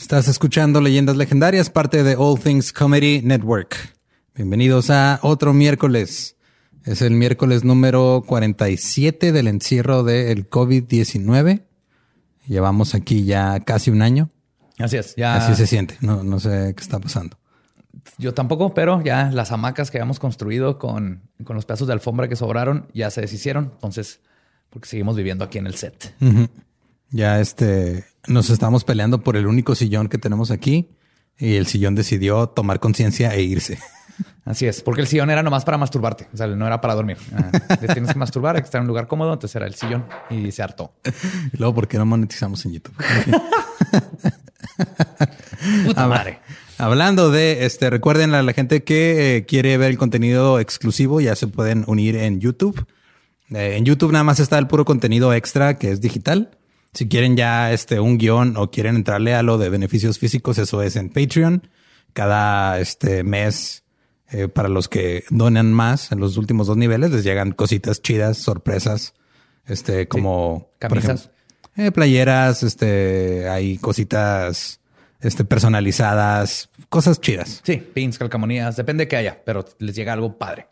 Estás escuchando Leyendas Legendarias, parte de All Things Comedy Network. Bienvenidos a otro miércoles. Es el miércoles número 47 del encierro del COVID-19. Llevamos aquí ya casi un año. Así es, ya. Así se siente. No, no sé qué está pasando. Yo tampoco, pero ya las hamacas que habíamos construido con, con los pedazos de alfombra que sobraron ya se deshicieron. Entonces, porque seguimos viviendo aquí en el set. Ya este nos estamos peleando por el único sillón que tenemos aquí y el sillón decidió tomar conciencia e irse. Así es, porque el sillón era nomás para masturbarte, o sea, no era para dormir. Ah, te tienes que masturbar, hay que estar en un lugar cómodo, entonces era el sillón y se hartó. Y luego, ¿por qué no monetizamos en YouTube? Puta madre. Hablando de este, recuerden a la gente que eh, quiere ver el contenido exclusivo, ya se pueden unir en YouTube. Eh, en YouTube nada más está el puro contenido extra que es digital. Si quieren ya este un guion o quieren entrarle a lo de beneficios físicos, eso es en Patreon. Cada este mes, eh, para los que donan más en los últimos dos niveles, les llegan cositas chidas, sorpresas, este, como por Camisas. ejemplo, eh, playeras, este, hay cositas, este, personalizadas, cosas chidas. Sí, pins, calcamonías, depende de qué haya, pero les llega algo padre.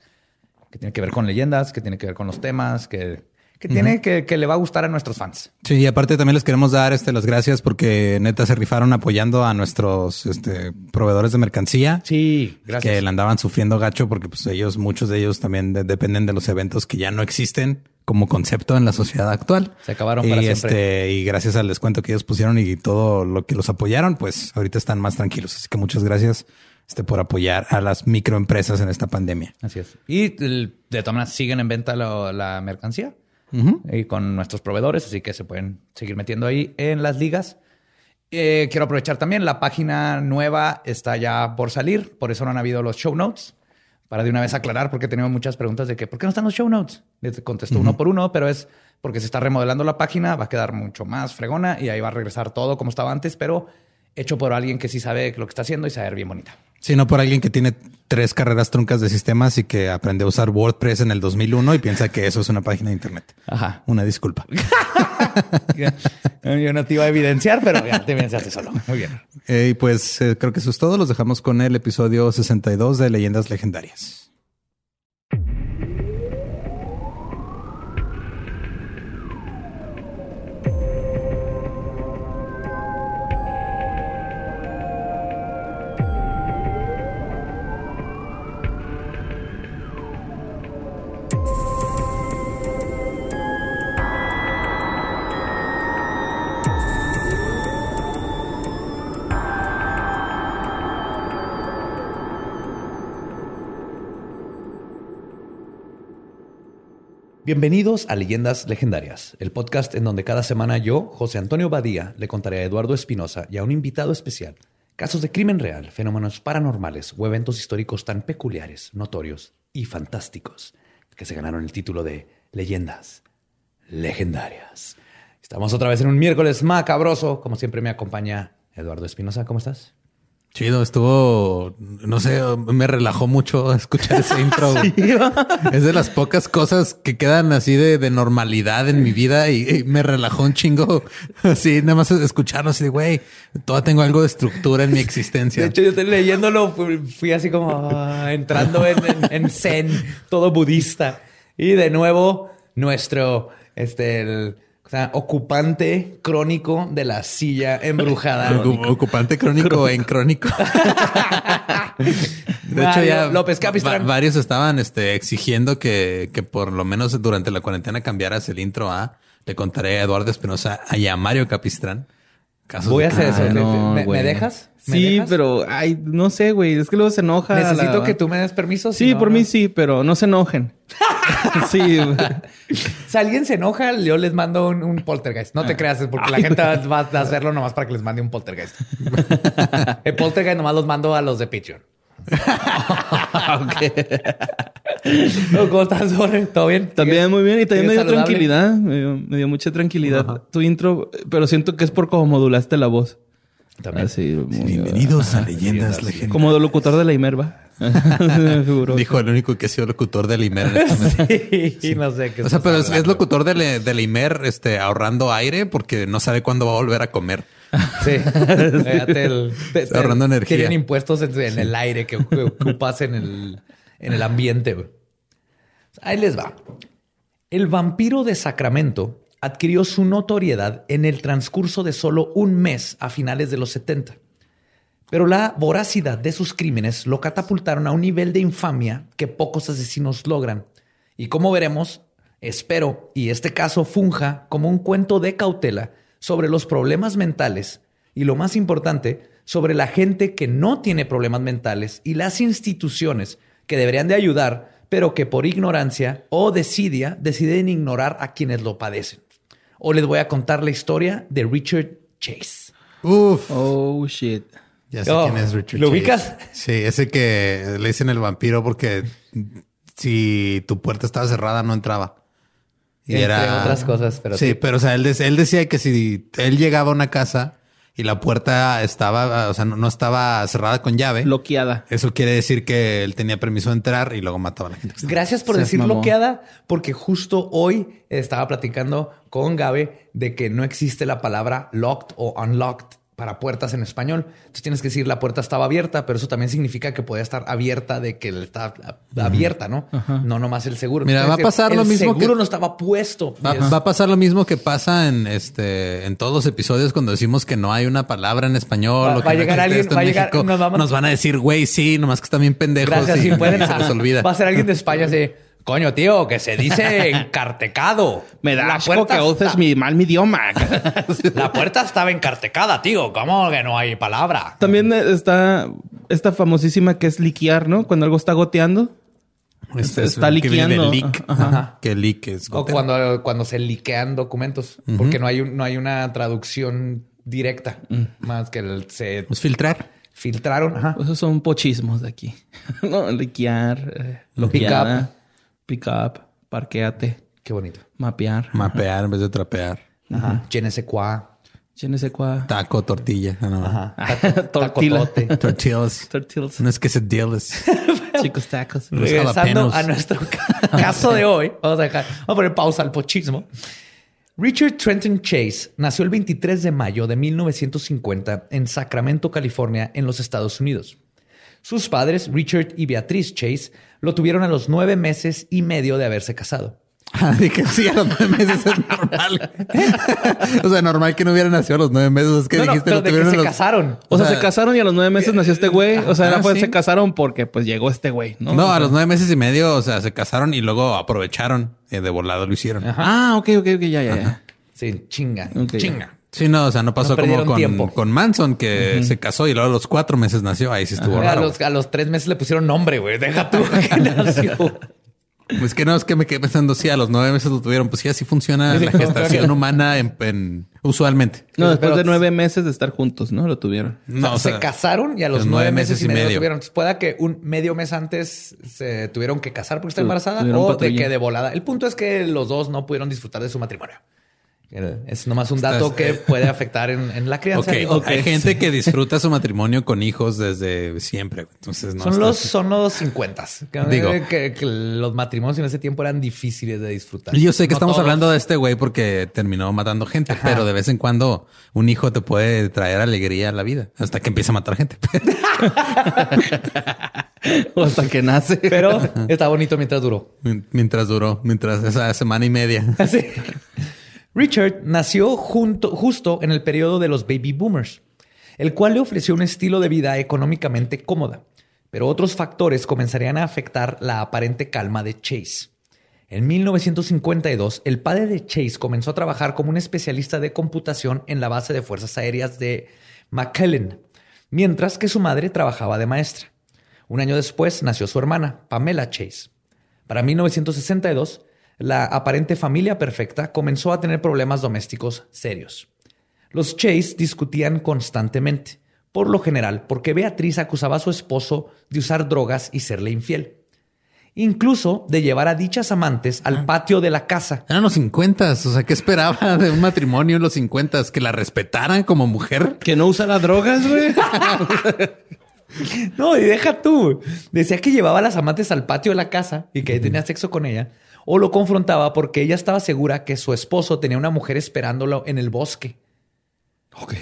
Que tiene que ver con leyendas, que tiene que ver con los temas, que, que tiene que, que le va a gustar a nuestros fans. Sí, y aparte también les queremos dar este, las gracias porque neta se rifaron apoyando a nuestros este, proveedores de mercancía. Sí, Que le andaban sufriendo gacho porque pues ellos, muchos de ellos también de- dependen de los eventos que ya no existen como concepto en la sociedad actual. Se acabaron y para siempre. este, y gracias al descuento que ellos pusieron y todo lo que los apoyaron, pues ahorita están más tranquilos. Así que muchas gracias este, por apoyar a las microempresas en esta pandemia. Así es. Y de todas maneras siguen en venta lo- la mercancía y con nuestros proveedores, así que se pueden seguir metiendo ahí en las ligas. Eh, quiero aprovechar también, la página nueva está ya por salir, por eso no han habido los show notes. Para de una vez aclarar, porque tenemos muchas preguntas de que, ¿por qué no están los show notes? Les contesto uno por uno, pero es porque se está remodelando la página, va a quedar mucho más fregona y ahí va a regresar todo como estaba antes, pero hecho por alguien que sí sabe lo que está haciendo y saber bien bonita. Sino por alguien que tiene tres carreras truncas de sistemas y que aprendió a usar WordPress en el 2001 y piensa que eso es una página de internet. Ajá. Una disculpa. Yo no te iba a evidenciar, pero ya te evidenciaste solo. Muy bien. Eh, y pues eh, creo que eso es todo. Los dejamos con el episodio 62 de Leyendas Legendarias. Bienvenidos a Leyendas Legendarias, el podcast en donde cada semana yo, José Antonio Badía, le contaré a Eduardo Espinosa y a un invitado especial casos de crimen real, fenómenos paranormales o eventos históricos tan peculiares, notorios y fantásticos que se ganaron el título de Leyendas Legendarias. Estamos otra vez en un miércoles macabroso. Como siempre me acompaña Eduardo Espinosa. ¿Cómo estás? Chido, estuvo, no sé, me relajó mucho escuchar ese intro. Es de las pocas cosas que quedan así de, de normalidad en mi vida y, y me relajó un chingo. Así, nada más escucharlo así de, güey, todavía tengo algo de estructura en mi existencia. De hecho, yo estoy leyéndolo, fui, fui así como ah, entrando en, en- en zen, todo budista. Y de nuevo, nuestro, este, el, o sea, ocupante crónico de la silla embrujada. Ocu- Ocupante crónico en crónico. De hecho, ya López Capistrán. va- varios estaban este, exigiendo que, que por lo menos durante la cuarentena cambiaras el intro a Le contaré a Eduardo Espinosa y a Mario Capistrán. Casos Voy a hacer eso. No, ¿Me, dejas? ¿Me Sí, dejas? pero ay, no sé, güey. Es que luego se enoja. Necesito la- que tú me des permiso. si Sí, no, por no. mí sí, pero no se enojen. sí. Si alguien se enoja, yo les mando un, un poltergeist. No te creas, es porque la gente va a hacerlo nomás para que les mande un poltergeist. El poltergeist nomás los mando a los de Patreon. ¿Cómo estás, Jorge? ¿Todo bien? También muy bien y también me dio tranquilidad. Me dio, me dio mucha tranquilidad tu intro, pero siento que es por cómo modulaste la voz. También. Así, muy- Bienvenidos a Leyendas Legendarias. Como de locutor de la Imerva. Dijo el único que ha sido locutor de la IMER este. Sí, no sé qué O sea, pero es, locutor de la, de la IMER este, ahorrando aire porque no sabe cuándo va a volver a comer. Sí. Fíjate el- te- Está ahorrando te- energía. Tienen impuestos en, en el aire que, que ocupas en el, en el ambiente. güey. Ahí les va. El vampiro de Sacramento adquirió su notoriedad en el transcurso de solo un mes a finales de los 70. Pero la voracidad de sus crímenes lo catapultaron a un nivel de infamia que pocos asesinos logran. Y como veremos, espero y este caso funja como un cuento de cautela sobre los problemas mentales y lo más importante, sobre la gente que no tiene problemas mentales y las instituciones que deberían de ayudar, pero que por ignorancia o desidia deciden ignorar a quienes lo padecen. O les voy a contar la historia de Richard Chase. Uf. Oh, shit. Ya sé Oh, quién es Richard ¿lo Chase. ubicas? Sí, ese que le dicen el vampiro porque si tu puerta estaba cerrada no entraba. Y Entre era otras cosas, pero sí, sí. pero o sea, él, de- él decía que si él llegaba a una casa y la puerta estaba, o sea, no, no estaba cerrada con llave, Bloqueada. eso quiere decir que él tenía permiso de entrar y luego mataba a la gente. Gracias por decir bloqueada, porque justo hoy estaba platicando con Gabe de que no existe la palabra locked o unlocked para puertas en español. Entonces tienes que decir la puerta estaba abierta, pero eso también significa que puede estar abierta de que está abierta, ¿no? No nomás el seguro. Mira, Entonces, va a pasar el lo mismo seguro que- no estaba puesto. Va, a pasar lo mismo que pasa en este en todos los episodios cuando decimos que no hay una palabra en español Va- o que va a no llegar alguien, va a llegar- México, nos vamos- nos van a decir, güey, sí, nomás que están bien pendejos Gracias, y, si pueden. y se les olvida. Va a ser alguien de España así. Coño, tío, que se dice encartecado. Me da La asco puerta que uses está- mi, mal mi idioma. La puerta estaba encartecada, tío. ¿Cómo que no hay palabra? También está esta famosísima que es liquear, ¿no? Cuando algo está goteando. Este es está un- que liqueando. leak. Ajá. Que leak es O cuando, cuando se liquean documentos, porque no hay, un- no hay una traducción directa, más que el- se filtrar. filtraron. Ajá. Esos son pochismos de aquí. no, liquear, eh, pick up, parqueate, Qué bonito. mapear. Mapear en vez de trapear. Ajá. Je ne sais quoi. Je ne sais quoi. Taco, tortilla. No. Ajá. Tortilla. Tortillas. Tortillas. No es que se deals. Chicos tacos. Los Regresando jalapenos. a nuestro ca- caso de hoy, vamos a, dejar, vamos a poner pausa al pochismo. Richard Trenton Chase nació el 23 de mayo de 1950 en Sacramento, California, en los Estados Unidos. Sus padres, Richard y Beatriz Chase, lo tuvieron a los nueve meses y medio de haberse casado. Ah, dije, sí, a los nueve meses es normal. o sea, normal que no hubiera nacido a los nueve meses. Es que No, no, dijiste pero lo de que tuvieron se a los- casaron. O sea, O sea, se casaron y a los nueve meses nació este güey. O sea, Ah, era, fue- sí. se casaron porque pues llegó este güey, ¿no? No, O a los nueve meses y medio, o sea, se casaron y luego aprovecharon. eh, de volado lo hicieron. Ah, ok, ok, ok, ya, ya, ya. Sí, chinga, chinga. Sí, no, o sea, no pasó No como con, tiempo. con Manson, que se casó y luego a los cuatro meses nació. Ahí sí estuvo A raro. los, a los tres meses le pusieron nombre, güey. Deja tú que nació. Pues que no, es que me quedé pensando, sí, a los nueve meses lo tuvieron. Pues sí, así funciona Sí, la gestación humana en, en- usualmente. No, después Pero- de nueve meses de estar juntos, ¿no? Lo tuvieron. No, o se sea, casaron y a los los nueve meses, y medio, lo tuvieron. Entonces, pueda que un medio mes antes se tuvieron que casar porque está embarazada o de que de volada. El punto es que los dos no pudieron disfrutar de su matrimonio. El- Es nomás un dato Estás- que puede afectar en, en la crianza. Ok, Digo, ok. Hay gente que disfruta su matrimonio con hijos desde siempre. Entonces, no Son está- los, son los 50. Que, Digo. que, que los matrimonios en ese tiempo eran difíciles de disfrutar. Y yo sé que No estamos todos. hablando de este güey porque terminó matando gente, pero de vez en cuando un hijo te puede traer alegría a la vida hasta que empieza a matar gente. O hasta que nace. Pero está bonito mientras duró. mientras duró, mientras esa semana y media. Sí. Richard nació justo en el periodo de los baby boomers, el cual le ofreció un estilo de vida económicamente cómoda, pero otros factores comenzarían a afectar la aparente calma de Chase. En 1952, el padre de Chase comenzó a trabajar como un especialista de computación en la base de Fuerzas Aéreas de McKellen, mientras que su madre trabajaba de maestra. Un año después nació su hermana, Pamela Chase. Para 1962, la aparente familia perfecta comenzó a tener problemas domésticos serios. Los Chase discutían constantemente, por lo general porque Beatriz acusaba a su esposo de usar drogas y serle infiel. Incluso de llevar a dichas amantes al patio de la casa. Eran los 50, o sea, ¿qué esperaba de un matrimonio en los 50? ¿Que la respetaran como mujer? Que no usara drogas, güey. No, y deja tú. Decía que llevaba a las amantes al patio de la casa y que tenía sexo con ella. O lo confrontaba porque ella estaba segura que su esposo tenía una mujer esperándolo en el bosque. Ok.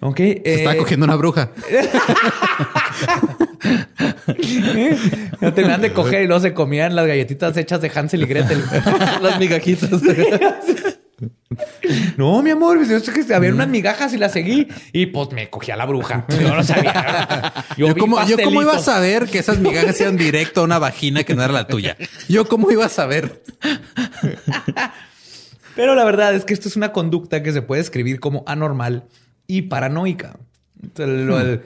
Ok. Se está eh, cogiendo una bruja. no tenían de coger y luego se comían las galletitas hechas de Hansel y Gretel. Las migajitas. No, mi amor, pues, es que había unas migajas y las seguí y pues me cogí a la bruja. Yo no sabía. Yo, vi cómo, yo cómo iba a saber que esas migajas iban directo a una vagina que no era la tuya. Yo cómo iba a saber. Pero la verdad es que esto es una conducta que se puede escribir como anormal y paranoica. Entonces, lo- el-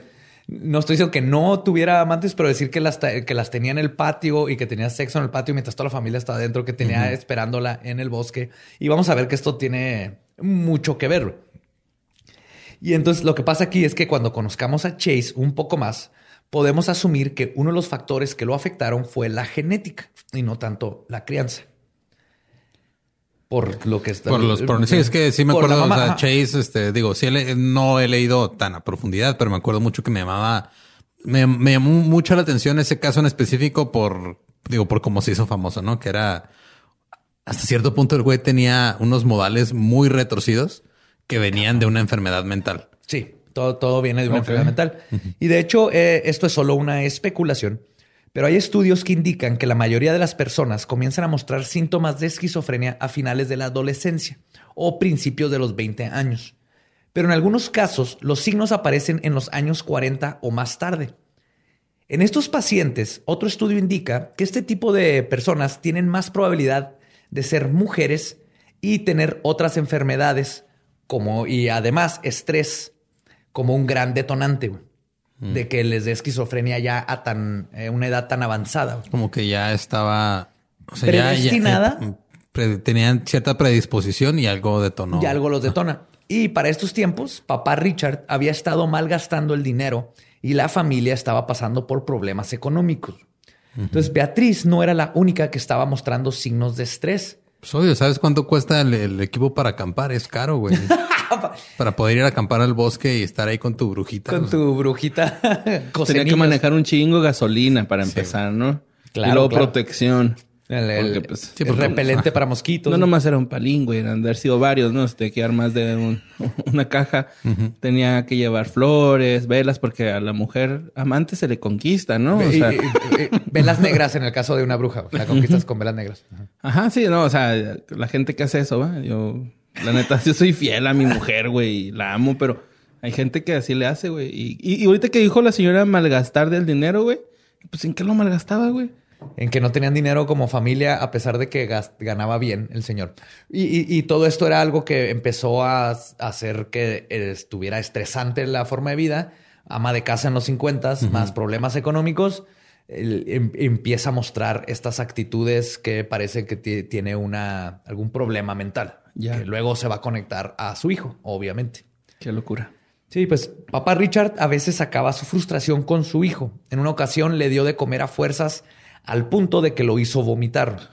no estoy diciendo que no tuviera amantes, pero decir que las, que las tenía en el patio y que tenía sexo en el patio mientras toda la familia estaba adentro, que tenía esperándola en el bosque. Y vamos a ver que esto tiene mucho que ver. Y entonces lo que pasa aquí es que cuando conozcamos a Chase un poco más, podemos asumir que uno de los factores que lo afectaron fue la genética y no tanto la crianza. Por lo que está. Por los por- sí, es que sí me acuerdo. o sea. Chase, este, digo, sí le- no he leído tan a profundidad, pero me acuerdo mucho que me llamaba, me, me llamó mucho la atención ese caso en específico por, digo, por cómo se hizo famoso, ¿no? Que era hasta cierto punto el güey tenía unos modales muy retorcidos que venían de una enfermedad mental. Sí, todo, todo viene de una enfermedad mental. Y de hecho, eh, esto es solo una especulación, pero hay estudios que indican que la mayoría de las personas comienzan a mostrar síntomas de esquizofrenia a finales de la adolescencia o principios de los 20 años. Pero en algunos casos, los signos aparecen en los años 40 o más tarde. En estos pacientes, otro estudio indica que este tipo de personas tienen más probabilidad de ser mujeres y tener otras enfermedades como y además estrés como un gran detonante de que les dé esquizofrenia ya a tan eh, una edad tan avanzada. Como que ya estaba, o sea, ya- ya, Predestinada. eh, pre- tenían cierta predisposición y algo detonó. Y algo los detona. Y para estos tiempos, papá Richard había estado malgastando el dinero y la familia estaba pasando por problemas económicos. Entonces, Beatriz no era la única que estaba mostrando signos de estrés. Pues obvio, ¿sabes cuánto cuesta el, el equipo para acampar? Es caro, güey. para poder ir a acampar al bosque y estar ahí con tu brujita. Con tu brujita. Tenía que manejar un chingo gasolina para empezar, ¿no? Claro, y luego claro. protección. El, pues, Sí, repelente para mosquitos. No nomás era un palín, güey. Han de haber sido varios, ¿no? Tenía que llevar más de un- una caja. Tenía que llevar flores, velas, porque a la mujer amante se le conquista, ¿no? O Y- sea, y- y- velas negras en el caso de una bruja. La conquistas con velas negras. Ajá. ajá, sí, no. O sea, la gente que hace eso, ¿va? Yo, la neta, yo soy fiel a mi mujer, güey. y La amo, pero hay gente que así le hace, güey. Y, y, y ahorita que dijo la señora malgastar del dinero, güey. Pues, ¿en qué lo malgastaba, güey? En que no tenían dinero como familia, a pesar de que ganaba bien el señor. Y, y- y todo esto era algo que empezó a, a hacer que eh, estuviera estresante la forma de vida. Ama de casa en los 50, más problemas económicos. Em- empieza a mostrar estas actitudes que parece que ti- tiene una, algún problema mental. Que luego se va a conectar a su hijo, obviamente. Qué locura. Sí, pues papá Richard a veces sacaba su frustración con su hijo. En una ocasión le dio de comer a fuerzas al punto de que lo hizo vomitar.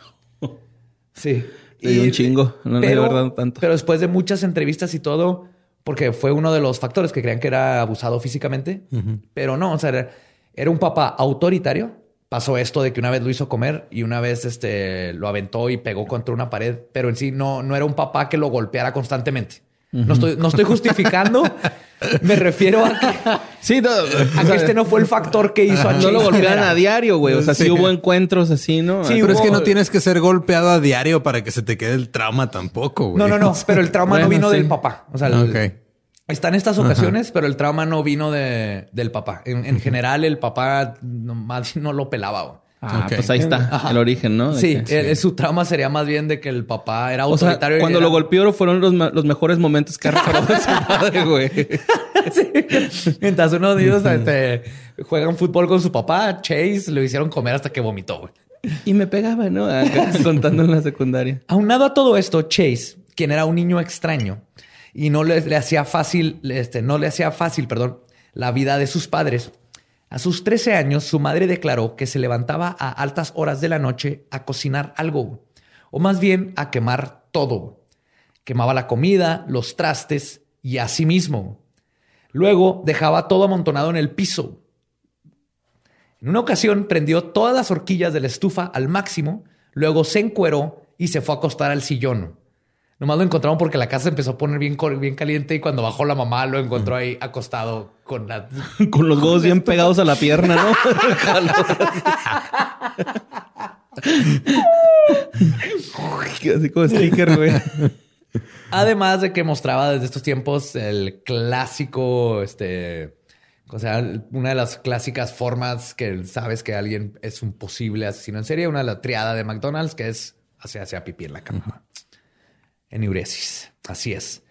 Sí. Dio un chingo, no le dio verdad tanto. Pero después de muchas entrevistas y todo, porque fue uno de los factores que creían que era abusado físicamente, pero no, o sea, era, era un papá autoritario. Pasó esto de que una vez lo hizo comer y una vez este, lo aventó y pegó contra una pared, pero en sí no, no era un papá que lo golpeara constantemente. No estoy, no estoy justificando. Me refiero a que, Sí, no, a o que sea, este no fue el factor que hizo a no lo golpean a diario, güey. O sea, sí. Sí. hubo encuentros así, ¿no? Sí, Pero es que no tienes que ser golpeado a diario para que se te quede el trauma tampoco, güey. No, no, no, pero el trauma no vino sí. del papá. O sea, el- Ok. están estas ocasiones, pero el trauma no vino de, del papá. En, en general, el papá no lo pelaba. güey. Ah, pues ahí está Ajá. el origen, ¿no? De Sí, que- el- su trauma sería más bien de que el papá era O sea, autoritario. cuando era- lo golpeó fueron los, los mejores momentos que ha recordado su padre, güey. Sí. Mientras uno de ellos este, juegan fútbol con su papá, Chase lo hicieron comer hasta que vomitó. güey. Y me pegaba, ¿no? Acá, contando en la secundaria. Aunado a todo esto, Chase, quien era un niño extraño y no le, le hacía fácil, este, no le hacía fácil, perdón, la vida de sus padres. A sus 13 años, su madre declaró que se levantaba a altas horas de la noche a cocinar algo, o más bien a quemar todo. Quemaba la comida, los trastes y a sí mismo. Luego dejaba todo amontonado en el piso. En una ocasión prendió todas las horquillas de la estufa al máximo, luego se encueró y se fue a acostar al sillón. Nomás lo encontraron porque la casa se empezó a poner bien, bien caliente y cuando bajó la mamá lo encontró ahí acostado con la... con los huevos bien pegados a la pierna, ¿no? Así como sticker, güey. Además de que mostraba desde estos tiempos el clásico, este, o sea, una de las clásicas formas que sabes que alguien es un posible asesino en serie, una de la triada de McDonald's, que es hacerse a pipí en la cama. Enuresis. Así es.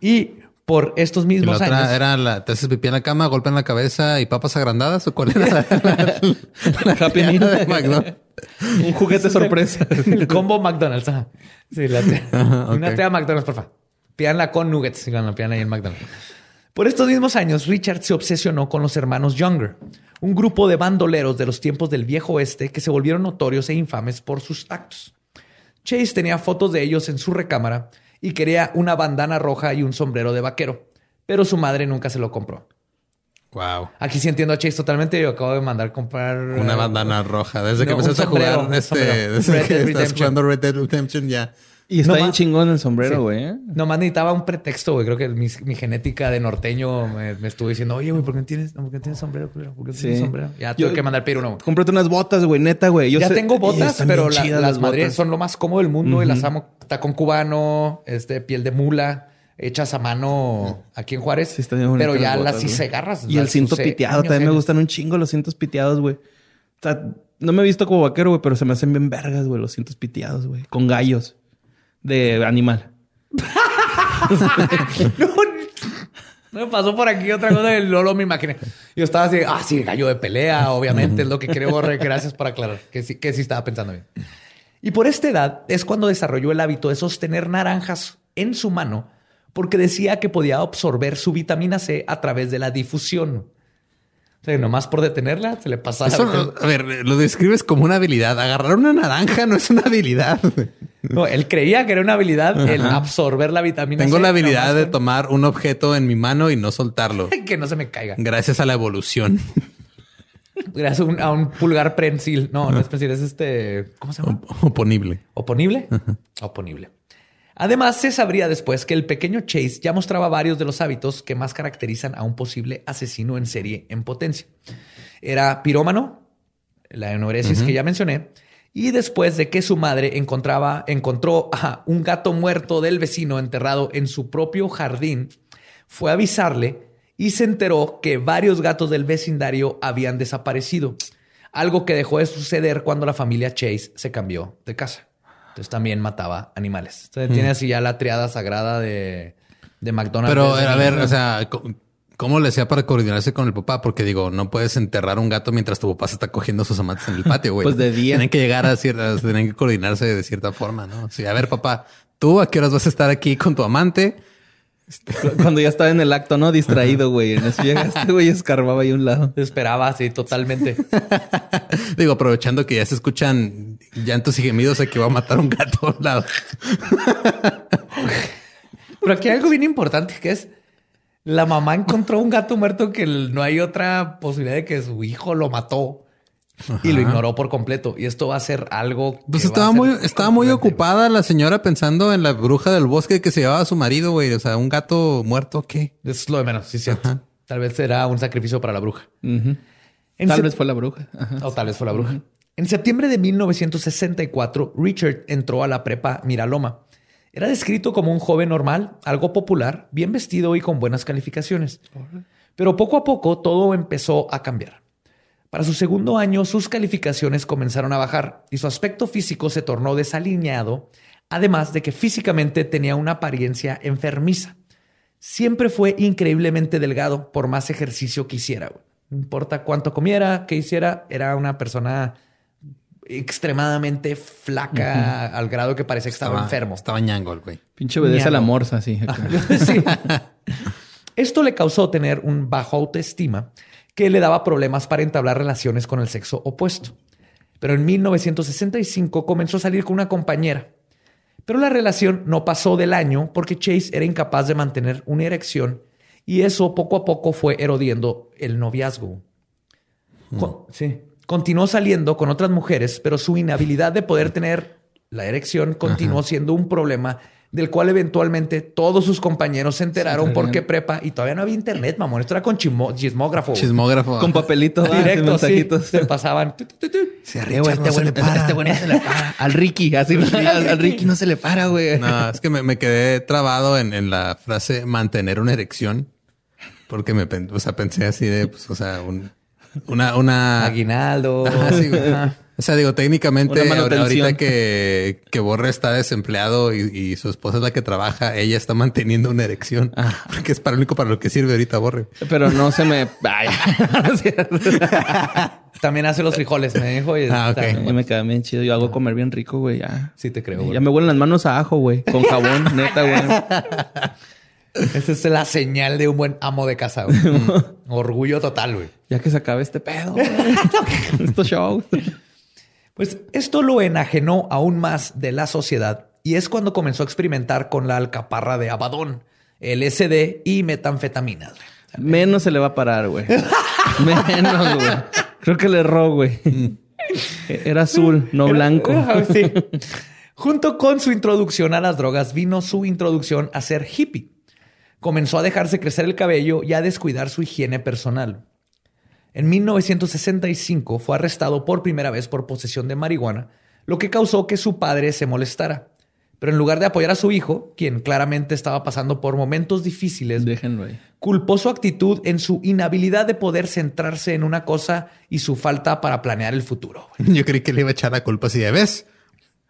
Y por estos mismos la otra años. Era la, te haces pipí en la cama, golpe en la cabeza y papas agrandadas o cuál era la, la, de McDonald's. Un juguete sorpresa. El combo McDonald's. Sí, la Una okay. McDonald's, porfa. Pídanla con nuggets. Cuando pidan ahí en McDonald's. Por estos mismos años, Richard se obsesionó con los hermanos Younger, un grupo de bandoleros de los tiempos del viejo oeste que se volvieron notorios e infames por sus actos. Chase tenía fotos de ellos en su recámara y quería una bandana roja y un sombrero de vaquero, pero su madre nunca se lo compró. Wow. Aquí sí entiendo a Chase totalmente. Yo acabo de mandar comprar una bandana roja. Desde que empezaste a jugar, este, desde que estás jugando Red Dead Redemption ya. Y está bien chingón el sombrero, güey. ¿eh? Nomás necesitaba un pretexto, güey. Creo que mi, genética de norteño me, estuvo diciendo, oye, güey, ¿por qué tienes, ¿por qué tienes sombrero? ¿Por qué tienes sombrero? Ya tuve que mandar pedir uno. Cómprate unas botas, güey, neta, güey. ya tengo botas, pero las madres son lo más cómodo del mundo y las amo. Tacón cubano, este, piel de mula hechas a mano aquí en Juárez. Sí, pero ya las hice garras. Y el cinto piteado. También me gustan un chingo los cintos piteados, güey. O sea, no me he visto como vaquero, güey, pero se me hacen bien vergas, güey, los cintos piteados, güey. Con gallos de animal. no, me pasó por aquí otra cosa del Lolo, me imaginé. Yo estaba así, ah, sí, gallo de pelea, obviamente, es lo que creo. Gracias por aclarar que sí, que sí estaba pensando bien. Y por esta edad es cuando desarrolló el hábito de sostener naranjas en su mano porque decía que podía absorber su vitamina C a través de la difusión. O sea, nomás por detenerla se le pasa. a ver, lo describes como una habilidad. Agarrar una naranja no es una habilidad. No, él creía que era una habilidad el absorber la vitamina Tengo C. Tengo la habilidad de tomar un objeto en mi mano y no soltarlo. que no se me caiga. Gracias a la evolución. Gracias a un, pulgar prensil. No, no es prensil, es este. ¿Cómo se llama? Oponible. ¿Oponible? Oponible. Además, se sabría después que el pequeño Chase ya mostraba varios de los hábitos que más caracterizan a un posible asesino en serie en potencia. Era pirómano, la enuresis que ya mencioné, y después de que su madre encontraba, encontró a un gato muerto del vecino enterrado en su propio jardín, fue a avisarle y se enteró que varios gatos del vecindario habían desaparecido, algo que dejó de suceder cuando la familia Chase se cambió de casa. Entonces también mataba animales. Entonces tiene así ya la triada sagrada de, de McDonald's. Pero a ver, o sea, ¿cómo le hacía para coordinarse con el papá? Porque digo, no puedes enterrar un gato mientras tu papá se está cogiendo sus amantes en el patio, güey. pues de día. Tienen que llegar a ciertas, tienen que coordinarse de cierta forma, ¿no? Sí, a ver, papá, tú a qué horas vas a estar aquí con tu amante? Cuando ya estaba en el acto, ¿no? Distraído, güey. En eso llegaste, güey, escarbaba ahí un lado. Esperaba, sí, totalmente. Digo, aprovechando que ya se escuchan llantos y gemidos, que va a matar un gato a un lado. Pero aquí hay algo bien importante que es la mamá encontró un gato muerto que no hay otra posibilidad de que su hijo lo mató y lo ignoró por completo. Y esto va a ser algo. Pues estaba muy, estaba muy ocupada la señora pensando en la bruja del bosque que se llevaba a su marido, güey. O sea, un gato muerto, ¿qué? Eso es lo de menos, sí, cierto. Tal vez será un sacrificio para la bruja. Tal vez fue la bruja. O tal vez fue la bruja. En septiembre de 1964, Richard entró a la prepa Miraloma. Era descrito como un joven normal, algo popular, bien vestido y con buenas calificaciones. Pero poco a poco todo empezó a cambiar. Para su segundo año, sus calificaciones comenzaron a bajar y su aspecto físico se tornó desalineado, además de que físicamente tenía una apariencia enfermiza. Siempre fue increíblemente delgado por más ejercicio que hiciera. No importa cuánto comiera, qué hiciera, era una persona extremadamente flaca al grado que parecía que estaba, enfermo. Estaba ñango güey. Pinche obedece a la morsa, sí. sí. Esto le causó tener un bajo autoestima que le daba problemas para entablar relaciones con el sexo opuesto. Pero en 1965 comenzó a salir con una compañera. Pero la relación no pasó del año porque Chase era incapaz de mantener una erección y eso poco a poco fue erodiendo el noviazgo. Hmm. sí. Continuó saliendo con otras mujeres, pero su inhabilidad de poder tener la erección continuó siendo un problema del cual eventualmente todos sus compañeros se enteraron porque prepa y todavía no había internet, mamón. Esto era con chismógrafo. Chismógrafo. Con papelitos, ah, Directo, sí. Se pasaban. Tu, tu, tu, tu. Sí, a Eh, güey, no este se güey le para. este güey no se le para. Al Ricky, así al, al Ricky no se le para, güey. No, es que me, me quedé trabado en, en la frase mantener una erección. Porque me o sea, pensé así de, pues, o sea, un, una, una. Aguinaldo. Ajá, sí, güey. Ajá. O sea, digo, técnicamente, ahorita que, que Borre está desempleado y, y su esposa es la que trabaja, ella está manteniendo una erección. Porque es para lo único para lo que sirve ahorita Borre. Pero no se me. Ay. También hace los frijoles, me dijo. y Ah, Yo me queda bien chido. Yo hago comer bien rico, güey. Ya. Sí te creo, güey. Ya me huelen las manos a ajo, güey. Con jabón, neta, güey. Esa es la señal de un buen amo de casa, güey. Orgullo total, güey. Ya que se acabe este pedo, güey. Estos shows. Pues esto lo enajenó aún más de la sociedad y es cuando comenzó a experimentar con la alcaparra de Abadón, LSD y metanfetaminas. Menos se le va a parar, güey. Menos, güey. Creo que le erró, güey. Era azul, no blanco. Sí. Junto con su introducción a las drogas vino su introducción a ser hippie. Comenzó a dejarse crecer el cabello y a descuidar su higiene personal. En 1965 fue arrestado por primera vez por posesión de marihuana, lo que causó que su padre se molestara. Pero en lugar de apoyar a su hijo, quien claramente estaba pasando por momentos difíciles, Déjenlo ahí. culpó su actitud en su inhabilidad de poder centrarse en una cosa y su falta para planear el futuro. Yo creí que le iba a echar la culpa así de ves.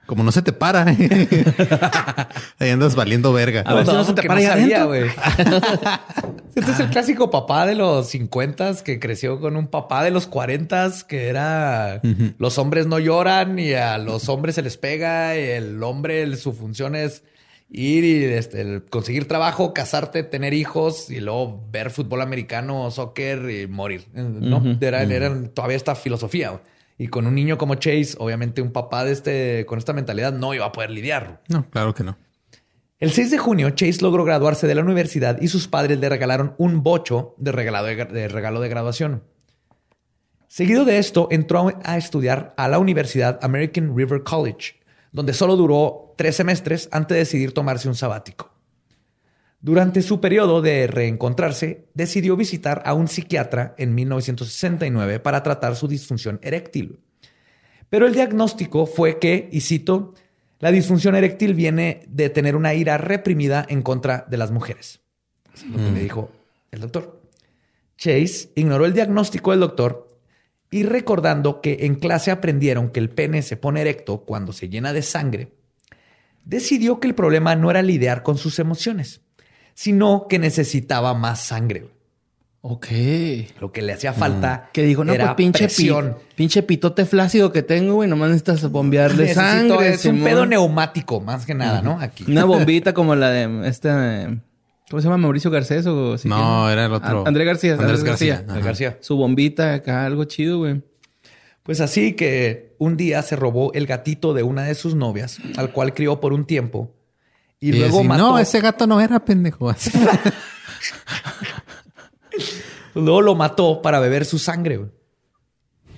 Como no se te para. Ahí andas valiendo verga. A ver si no se te para ahí adentro. güey. este es el clásico papá de los 50 que creció con un papá de los 40 que era los hombres no lloran y a los hombres se les pega y el hombre el- su función es ir y este, el conseguir trabajo, casarte, tener hijos y luego ver fútbol americano, soccer y morir. No, era, era todavía esta filosofía. güey. Y con un niño como Chase, obviamente un papá de este, con esta mentalidad no iba a poder lidiar. No, claro que no. El 6 de junio, Chase logró graduarse de la universidad y sus padres le regalaron un bocho de regalo de, de regalo de graduación. Seguido de esto, entró a estudiar a la Universidad American River College, donde solo duró tres semestres antes de decidir tomarse un sabático. Durante su periodo de reencontrarse, decidió visitar a un psiquiatra en 1969 para tratar su disfunción eréctil. Pero el diagnóstico fue que, y cito, la disfunción eréctil viene de tener una ira reprimida en contra de las mujeres. Es lo que le dijo el doctor. Chase ignoró el diagnóstico del doctor y recordando que en clase aprendieron que el pene se pone erecto cuando se llena de sangre, decidió que el problema no era lidiar con sus emociones, sino que necesitaba más sangre. Ok. Lo que le hacía falta Que digo, no, era pues pinche, pi- presión. pinche pitote flácido que tengo, güey. Nomás necesitas bombearle Necesito- sangre. es un pedo neumático, más que nada, ¿no? Aquí. Una bombita como la de este. ¿Cómo se llama? Mauricio Garcés o si No, era el otro. Andrés García. Andrés Andrés García. García. Ajá. García. Su bombita acá, algo chido, güey. Pues así que un día se robó el gatito de una de sus novias, al cual crió por un tiempo. Y, Y luego mató. No, ese gato no era pendejo. Luego lo mató para beber su sangre. güey.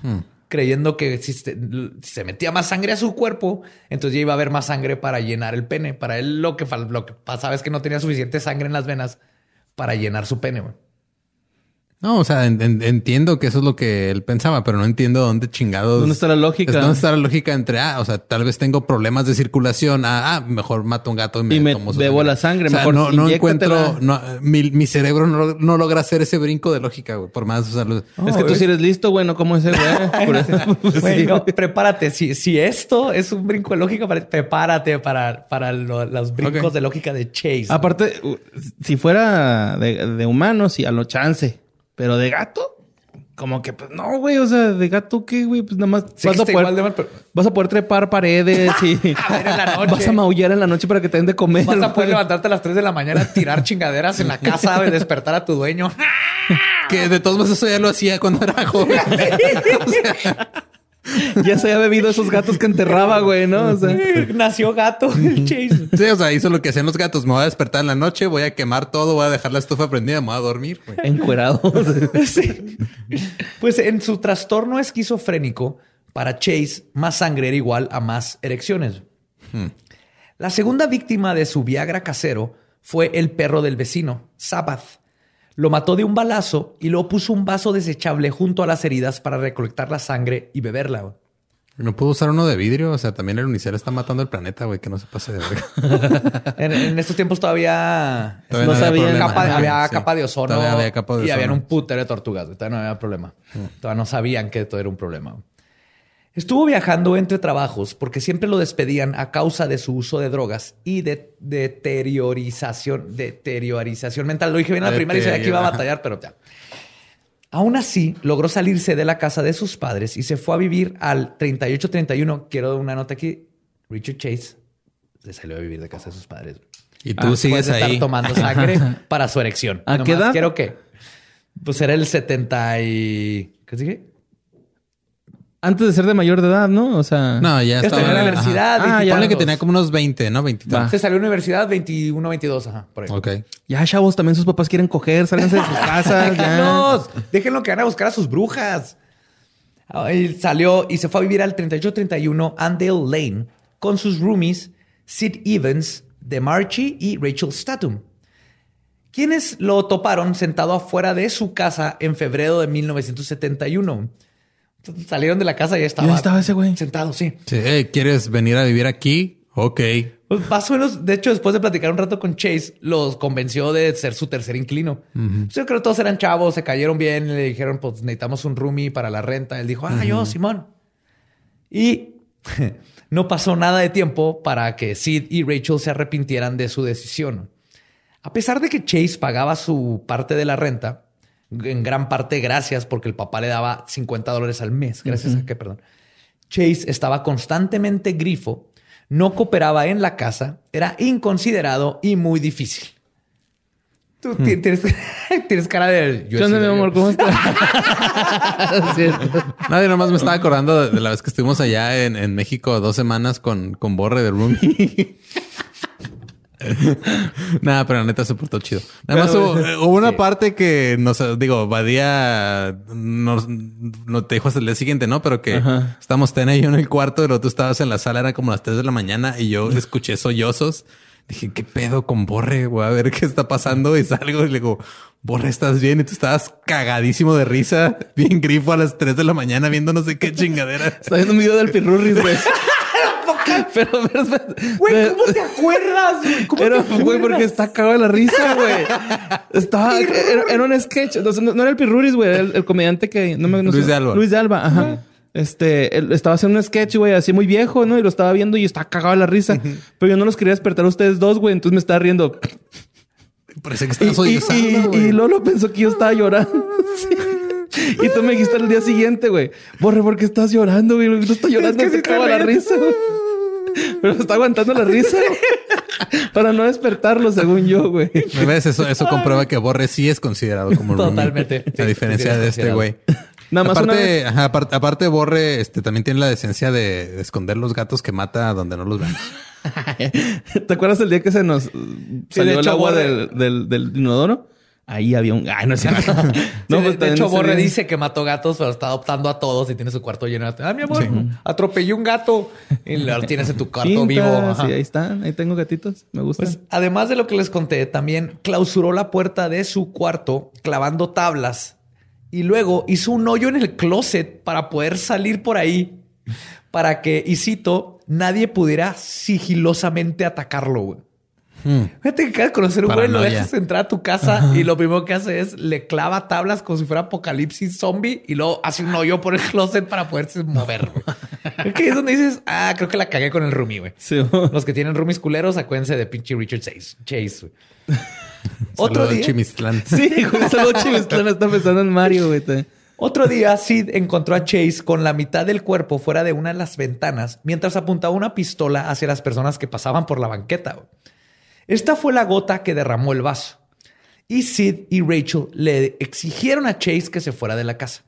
Hmm. Creyendo que si se, si se metía más sangre a su cuerpo, entonces ya iba a haber más sangre para llenar el pene. Para él lo que, lo que pasaba es que no tenía suficiente sangre en las venas para llenar su pene. güey. No, o sea, en- en- entiendo que eso es lo que él pensaba, pero no entiendo dónde chingados. ¿Dónde está la lógica? ¿Dónde está la lógica entre, ah, o sea, tal vez tengo problemas de circulación, ah, ah, mejor mato a un gato y me, Y me tomo su bebo la sangre, O sea, mejor no, no encuentro, no, mi, mi cerebro no, no logra hacer ese brinco de lógica, güey, por más usarlo. es que tú sí eres listo, güey, no como ese, güey. Por eso- Güey, sí, no, güey. prepárate. Si, si esto es un brinco de lógica, prepárate para, para lo- los brincos de lógica de Chase. Aparte, si fuera de, de humano, sí, a lo chance. Pero de gato, como que, pues no, güey. O sea, de gato, ¿qué, güey? Pues nada más Sí vas, a poder, igual de mal, pero- vas a poder trepar paredes y A ver en la noche. vas a maullar en la noche para que te den de comer. Vas a poder güey. levantarte a las 3 de la mañana, tirar chingaderas en la casa, güey, despertar a tu dueño. Que de todos modos eso ya lo hacía cuando era joven. Ya se había bebido esos gatos que enterraba, güey, ¿no? O sea, Nació gato el Chase. sí, o sea, hizo lo que hacían los gatos. Me voy a despertar en la noche, voy a quemar todo, voy a dejar la estufa prendida, me voy a dormir, güey. encuerado. Sí. Pues en su trastorno esquizofrénico, para Chase, más sangre era igual a más erecciones. La segunda víctima de su Viagra casero fue el perro del vecino, Sabbath. Lo mató de un balazo y luego puso un vaso desechable junto a las heridas para recolectar la sangre y beberla. No pudo usar uno de vidrio. O sea, también el unicel está matando el planeta, güey. Que no se pase de verga. en, estos tiempos todavía, no, sabían. había capa de ozono. Había capa de ozono. Y habían un putero de tortugas. Todavía no había problema. Mm. Todavía no sabían que todo era un problema. Estuvo viajando entre trabajos porque siempre lo despedían a causa de su uso de drogas y de deteriorización, deteriorización mental. Lo dije bien en la primera y sabía que iba a batallar, pero ya. Aún así, logró salirse de la casa de sus padres y se fue a vivir al 3831. Quiero una nota aquí. Richard Chase se salió a vivir de casa de sus padres. Y tú sigues ahí. estar tomando sangre para su erección. ¿A qué edad? Quiero que. Pues era el 70 y. ¿Qué sigue? Antes de ser de mayor de edad, ¿no? O sea. No, ya estaba en la universidad. Ah, ya. Ponle que tenía como unos 20, ¿no? 20. Se salió a la universidad 21, 22, ajá. Por ahí. Ok. Ya, chavos, también sus papás quieren coger, sálganse de sus casas. Déjenlos. Déjenlo que van a buscar a sus brujas. Él salió y se fue a vivir al 3831 Andale Lane con sus roomies Sid Evans, DeMarchi y Rachel Statum, quienes lo toparon sentado afuera de su casa en febrero de 1971. Salieron de la casa y ya estaba. estaba ese güey. Sentado, sí. Sí, ¿quieres venir a vivir aquí? Ok. Pues más o menos, de hecho, después de platicar un rato con Chase, los convenció de ser su tercer inquilino. Yo creo que todos eran chavos, se cayeron bien, le dijeron, pues necesitamos un roomie para la renta. Él dijo, ah, yo, Simón. Y no pasó nada de tiempo para que Sid y Rachel se arrepintieran de su decisión. A pesar de que Chase pagaba su parte de la renta, en gran parte gracias porque el papá le daba 50 dólares al mes. Gracias a que, perdón. Chase estaba constantemente grifo, no cooperaba en la casa, era inconsiderado y muy difícil. Tú hmm. tienes, cara de... Yo mi amor? ¿Cómo estás? Nadie nomás me estaba acordando de, la vez que estuvimos allá en, México dos semanas con, con Borre de Roomie. Nada, pero la neta se portó chido. Nada más hubo, una parte que nos digo, Badía nos, no te dijo hasta el día siguiente, ¿no? Pero que estamos ten y yo en el cuarto, pero tú estabas en la sala, era como las 3 de la mañana y yo escuché sollozos. Dije, ¿qué pedo con Borre? Voy a ver qué está pasando y salgo y le digo, Borre, ¿estás bien? Y tú estabas cagadísimo de risa, bien grifo a las 3 de la mañana viendo no sé qué chingadera. Está viendo un video del Pirurris, güey. pero, pero, güey, ¿cómo te acuerdas? ¿Cómo pero, güey, porque está cagado de la risa, güey. Estaba, era, un sketch. No, era el Pirruris, güey, el, el, comediante que no me no Luis de Alba. Luis de Alba, ajá. Este, él estaba haciendo un sketch, güey, así muy viejo, ¿no? Y lo estaba viendo y estaba cagado de la risa. Pero yo no los quería despertar a ustedes dos, güey. Entonces me estaba riendo. Parece que estás y, y, y, Lolo pensó que yo estaba llorando. Y tú me dijiste el día siguiente, güey. Borre, ¿por qué estás llorando, güey? No estoy llorando, es que se acaba la risa, güey. Pero está aguantando la risa para no despertarlo, según yo, güey. ¿Ves? Eso, eso comprueba que Borre sí es considerado como Totalmente. A diferencia de este güey. Nada más aparte, aparte, Borre este, también tiene la decencia de, esconder los gatos que mata donde no los ven. ¿Te acuerdas el día que se nos salió el agua del, del, del inodoro? Ahí había un. Ay, no es cierto. no, pues, de, hecho, Borre dice que mató gatos, pero está adoptando a todos y tiene su cuarto lleno de. Ah, mi amor, atropellé un gato y lo tienes en tu cuarto vivo. Sí, ahí están. Ahí tengo gatitos. Me gusta. Pues, además de lo que les conté, también clausuró la puerta de su cuarto clavando tablas y luego hizo un hoyo en el closet para poder salir por ahí para que, y cito, nadie pudiera sigilosamente atacarlo. Güey. Hmm. Fíjate que quieres conocer un güey, lo dejas entrar a tu casa y lo primero que hace es le clava tablas como si fuera apocalipsis zombie y luego hace un hoyo por el closet para poderse mover. Que es donde dices, ah, creo que la cagué con el roomie, güey. Los que tienen roomies culeros, acuérdense de pinche Richard Chase. Chase Otro día. Chimistlán. Sí, güey, saludo Chimistlán. Está pensando en Mario, güey. Otro día, Sid encontró a Chase con la mitad del cuerpo fuera de una de las ventanas mientras apuntaba una pistola hacia las personas que pasaban por la banqueta. Esta fue la gota que derramó el vaso. Y Sid y Rachel le exigieron a Chase que se fuera de la casa.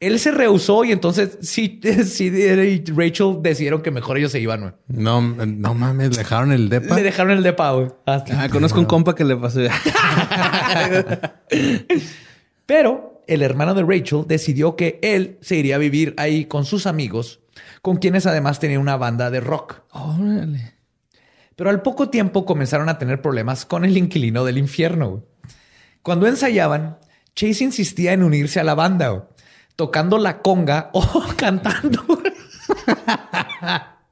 Él se rehusó y entonces Sid, y Rachel decidieron que mejor ellos se iban. No, no mames, le dejaron el depa. Le dejaron el depa, güey. Ah, conozco un compa que le pasó. Pero el hermano de Rachel decidió que él se iría a vivir ahí con sus amigos, con quienes además tenía una banda de rock. Órale. Pero al poco tiempo comenzaron a tener problemas con el inquilino del infierno. Cuando ensayaban, Chase insistía en unirse a la banda, tocando la conga o cantando.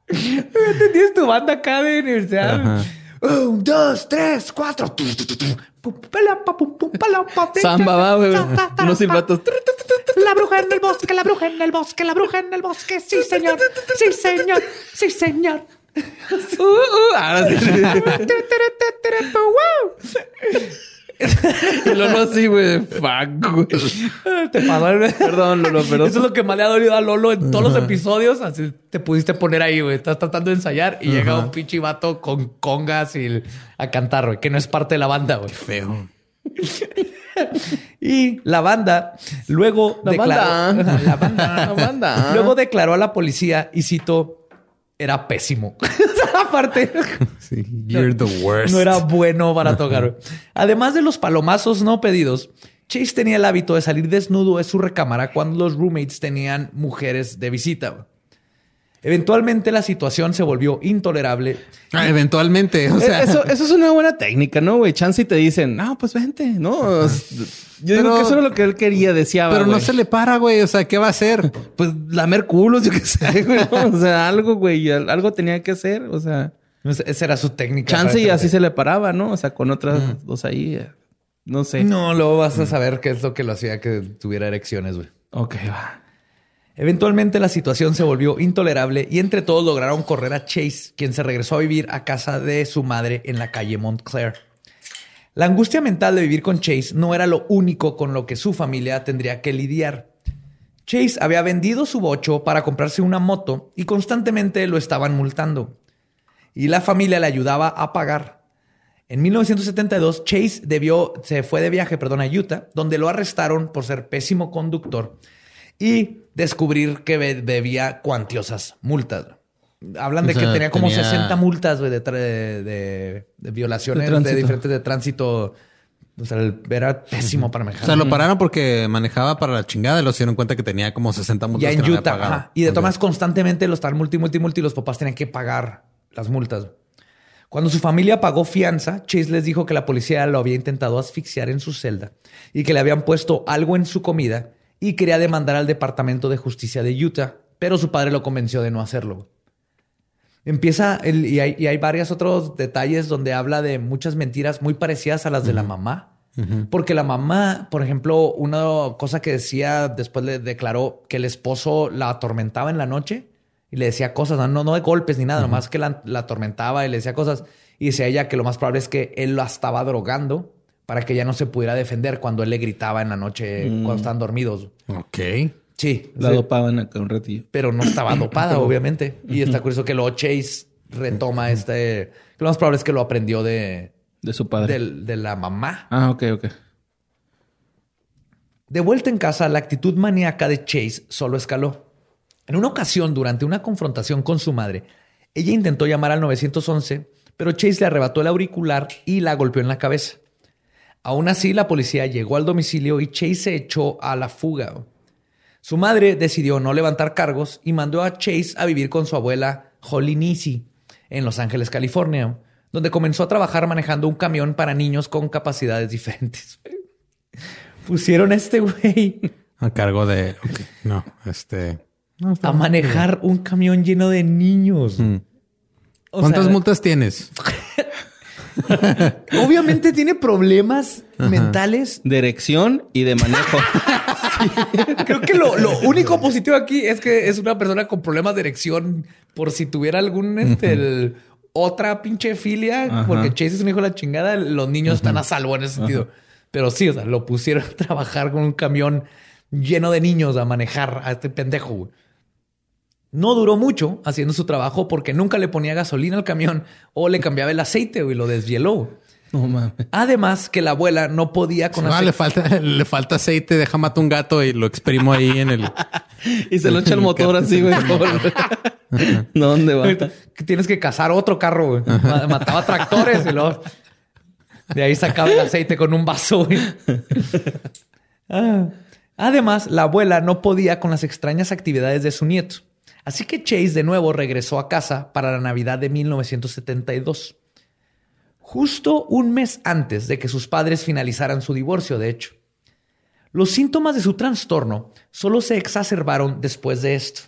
¿Tienes tu banda acá de universidad? Un, dos, tres, cuatro. Samba, va, güey. Unos silbatos. La bruja en el bosque, la bruja en el bosque, la bruja en el bosque. Sí, señor. Sí, señor. Sí, señor. Uh, uh, ahora sí. El Lolo así, güey. Fuck, güey. Te pasó. Perdón, Lolo, pero... Eso es lo que más le ha dolido a Lolo en todos los episodios. Así te pudiste poner ahí, güey. Estás tratando de ensayar y llega un pinche vato con congas y a cantar, güey, que no es parte de la banda, güey. Feo. y la banda luego La declaró, banda. la banda. La banda. luego declaró a la policía y cito era pésimo. Aparte, Sí, you're the worst. no era bueno para tocar. Además de los palomazos no pedidos, Chase tenía el hábito de salir desnudo de su recámara cuando los roommates tenían mujeres de visita. Eventualmente la situación se volvió intolerable. Ah, eventualmente, o sea, Eh, eso, eso es una buena técnica, ¿no, güey? Chance y te dicen, no, pues vente, ¿no? Yo digo Pero- que eso era lo que él quería, deseaba, pero no se le para, güey. O sea, ¿qué va a hacer? Pues lamer culos, yo qué sé, güey. ¿no? O sea, algo, güey. al- Algo tenía que hacer. O sea, Esa era su técnica. chance y así se le paraba, ¿no? O sea, con otras dos ahí. eh, No sé. No, luego vas a saber qué es lo que lo hacía que tuviera erecciones, güey. Ok, va. Eventualmente la situación se volvió intolerable y entre todos lograron correr a Chase, quien se regresó a vivir a casa de su madre en la calle Montclair. La angustia mental de vivir con Chase no era lo único con lo que su familia tendría que lidiar. Chase había vendido su bocho para comprarse una moto y constantemente lo estaban multando. Y la familia le ayudaba a pagar. En 1972, Chase debió, se fue de viaje perdón, a Utah, donde lo arrestaron por ser pésimo conductor y descubrir que debía cuantiosas multas. Hablan de O sea, que tenía como tenía- 60 multas de, de- de- de violaciones De diferentes de tránsito. O sea, era pésimo para manejar. O sea, lo pararon porque manejaba para la chingada y lo se dieron cuenta que tenía como 60 multas ya que en no había Utah. ajá. Y de maneras, constantemente lo estaban multi, multi, multi. Y los papás tenían que pagar las multas. Cuando su familia pagó fianza, Chase les dijo que la policía lo había intentado asfixiar en su celda y que le habían puesto algo en su comida y quería demandar al Departamento de Justicia de Utah, pero su padre lo convenció de no hacerlo. Empieza, el- y, hay, y hay varios otros detalles donde habla de muchas mentiras muy parecidas a las de la mamá. Porque la mamá, por ejemplo, una cosa que decía, después le declaró que el esposo la atormentaba en la noche y le decía cosas, no, no, de golpes ni nada, nomás que la, la atormentaba y le decía cosas. Y decía ella que lo más probable es que él la estaba drogando para que ella no se pudiera defender cuando él le gritaba en la noche cuando estaban dormidos. Ok. Sí, La sí, dopaban acá un ratillo. pero no estaba dopada, obviamente. Y está curioso que luego Chase retoma este. Lo más probable es que lo aprendió de, De su padre. del- de la mamá. Ah, ok, ok. De vuelta en casa, la actitud maníaca de Chase solo escaló. En una ocasión, durante una confrontación con su madre, ella intentó llamar al 911, pero Chase le arrebató el auricular y la golpeó en la cabeza. Aún así, la policía llegó al domicilio y Chase se echó a la fuga. Su madre decidió no levantar cargos y mandó a Chase a vivir con su abuela Holly Nisi en Los Ángeles, California, donde comenzó a trabajar manejando un camión para niños con capacidades diferentes. Pusieron a este güey A cargo de. No, este. no, a bien. manejar un camión lleno de niños. Mm. ¿Cuántas sea, multas tienes? Obviamente tiene problemas mentales. De erección y de manejo. Creo que lo, lo único positivo aquí es que es una persona con problemas de erección por si tuviera algún este, el- otra pinche filia, Ajá. porque Chase es un hijo de la chingada, los niños están a salvo en ese sentido. Pero sí, o sea, lo pusieron a trabajar con un camión lleno de niños a manejar a este pendejo. güey. No duró mucho haciendo su trabajo porque nunca le ponía gasolina al camión o le cambiaba el aceite y lo desvieló. no mames. Además que la abuela no podía con No, aceite. le falta, le falta aceite, deja mato un gato y lo exprimo ahí en el. Y se lo echa el motor así, güey. no, ¿dónde va? tienes que cazar otro carro, güey. Ma- Mataba tractores y luego de ahí sacaba el aceite con un vaso. güey. Ah. Además, la abuela no podía con las extrañas actividades de su nieto. Así que Chase de nuevo regresó a casa para la Navidad de 1972. Justo un mes antes de que sus padres finalizaran su divorcio, de hecho. Los síntomas de su trastorno solo se exacerbaron después de esto.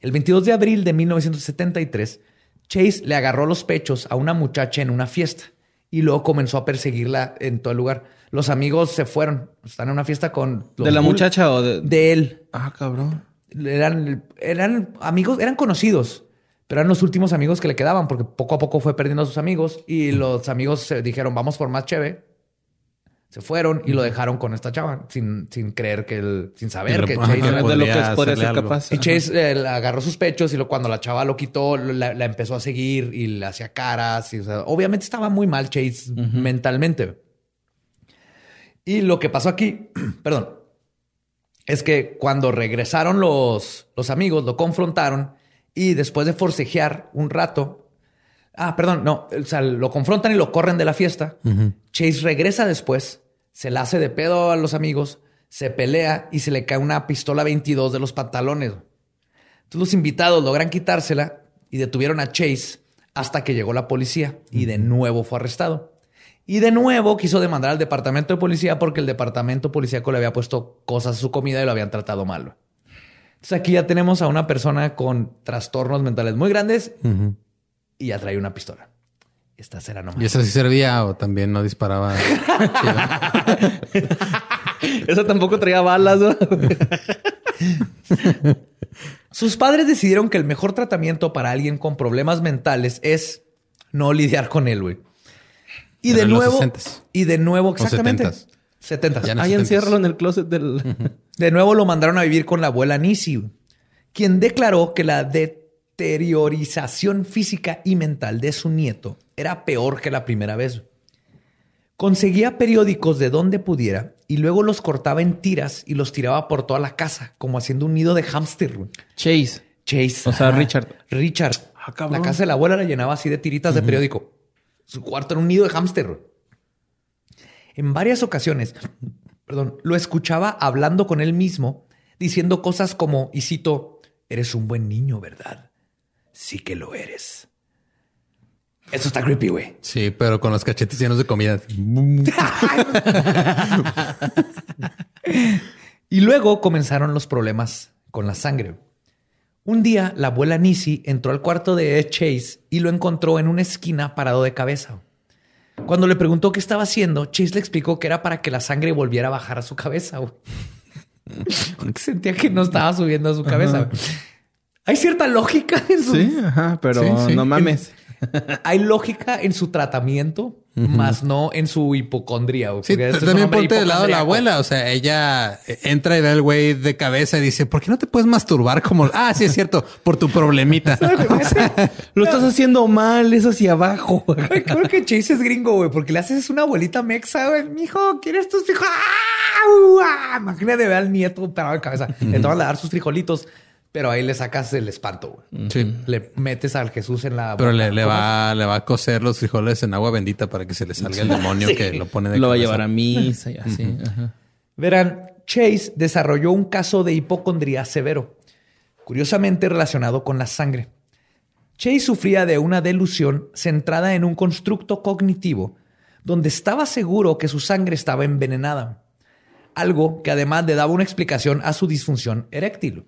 El 22 de abril de 1973, Chase le agarró los pechos a una muchacha en una fiesta y luego comenzó a perseguirla en todo el lugar. Los amigos se fueron. Están en una fiesta con... ¿De la muchacha o de...? De él. Ah, cabrón. Eran, eran amigos, eran conocidos, pero eran los últimos amigos que le quedaban porque poco a poco fue perdiendo a sus amigos y los amigos se dijeron, vamos por más cheve. Se fueron y lo dejaron con esta chava sin, sin creer que él, sin saber que Chase era de lo que podría ser capaz. Y Chase eh, agarró sus pechos y lo, cuando la chava lo quitó, la, empezó a seguir y le hacía caras. Y, obviamente estaba muy mal Chase mentalmente. Y lo que pasó aquí, perdón, es que cuando regresaron los, los amigos, lo confrontaron y después de forcejear un rato, Ah, perdón, no. O sea, lo confrontan y lo corren de la fiesta. Chase regresa después, se la hace de pedo a los amigos, se pelea y se le cae una pistola 22 de los pantalones. Entonces los invitados logran quitársela y detuvieron a Chase hasta que llegó la policía y de nuevo fue arrestado. Y de nuevo quiso demandar al departamento de policía porque el departamento policíaco le había puesto cosas a su comida y lo habían tratado mal. Entonces aquí ya tenemos a una persona con trastornos mentales muy grandes y ya traía una pistola. Esta será nomás. ¿Y esa sí servía o también no disparaba? Esa tampoco traía balas. Sus padres decidieron que el mejor tratamiento para alguien con problemas mentales es no lidiar con él, güey. Y de nuevo. Y de nuevo, exactamente. 70. Ahí enciérralo en el closet del. De nuevo lo mandaron a vivir con la abuela Nisi, quien declaró que la de deteriorización física y mental de su nieto era peor que la primera vez. Conseguía periódicos de donde pudiera y luego los cortaba en tiras y los tiraba por toda la casa, como haciendo un nido de hámster. Chase. Chase. O sea, Richard. Richard. Ah, la casa de la abuela la llenaba así de tiritas de periódico. Su cuarto era un nido de hámster. En varias ocasiones, perdón, lo escuchaba hablando con él mismo, diciendo cosas como, y cito, eres un buen niño, ¿verdad? sí que lo eres. Eso está creepy, güey. Sí, pero con los cachetes llenos de comida. y luego comenzaron los problemas con la sangre. Un día, la abuela Nisi entró al cuarto de Chase y lo encontró en una esquina parado de cabeza. Cuando le preguntó qué estaba haciendo, Chase le explicó que era para que la sangre volviera a bajar a su cabeza. Sentía que no estaba subiendo a su cabeza. Hay cierta lógica en su... Sí, ajá, pero no mames. Hay lógica en su tratamiento, más no en su hipocondría. Sí, también ponte del lado de la abuela. O sea, ella entra y ve al güey de cabeza y dice, ¿por qué no te puedes masturbar como... Ah, sí, es cierto, por tu problemita. Lo estás haciendo mal, es hacia abajo. creo que Chase es gringo, güey, porque le haces una abuelita mexa, güey. Mijo, ¿quieres tus hijos? ¡Ah! Imagínate ver al nieto parado de cabeza. Le toman a dar sus frijolitos. Pero ahí le sacas el espanto, güey. Sí. Le metes al Jesús en la... Pero le, va, le va a cocer los frijoles en agua bendita para que se le salga el demonio que lo pone de Lo va a llevar a misa y así. Verán, Chase desarrolló un caso de hipocondría severo, curiosamente relacionado con la sangre. Chase sufría de una delusión centrada en un constructo cognitivo donde estaba seguro que su sangre estaba envenenada, algo que además le daba una explicación a su disfunción eréctil.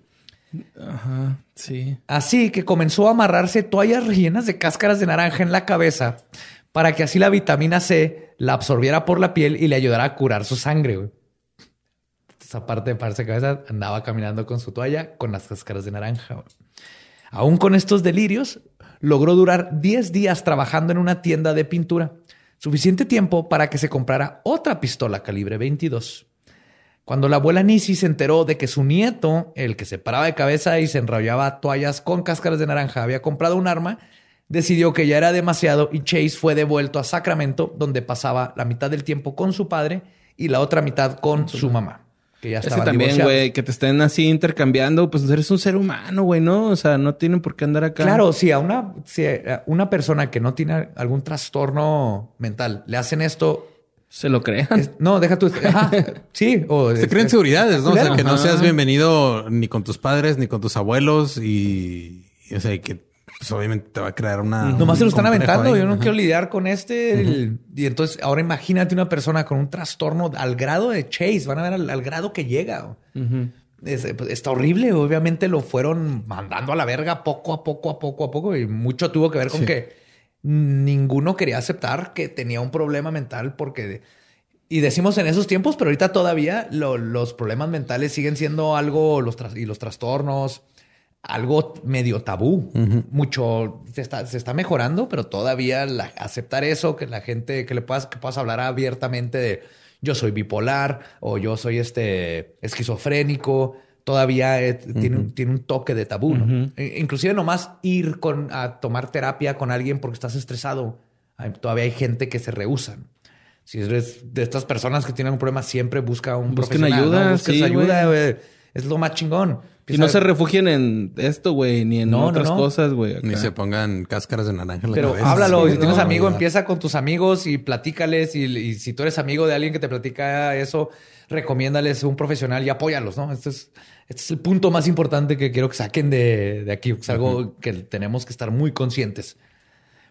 Ajá, sí. Así que comenzó a amarrarse toallas rellenas de cáscaras de naranja en la cabeza para que así la vitamina C la absorbiera por la piel y le ayudara a curar su sangre. Esa parte de pararse cabeza andaba caminando con su toalla con las cáscaras de naranja. Aún con estos delirios, logró durar 10 días trabajando en una tienda de pintura, suficiente tiempo para que se comprara otra pistola calibre 22. Cuando la abuela Nisi se enteró de que su nieto, el que se paraba de cabeza y se enrollaba toallas con cáscaras de naranja, había comprado un arma, decidió que ya era demasiado y Chase fue devuelto a Sacramento, donde pasaba la mitad del tiempo con su padre y la otra mitad con su mamá. Que ya estaba también, güey, que te estén así intercambiando, pues eres un ser humano, güey, ¿no? O sea, no tienen por qué andar acá. Claro, si a una, si a una persona que no tiene algún trastorno mental le hacen esto, Se lo crean. Es- no, deja tú. Ajá, sí. O, Se creen seguridades, ¿no? O sea, que no seas bienvenido ni con tus padres ni con tus abuelos y, y, o sea, y que pues, obviamente te va a crear una. Nomás se lo están aventando. ahí. Yo no Ajá. quiero lidiar con este. el- y entonces, ahora imagínate una persona con un trastorno al grado de Chase. Van a ver al, al grado que llega. Es- pues, está horrible. Obviamente lo fueron mandando a la verga poco a poco, a poco a poco. Y mucho tuvo que ver con Sí. que ninguno quería aceptar que tenía un problema mental porque... Y decimos en esos tiempos, pero ahorita todavía lo- los problemas mentales siguen siendo algo, los y los trastornos, algo medio tabú. Mucho se está, se está mejorando, pero todavía la- aceptar eso, que la gente, que le puedas, que puedas hablar abiertamente de yo soy bipolar o yo soy este esquizofrénico, todavía eh, tiene, un- tiene un toque de tabú. ¿no? E- Inclusive nomás ir con, a tomar terapia con alguien porque estás estresado. Hay- todavía hay gente que se rehusan. Si eres de estas personas que tienen un problema, siempre busca un Busquen profesional. ¿no? ayuda, Busques sí, ayuda, güey. Es lo más chingón. Y no se refugien en esto, güey, ni en No, no, otras no. cosas, güey. Ni se pongan cáscaras de naranja en la Pero cabeza. háblalo. Sí, si tienes no, amigo, no. empieza con tus amigos y platícales. Y, y si tú eres amigo de alguien que te platica eso, recomiéndales un profesional y apóyalos, ¿no? Este es, este es el punto más importante que quiero que saquen de, de aquí. Es algo que tenemos que estar muy conscientes.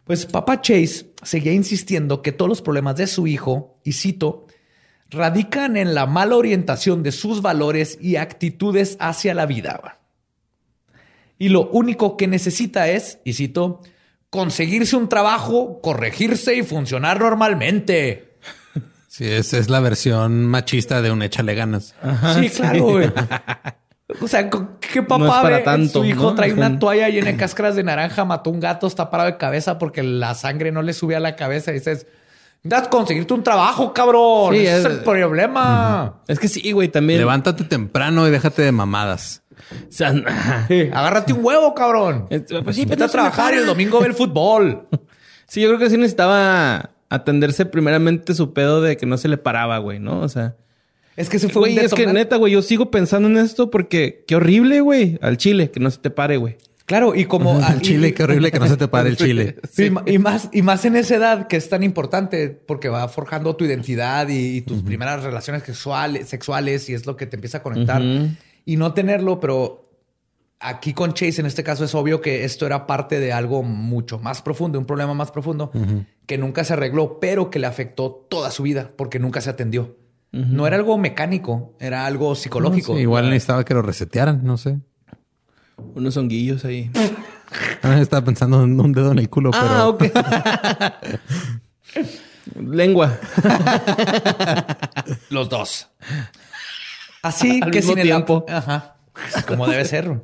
Pues papá Chase seguía insistiendo que todos los problemas de su hijo, y cito, radican en la mala orientación de sus valores y actitudes hacia la vida. Y lo único que necesita es, y cito, conseguirse un trabajo, corregirse y funcionar normalmente. Sí, esa es la versión machista de un échale ganas. sí, claro, güey. O sea, ¿qué papá No es para ve? tanto, Su hijo ¿no? trae una toalla llena de cáscaras de naranja, mató un gato, está parado de cabeza porque la sangre no le sube a la cabeza. Y dices, das conseguirte un trabajo, cabrón. Sí, Ese es es- el problema. Es que sí, güey, también. Levántate temprano y déjate de mamadas. O sea, Sí, agárrate un huevo, cabrón. Es- pues sí, Vete a trabajar y el domingo ve el fútbol. Sí, yo creo que sí necesitaba atenderse primeramente su pedo de que no se le paraba, güey, ¿no? O sea, Es que se fue güey, un es que neta, güey, yo sigo pensando en esto porque qué horrible, güey, al chile, que no se te pare, güey. Claro, y como y- chile, qué horrible que no se te pare el chile. Sí, Y, más, y más en esa edad que es tan importante porque va forjando tu identidad y, y tus primeras relaciones sexuales, sexuales y es lo que te empieza a conectar. Y no tenerlo, pero aquí con Chase en este caso es obvio que esto era parte de algo mucho más profundo, un problema más profundo que nunca se arregló, pero que le afectó toda su vida porque nunca se atendió. No era algo mecánico, era algo psicológico. Sí, igual necesitaba que lo resetearan, no sé. Unos honguillos ahí. Ah, Estaba pensando en un dedo en el culo, pero Ah, ok. Lengua. Los dos. Así Al que mismo sin el tiempo. Ajá. Como debe ser.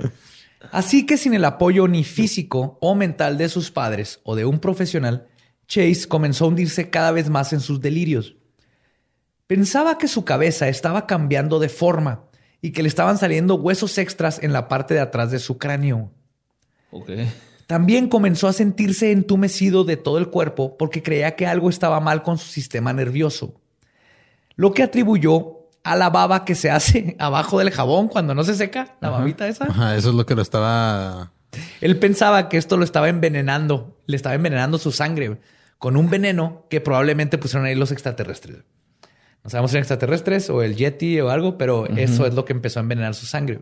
Así que sin el apoyo ni físico o mental de sus padres o de un profesional, Chase comenzó a hundirse cada vez más en sus delirios. Pensaba que su cabeza estaba cambiando de forma y que le estaban saliendo huesos extras en la parte de atrás de su cráneo. También comenzó a sentirse entumecido de todo el cuerpo porque creía que algo estaba mal con su sistema nervioso. Lo que atribuyó a la baba que se hace abajo del jabón cuando no se seca, la babita esa. Ajá, eso es lo que lo estaba. Él pensaba que esto lo estaba envenenando, le estaba envenenando su sangre con un veneno que probablemente pusieron ahí los extraterrestres. No sabemos si eran extraterrestres o el Yeti o algo, pero eso es lo que empezó a envenenar su sangre.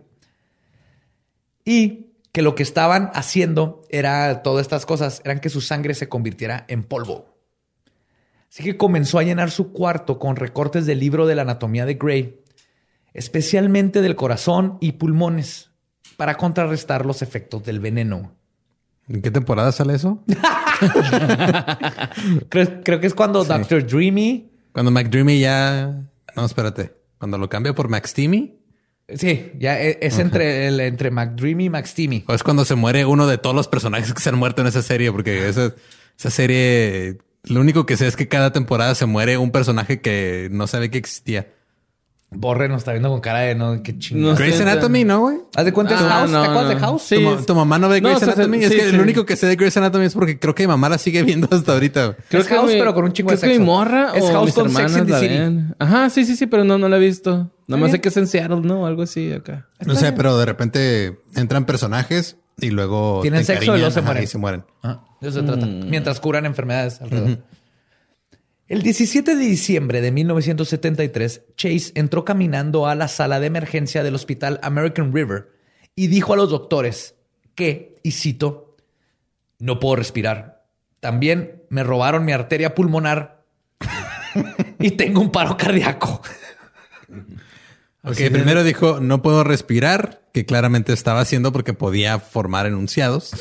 Y que lo que estaban haciendo era todas estas cosas, eran que su sangre se convirtiera en polvo. Así que comenzó a llenar su cuarto con recortes del libro de la anatomía de Gray, especialmente del corazón y pulmones, para contrarrestar los efectos del veneno. ¿En qué temporada sale eso? Creo, creo que es cuando Dr. Dreamy. Cuando McDreamy ya. No, espérate. Cuando lo cambia por Max Timmy. Sí, ya e- es entre, el, entre McDreamy y Max Timmy. O es cuando se muere uno de todos los personajes que se han muerto en esa serie, porque esa, esa serie, lo único que sé es que cada temporada se muere un personaje que no sabe que existía. Borre nos está viendo con cara de no, qué chingón. No Grey's Anatomy, ¿no, güey? ¿Haz de cuenta es Ah, House? no, ¿Te acuerdas de. House? Sí. tu, ma- tu mamá no ve No, Grey's Anatomy. es sí, que sí. lo único que sé de Grey's Anatomy es porque creo que mi mamá la sigue viendo hasta ahorita. güey. Es House, pero con un chingo de creo que sexo. mi morra Es o House mis con Sex hermanas and the la City. ven. Ajá, sí, sí, sí, pero no, no la he visto. Nomás bien. sé que es en Seattle, ¿no? Algo así acá. No sé, pero de repente entran personajes y luego Tienen te sexo y luego se ajá, mueren. y se mueren. Ajá, de eso se trata. Mientras curan enfermedades alrededor. El 17 de diciembre de 1973, Chase entró caminando a la sala de emergencia del hospital American River y dijo a los doctores que, y cito, no puedo respirar. También me robaron mi arteria pulmonar y tengo un paro cardíaco. Ok, primero dijo, no puedo respirar, que claramente estaba haciendo porque podía formar enunciados.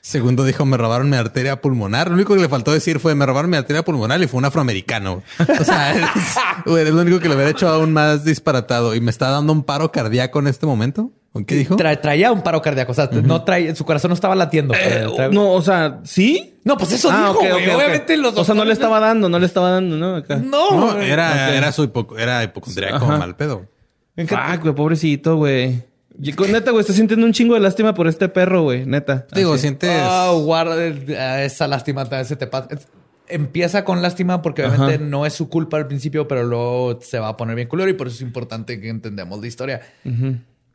Segundo dijo, me robaron mi arteria pulmonar. Lo único que le faltó decir fue, me robaron mi arteria pulmonar y fue un afroamericano. O sea, es, lo único que le hubiera hecho aún más disparatado. Y me está dando un paro cardíaco en este momento. ¿Qué dijo? traía un paro cardíaco. O sea, no traía, su corazón no estaba latiendo. Eh, no, o sea, ¿sí? No, pues eso ah, dijo, Obviamente los O sea, no le estaba dando, no le estaba dando, ¿no? No, era, era su era hipocondríaco, mal pedo. Fuck, güey, pobrecito, güey. Neta, güey, estás sintiendo un chingo de lástima por este perro, güey. Neta. Digo, sientes. Oh, guarda esa lástima, ese te pasa. Empieza con lástima porque obviamente no es su culpa al principio, pero luego se va a poner bien culero y por eso es importante que entendamos la historia.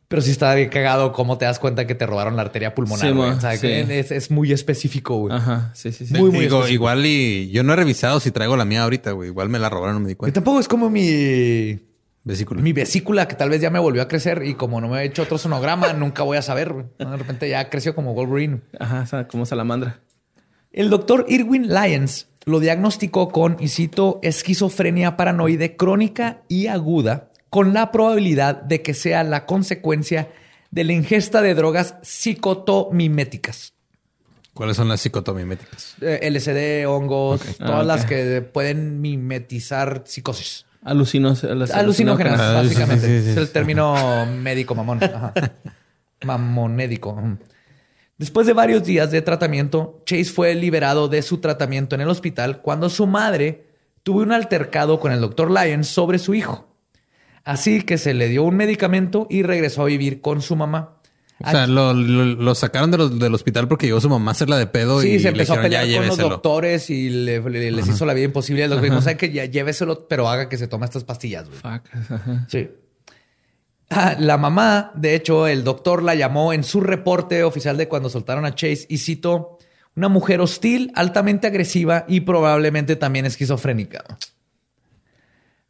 Pero sí está bien cagado cómo te das cuenta que te robaron la arteria pulmonar. o sea, es, muy específico, güey. Ajá, sí, sí, sí. Muy, muy Digo, igual y yo no he revisado si traigo la mía ahorita, güey. Igual me la robaron, no me di cuenta. Y tampoco es como mi Vesícula. Mi vesícula, que tal vez ya me volvió a crecer y como no me he hecho otro sonograma, nunca voy a saber. De repente ya creció como Wolverine. Ajá, como salamandra. El doctor Irwin Lyons lo diagnosticó con, y cito, esquizofrenia paranoide crónica y aguda, con la probabilidad de que sea la consecuencia de la ingesta de drogas psicotomiméticas. ¿Cuáles son las psicotomiméticas? Eh, LSD, hongos, todas ah, las que pueden mimetizar psicosis. Alucinos, alucinógenas, básicamente. es el término médico mamón. Mamonédico. Después de varios días de tratamiento, Chase fue liberado de su tratamiento en el hospital cuando su madre tuvo un altercado con el doctor Lyons sobre su hijo. Así que se le dio un medicamento y regresó a vivir con su mamá. O sea, lo, sacaron del hospital porque llegó su mamá a hacerla de pedo y se empezó a pelear con los doctores y les hizo la vida imposible. Los dijo, o que ya lléveselo, pero haga que se tome estas pastillas. Fuck. Sí. Ah, la mamá, de hecho, el doctor la llamó en su reporte oficial de cuando soltaron a Chase y citó una mujer hostil, altamente agresiva y probablemente también esquizofrénica.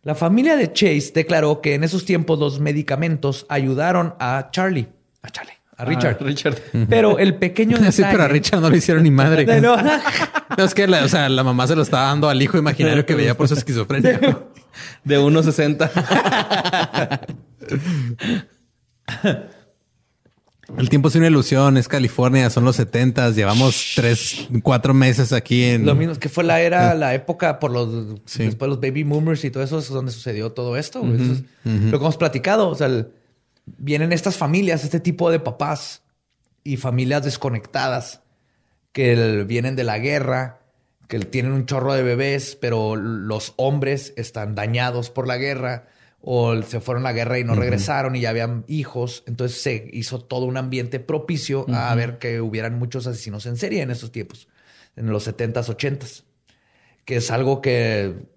La familia de Chase declaró que en esos tiempos los medicamentos ayudaron a Charlie. A Charlie a Richard. Ah, Richard. Pero el pequeño detalle... Sí, pero a Richard no le hicieron ni madre. no. es que la, o sea, la mamá se lo estaba dando al hijo imaginario que veía por su esquizofrenia. De 1.60. El tiempo es una ilusión, es California, son los setentas, llevamos tres, cuatro meses aquí en... Lo mismo, que fue la era, la época por los... Después los baby boomers y todo eso es donde sucedió todo esto. Lo que hemos platicado, o sea, vienen estas familias, este tipo de papás y familias desconectadas que vienen de la guerra, que tienen un chorro de bebés, pero los hombres están dañados por la guerra o se fueron a la guerra y no regresaron y ya habían hijos. Entonces se hizo todo un ambiente propicio a ver que hubieran muchos asesinos en serie en esos tiempos, en los 70s, 80s, que es algo que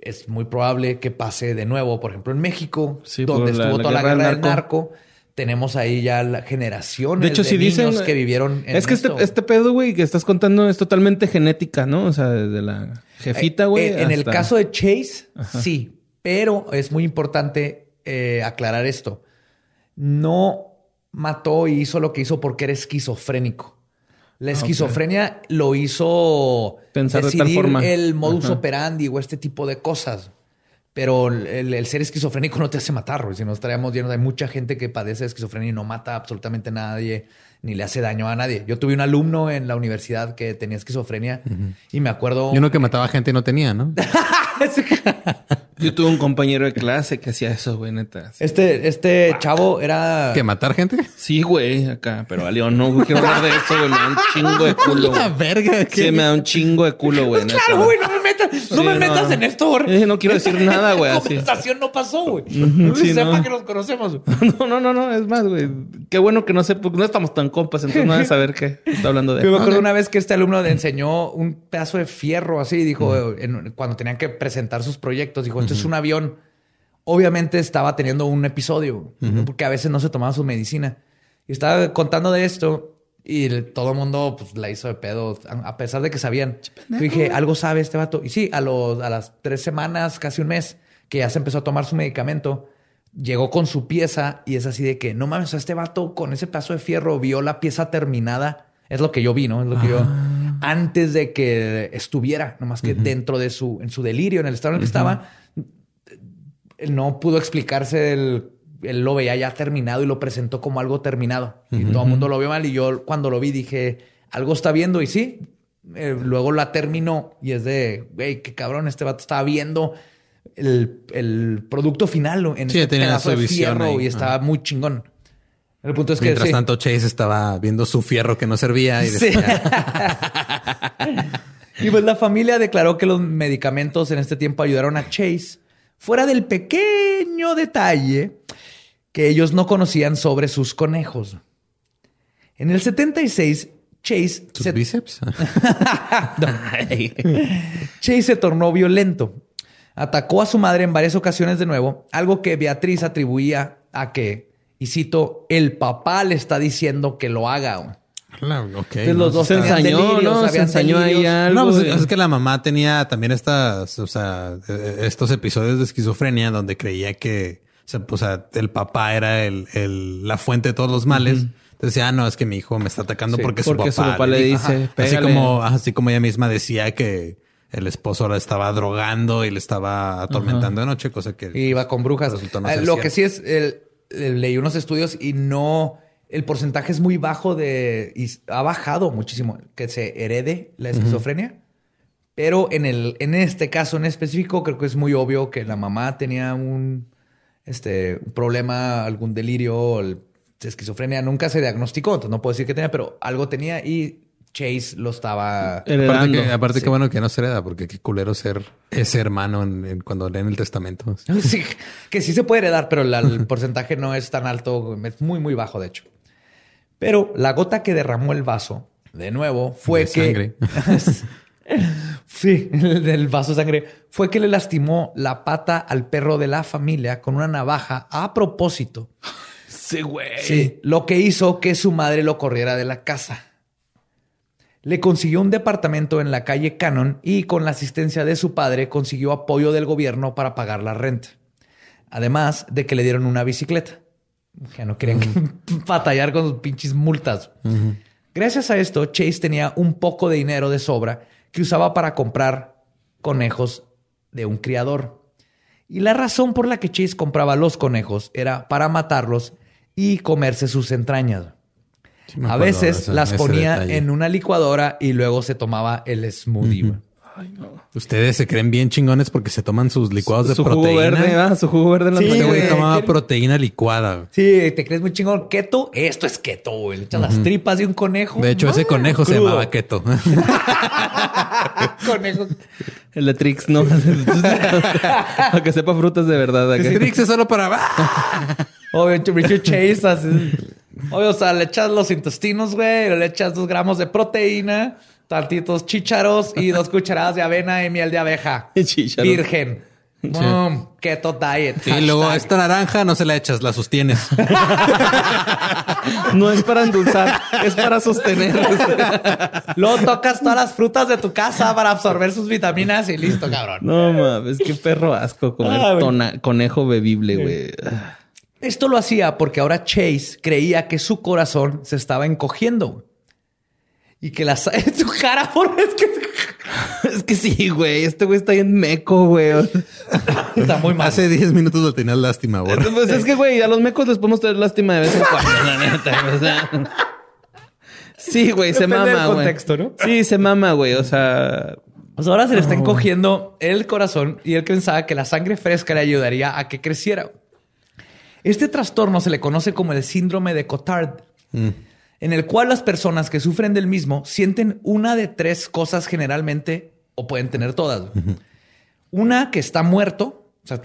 es muy probable que pase de nuevo, por ejemplo, en México, donde estuvo toda la guerra del narco. Tenemos ahí ya la generación de, hecho, si dicen, que vivieron. En es que este, este, pedo, güey, que estás contando es totalmente genética, ¿no? O sea, desde la jefita, güey. Eh, en el caso de Chase, sí, pero es muy importante eh, aclarar esto. No mató y hizo lo que hizo porque era esquizofrénico. La esquizofrenia lo hizo pensar de tal forma. el modus operandi o este tipo de cosas. Pero el, ser esquizofrénico no te hace matar, si no estaríamos llenos de mucha gente que padece esquizofrenia y no mata absolutamente a nadie, ni le hace daño a nadie. Yo tuve un alumno en la universidad que tenía esquizofrenia y me acuerdo. Y uno que mataba gente y no tenía, ¿no? Yo tuve un compañero de clase que hacía eso, güey, neta. Este, este chavo era. ¿Que matar gente? Sí, güey, acá. Pero a León no quiero hablar de eso, güey. Me da un chingo de culo. La verga. Sí, me da un chingo de culo, güey. claro, güey, no me metas, no me metas en esto, güey. no quiero decir nada, güey. La conversación no pasó, güey. No sepa que nos conocemos. No, no, no, no. Es más, güey. Qué bueno que no sé, porque no estamos tan compas, entonces no debes saber qué está hablando de. Yo me acuerdo una vez que este alumno le enseñó un pedazo de fierro así, dijo, cuando tenían que presentar sus proyectos, dijo, esto es un avión obviamente estaba teniendo un episodio, porque a veces no se tomaba su medicina. Y estaba contando de esto Y el- todo el mundo pues, la hizo de pedo, a a pesar de que sabían. Yo dije, algo sabe este vato. Y sí, a, los, a las tres semanas, casi un mes, que ya se empezó a tomar su medicamento, llegó con su pieza y es así de que, no mames, este vato con ese pedazo de fierro vio la pieza terminada. Es lo que yo vi, ¿no? Es lo que yo... Antes de que estuviera, nomás que dentro de su... En su delirio, en el estado en el que estaba, él no pudo explicarse el... Él lo veía ya terminado y lo presentó como algo terminado. Y todo el mundo lo vio mal. Y yo cuando lo vi dije, algo está viendo. Y sí, eh, luego la terminó y es de, güey, qué cabrón, este vato estaba viendo el, el producto final en Sí, este tenía pedazo de visión fierro ahí. y estaba muy chingón. El punto es que Mientras sí. tanto, Chase estaba viendo su fierro que no servía y Sí. decía, y pues la familia declaró que los medicamentos en este tiempo ayudaron a Chase, fuera del pequeño detalle que ellos no conocían sobre sus conejos. En el 76, Chase ¿tus se, bíceps? Chase se tornó violento. Atacó a su madre en varias ocasiones de nuevo, algo que Beatriz atribuía a que, y cito, el papá le está diciendo que lo haga. Hola, ok. Entonces, no, los dos Se ensañó, delirios, ¿no? Se ensañó ahí algo. No, pues, de- es que la mamá tenía también estas, o sea, eh, estos episodios de esquizofrenia donde creía que, o sea, o sea, el papá era el, el- la fuente de todos los males. Entonces decía, ah, no, es que mi hijo me está atacando Sí, porque, porque su papá, le dijo". dice, Ajá. así como, así como ella misma decía que el esposo la estaba drogando y le estaba atormentando de noche, cosa que Y iba con brujas. Resultó no Eh, lo cierto. que sí es, el- leí unos estudios y no, el porcentaje es muy bajo de, y ha bajado muchísimo que se herede la esquizofrenia. Pero en el, en este caso en específico, creo que es muy obvio que la mamá tenía un, este, un problema, algún delirio, el- esquizofrenia. Nunca se diagnosticó, entonces no puedo decir que tenía, pero algo tenía y Chase lo estaba. Aparte que, aparte Sí. que bueno que no se hereda, porque qué culero ser ese hermano en- en- cuando leen el testamento. Sí, que sí se puede heredar, pero la- el porcentaje no es tan alto, es muy, muy bajo, de hecho. Pero la gota que derramó el vaso, de nuevo, fue De que. sí, el del vaso de sangre. Fue que le lastimó la pata al perro de la familia con una navaja a propósito. Sí, güey. Sí, lo que hizo que su madre lo corriera de la casa. Le consiguió un departamento en la calle Cannon y con la asistencia de su padre consiguió apoyo del gobierno para pagar la renta. Además de que le dieron una bicicleta. Ya no querían batallar con sus pinches multas. Gracias a esto, Chase tenía un poco de dinero de sobra que usaba para comprar conejos de un criador. Y la razón por la que Chase compraba los conejos era para matarlos y comerse sus entrañas. Sí A veces ese- las ponía detalle. en una licuadora y luego se tomaba el smoothie. güey. Ustedes se creen bien chingones porque se toman sus licuados de Su jugo proteína. verde, va, su jugo verde en Sí, Este güey tomaba ¿quién- proteína licuada. Sí, te crees muy chingón. Keto, esto es keto, güey. Le echas las tripas de un conejo. De hecho, ese Ah, conejo se llamaba keto. conejo. El de Trix, ¿no? Para que sepa frutas de verdad. Trix es solo para... ¡Ah! Obvio, Richard Chase. Obvio, o sea, le echas los intestinos, güey. Le echas dos gramos de proteína, tantitos chícharos y dos cucharadas de avena y miel de abeja. Chícharos. Virgen. Boom. Keto diet. Y luego Hashtag. esta naranja no se la echas, la sostienes. No es para endulzar, es para sostener. Luego tocas todas las frutas de tu casa para absorber sus vitaminas y listo, cabrón. No mames, qué perro asco comer Ah, tona- conejo bebible, güey. Esto lo hacía porque ahora Chase creía que su corazón se estaba encogiendo. Y que la tu cara por es que Es que sí, güey. Este güey está bien meco, güey. está muy mal. Hace 10 minutos lo tenías lástima, güey. Pues es que, güey, a los mecos les podemos tener lástima de vez en cuando, la neta. o sea. Sí, güey, se mama, del güey. Sí, se mama, güey. O sea, Pues ahora se le está encogiendo el corazón y él pensaba que la sangre fresca le ayudaría a que creciera. Este trastorno se le conoce como el síndrome de Cotard, en el cual las personas que sufren del mismo sienten una de tres cosas generalmente o pueden tener todas. Una que está muerto, o sea,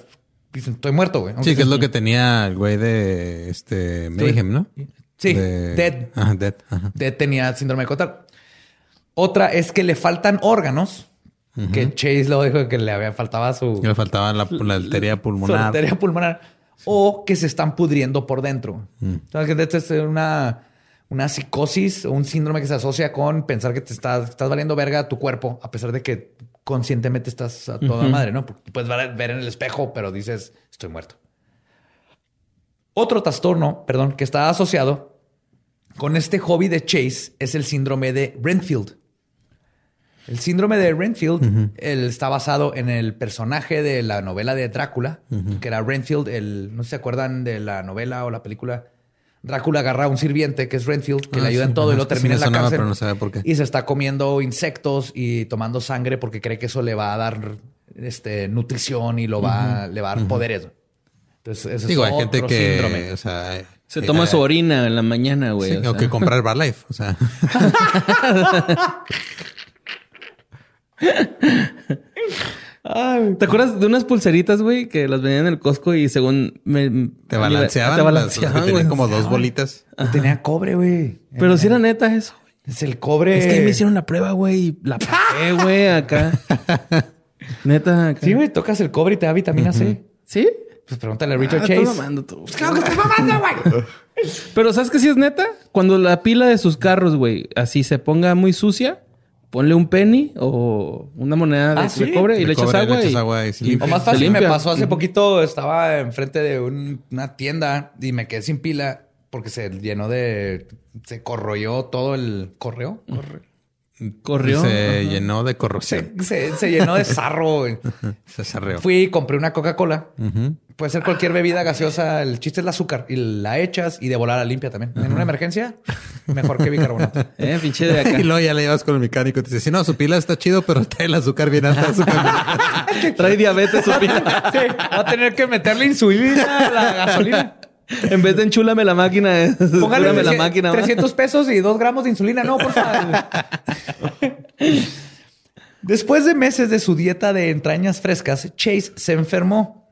dicen, estoy muerto, güey. Sí, que es lo que tenía el güey de este Mayhem, ¿no? Sí, De- Dead. Ajá, Dead. Ajá. de- tenía síndrome de Cotard. Otra es que le faltan órganos, que Chase lo dijo que le había faltaba su le faltaba la, la arteria pulmonar. arteria pulmonar, o que se están pudriendo por dentro. Mm. Entonces, que esta es una, una psicosis o un síndrome que se asocia con pensar que te estás, estás valiendo verga a tu cuerpo, a pesar de que conscientemente estás a toda madre, ¿no? Puedes ver en el espejo, pero dices, estoy muerto. Otro trastorno, perdón, que está asociado con este hobby de Chase es el síndrome de Renfield. El síndrome de Renfield está basado en el personaje de la novela de Drácula, que era Renfield, el, no se acuerdan de la novela o la película. Drácula agarra a un sirviente que es Renfield, que le ah, ayuda en todo y lo termina en la cárcel. Y se está comiendo insectos y tomando sangre porque cree que eso le va a dar este, nutrición y lo va, le va a dar poderes. Entonces, ese Digo, hay gente que o sea, se toma su orina en la mañana, güey. o, que comprar Barlife. O sea. ¿Te acuerdas de unas pulseritas, güey, que las vendían en el Costco y según me... Te balanceaban. Te balanceaban, Tenían como dos bolitas. Tenía cobre, güey. Pero si era neta eso. Es el cobre. Es que me hicieron la prueba, güey. La pagué, güey, acá. neta. Acá. Sí, güey, tocas el cobre y te da vitamina C. ¿Sí? Pues pregúntale a Richard ah, Chase. Mamando tú. Pues claro que estoy mamando, güey. Pero ¿sabes qué sí es neta? Cuando la pila de sus carros, güey, así se ponga muy sucia, ponle un penny o una moneda de, ah, cobre y le, echas agua. y, o más fácil, me pasó hace poquito, estaba enfrente de una tienda y me quedé sin pila porque se llenó de... Se corroyó todo el correo. Corrió. Se llenó de corrosión. Se, llenó de sarro. se sarreó. Fui y compré una Coca-Cola. Puede ser cualquier bebida gaseosa. El chiste es el azúcar. Y la echas y de volar a limpia también. En una emergencia, mejor que bicarbonato. eh, pinche de acá. y luego ya le llevas con el mecánico y te dice, sí, no, su pila está chido, pero trae el azúcar bien alta. trae diabetes su pila. sí, va a tener que meterle insulina a la gasolina. En vez de enchúlame la máquina, póngale la máquina. 300 pesos y 2 gramos de insulina. No, por favor. Después de meses de su dieta de entrañas frescas, Chase se enfermó.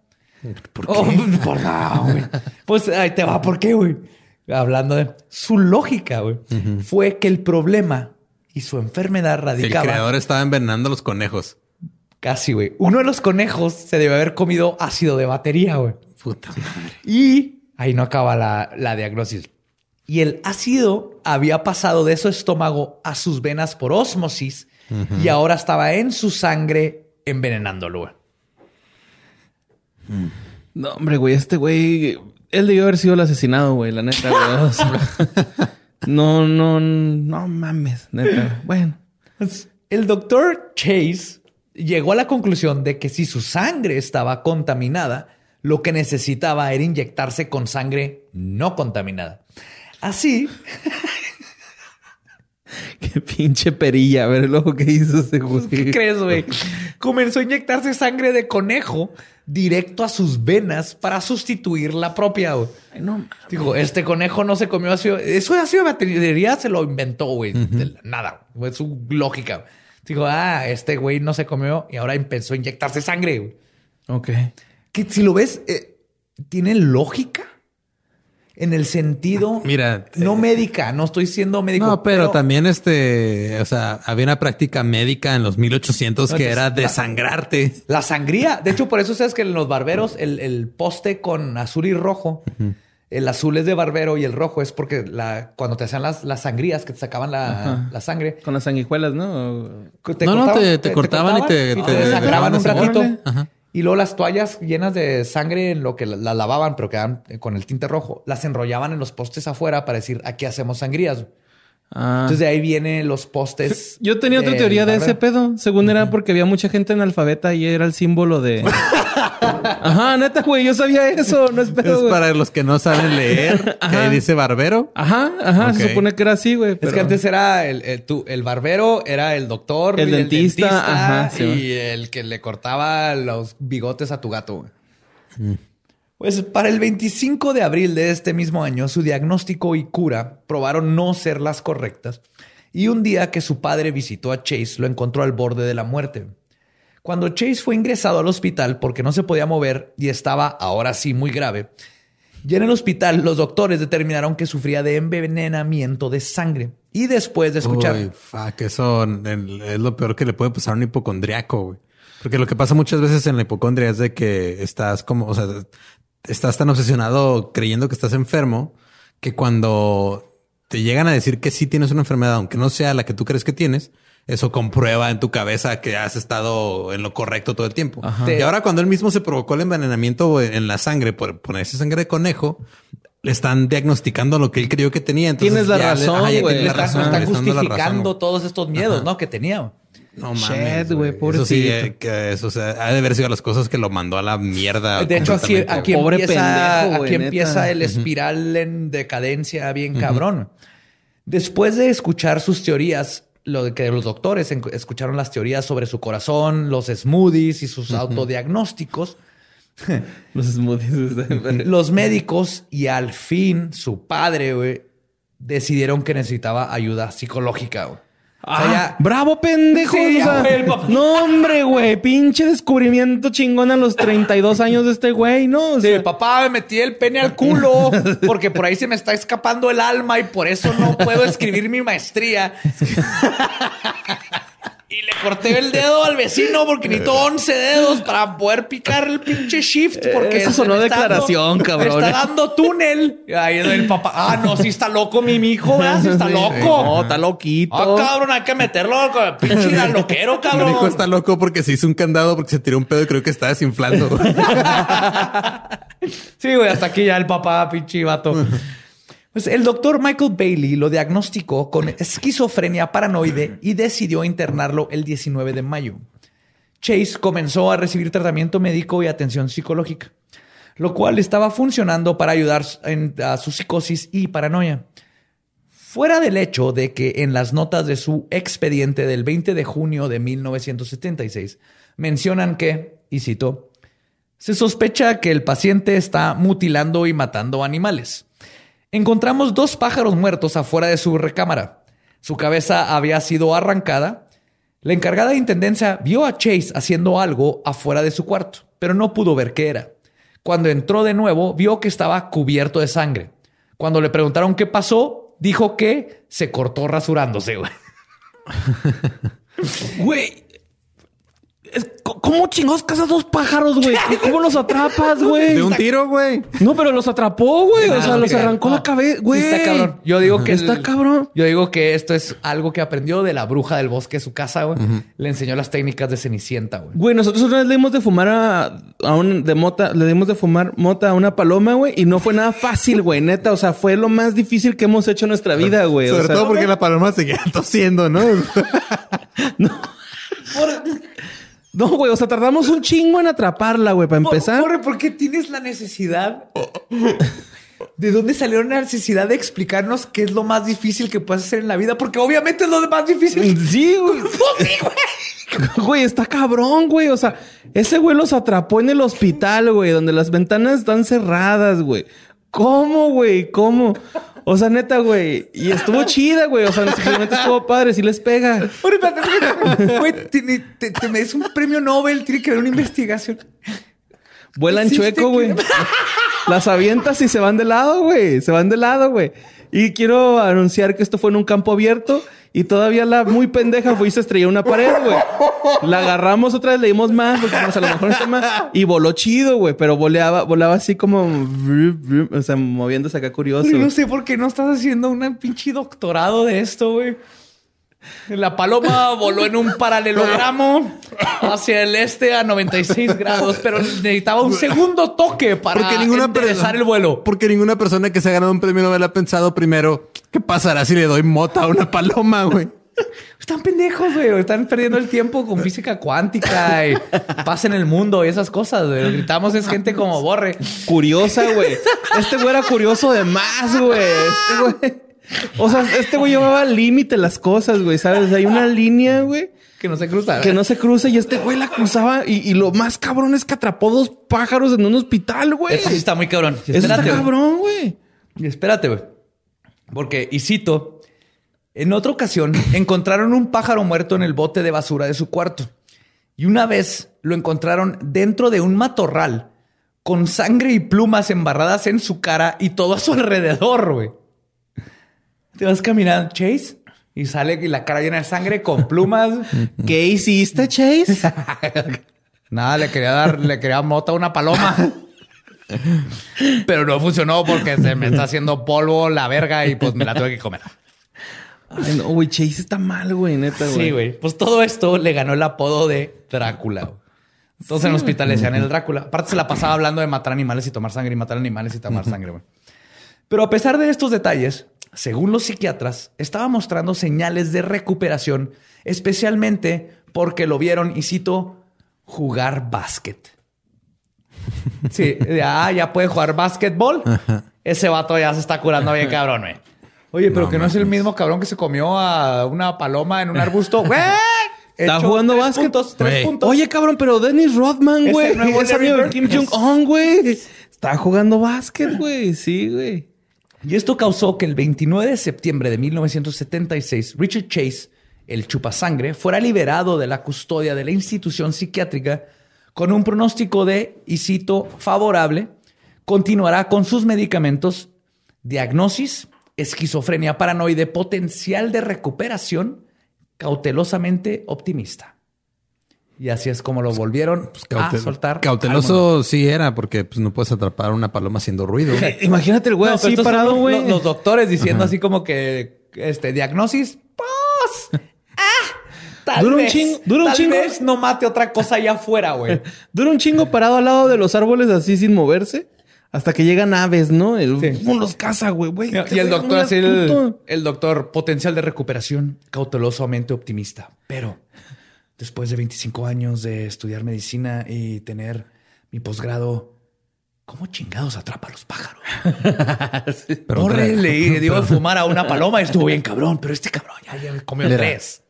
¿Por oh, qué? güey. Pues ahí te va, ¿por qué, güey? Hablando de su lógica, güey, fue que el problema y su enfermedad radicaba. El creador estaba envenenando a los conejos. Casi, güey. Uno de los conejos se debe haber comido ácido de batería, güey. Puta madre. Y Ahí no acaba la, diagnosis. Y el ácido había pasado de su estómago a sus venas por osmosis y ahora estaba en su sangre envenenándolo. No, hombre, güey, este güey, él debió haber sido el asesinado, güey, la neta, no, no, no mames, neta. Bueno. El doctor Chase llegó a la conclusión de que si su sangre estaba contaminada, lo que necesitaba era inyectarse con sangre no contaminada. Así. Qué pinche perilla, a ver luego qué hizo ese güey. ¿Qué crees, güey? Comenzó a inyectarse sangre de conejo directo a sus venas para sustituir la propia, güey. No, Digo, este conejo no se comió ácido. Eso de ácido de batería se lo inventó, güey. Nada, es su lógica. Digo, ah, este güey no se comió y ahora empezó a inyectarse sangre, güey. Ok que si lo ves, eh, tiene lógica en el sentido Mira, no médica, no estoy siendo médico. No, pero, también este, o sea, había una práctica médica en los 1800 que era desangrarte. La sangría. De hecho, por eso sabes que en los barberos el, poste con azul y rojo, el azul es de barbero y el rojo es porque la, cuando te hacían las, las sangrías que te sacaban la, sangre. Con las sanguijuelas, ¿no? no, no, te, cortaban, y te, te, desangraban un ratito. Ajá. Y luego las toallas llenas de sangre en lo que las lavaban, pero quedaban con el tinte rojo, las enrollaban en los postes afuera para decir, aquí hacemos sangrías. Ah. Entonces de ahí vienen los postes. Yo tenía otra teoría de ese pedo. Según era porque había mucha gente en alfabeta y era el símbolo de. Ajá, neta, güey, yo sabía eso. No es pedo. Es para los que no saben leer, que dice barbero. Ajá, ajá. Se supone que era así, güey. Es que antes era el, el, barbero, era el doctor, el, dentista, y el que le cortaba los bigotes a tu gato, güey. Mm. Pues para el 25 de abril de este mismo año, su diagnóstico y cura probaron no ser las correctas. Y un día que su padre visitó a Chase, lo encontró al borde de la muerte. Cuando Chase fue ingresado al hospital porque no se podía mover y estaba ahora sí muy grave, ya en el hospital los doctores determinaron que sufría de envenenamiento de sangre. Y después de escuchar... Uy, fuck, eso es lo peor que le puede pasar a un hipocondriaco, güey. Porque lo que pasa muchas veces en la hipocondria es de que estás como, estás tan obsesionado creyendo que estás enfermo que cuando te llegan a decir que sí tienes una enfermedad, aunque no sea la que tú crees que tienes, eso comprueba en tu cabeza que has estado en lo correcto todo el tiempo. Y ahora cuando él mismo se provocó el envenenamiento en la sangre por ponerse sangre de conejo, le están diagnosticando lo que él creyó que tenía. tienes la razón, güey. Están justificando todos estos miedos, ¿no? Que tenía. No mames, güey, Eso sí, eh, que eso ha de haber sido las cosas que lo mandó a la mierda. De hecho, aquí, empieza, aquí empieza el espiral en decadencia bien cabrón. Después de escuchar sus teorías, lo de que los doctores escucharon las teorías sobre su corazón, los smoothies y sus autodiagnósticos. los smoothies. los médicos y al fin su padre, güey, decidieron que necesitaba ayuda psicológica, güey. Ah, bravo, pendejo. no, hombre, güey. Pinche descubrimiento chingón a los 32 años de este güey, ¿no? O papá, me metí el pene al culo porque por ahí se me está escapando el alma y por eso no puedo escribir mi maestría. Y le corté el dedo al vecino porque necesito 11 dedos para poder picar el pinche shift. Porque Eso sonó declaración, cabrón. Me está dando túnel. Ahí el papá. Ah, no, sí está loco mi hijo, ¿verdad? Sí está loco. No, está loquito. Ah, cabrón, hay que meterlo. Pinche loquero, cabrón. Mi hijo está loco porque se hizo un candado porque se tiró un pedo y creo que está desinflando. sí, güey, hasta aquí ya el papá, pinche vato. Pues el doctor Michael Bailey lo diagnosticó con esquizofrenia paranoide y decidió internarlo el 19 de mayo. Chase comenzó a recibir tratamiento médico y atención psicológica, lo cual estaba funcionando para ayudar a su psicosis y paranoia. Fuera del hecho de que en las notas de su expediente del 20 de junio de 1976 mencionan que, y cito, se sospecha que el paciente está mutilando y matando animales. Encontramos dos pájaros muertos afuera de su recámara. Su cabeza había sido arrancada. La encargada de intendencia vio a Chase haciendo algo afuera de su cuarto, pero no pudo ver qué era. Cuando entró de nuevo, vio que estaba cubierto de sangre. Cuando le preguntaron qué pasó, dijo que se cortó rasurándose, güey. Güey, ¿Cómo chingados cazas dos pájaros, güey? ¿Cómo los atrapas, güey? De un tiro, güey. No, pero los atrapó, güey. O sea, los arrancó la cabeza, güey. está cabrón. Yo digo que está cabrón. Yo digo que esto es algo que aprendió de la bruja del bosque de su casa, güey. Le enseñó las técnicas de Cenicienta, güey. Güey, nosotros una vez le dimos de fumar a, a un de mota, le dimos de fumar mota a una paloma, güey, y no fue nada fácil, güey, neta. O sea, fue lo más difícil que hemos hecho en nuestra vida, güey. Sobre todo porque la paloma seguía tosiendo, ¿no? no. No, güey, o sea, tardamos un chingo en atraparla, güey, para empezar. Corre, ¿por qué tienes la necesidad? ¿De dónde salió la necesidad de explicarnos qué es lo más difícil que puedes hacer en la vida? Porque obviamente es lo más difícil. Sí, güey. sí, güey. Güey, está cabrón, güey. O sea, ese güey los atrapó en el hospital, güey, donde las ventanas están cerradas, güey. ¿Cómo, güey? ¿Cómo? O sea, neta, güey. Y estuvo chida, güey. O sea, simplemente estuvo padre. Sí les pega. Güey, te, te, te, me un premio Nobel. Tiene que haber una investigación. Vuelan chueco, güey. Las avientas y se van de lado, güey. Se van de lado, güey. Y quiero anunciar que esto fue en un campo abierto y todavía la muy pendeja fue y se estrelló una pared, güey. La agarramos otra vez, le dimos más, porque a lo mejor está más. Y voló chido, güey, pero voleaba, volaba así como, o sea, moviéndose acá curioso. no sé por qué no estás haciendo un pinche doctorado de esto, güey. La paloma voló en un paralelogramo hacia el este a 96 grados, pero necesitaba un segundo toque para porque ninguna el vuelo. Porque ninguna persona que se ha ganado un premio Nobel ha pensado primero, ¿qué pasará si le doy mota a una paloma, güey? Están pendejos, güey. Están perdiendo el tiempo con física cuántica y paz en el mundo y esas cosas, güey. Lo gritamos es gente como borre. Curiosa, güey. Este güey era curioso de más, güey. Este güey. O sea, este güey llevaba al límite las cosas, güey, ¿sabes? Hay una línea, güey. Que no se cruza. Que no se cruza y este güey la cruzaba y, lo más cabrón es que atrapó dos pájaros en un hospital, güey. Eso sí está muy cabrón. Eso está cabrón, güey. Y espérate, güey. Porque, y cito, en otra ocasión encontraron un pájaro muerto en el bote de basura de su cuarto. Y una vez lo encontraron dentro de un matorral con sangre y plumas embarradas en su cara y todo a su alrededor, güey. Te vas caminando, Chase, y sale la cara llena de sangre con plumas. ¿Qué hiciste, Chase? Nada, le quería dar, le quería mota a una paloma. Pero no funcionó porque se me está haciendo polvo la verga y pues me la tuve que comer. Ay, no, güey, Chase está mal, güey, neta, güey. Sí, güey. Pues todo esto le ganó el apodo de Drácula. Entonces en el hospital le decían el Drácula. Aparte se la pasaba hablando de matar animales y tomar sangre y matar animales y tomar sangre, güey. Pero a pesar de estos detalles, según los psiquiatras, estaba mostrando señales de recuperación, especialmente porque lo vieron, y cito, jugar básquet. Sí, ah, ya puede jugar básquetbol. Ese vato ya se está curando bien cabrón, güey. Oye, pero No que no es el mismo cabrón que se comió a una paloma en un arbusto. ¡Güey! Está jugando tres básquet. puntos, tres Güey. puntos. Oye, cabrón, pero Dennis Rodman, Es güey. el nuevo Es de Bird. Kim Jong-un, güey. Está jugando básquet, güey. Sí, güey. Y esto causó que el 29 de septiembre de 1976, Richard Chase, el chupasangre, fuera liberado de la custodia de la institución psiquiátrica con un pronóstico de, y cito, favorable, continuará con sus medicamentos, diagnosis, esquizofrenia paranoide, potencial de recuperación, cautelosamente optimista. Y así es como lo volvieron a Caute- soltar. al mundo. Cauteloso sí era, porque pues, no puedes atrapar a una paloma haciendo ruido. Imagínate el güey No, así parado, los- güey. Los, los doctores diciendo así como que, este, diagnosis, pues, ah, tal Dura un vez, chingo, dura un tal chingo. vez no mate otra cosa allá afuera, güey. Dura un chingo parado al lado de los árboles así sin moverse. Hasta que llegan aves, ¿no? El, Sí. los caza, güey. güey. Y el doctor así, el, el doctor, potencial de recuperación, cautelosamente optimista. Pero después de 25 años de estudiar medicina y tener mi posgrado, ¿cómo chingados atrapa a los pájaros? Pero otra- le dio de fumar a una paloma y estuvo bien cabrón, pero este cabrón ya, ya comió Mira. tres.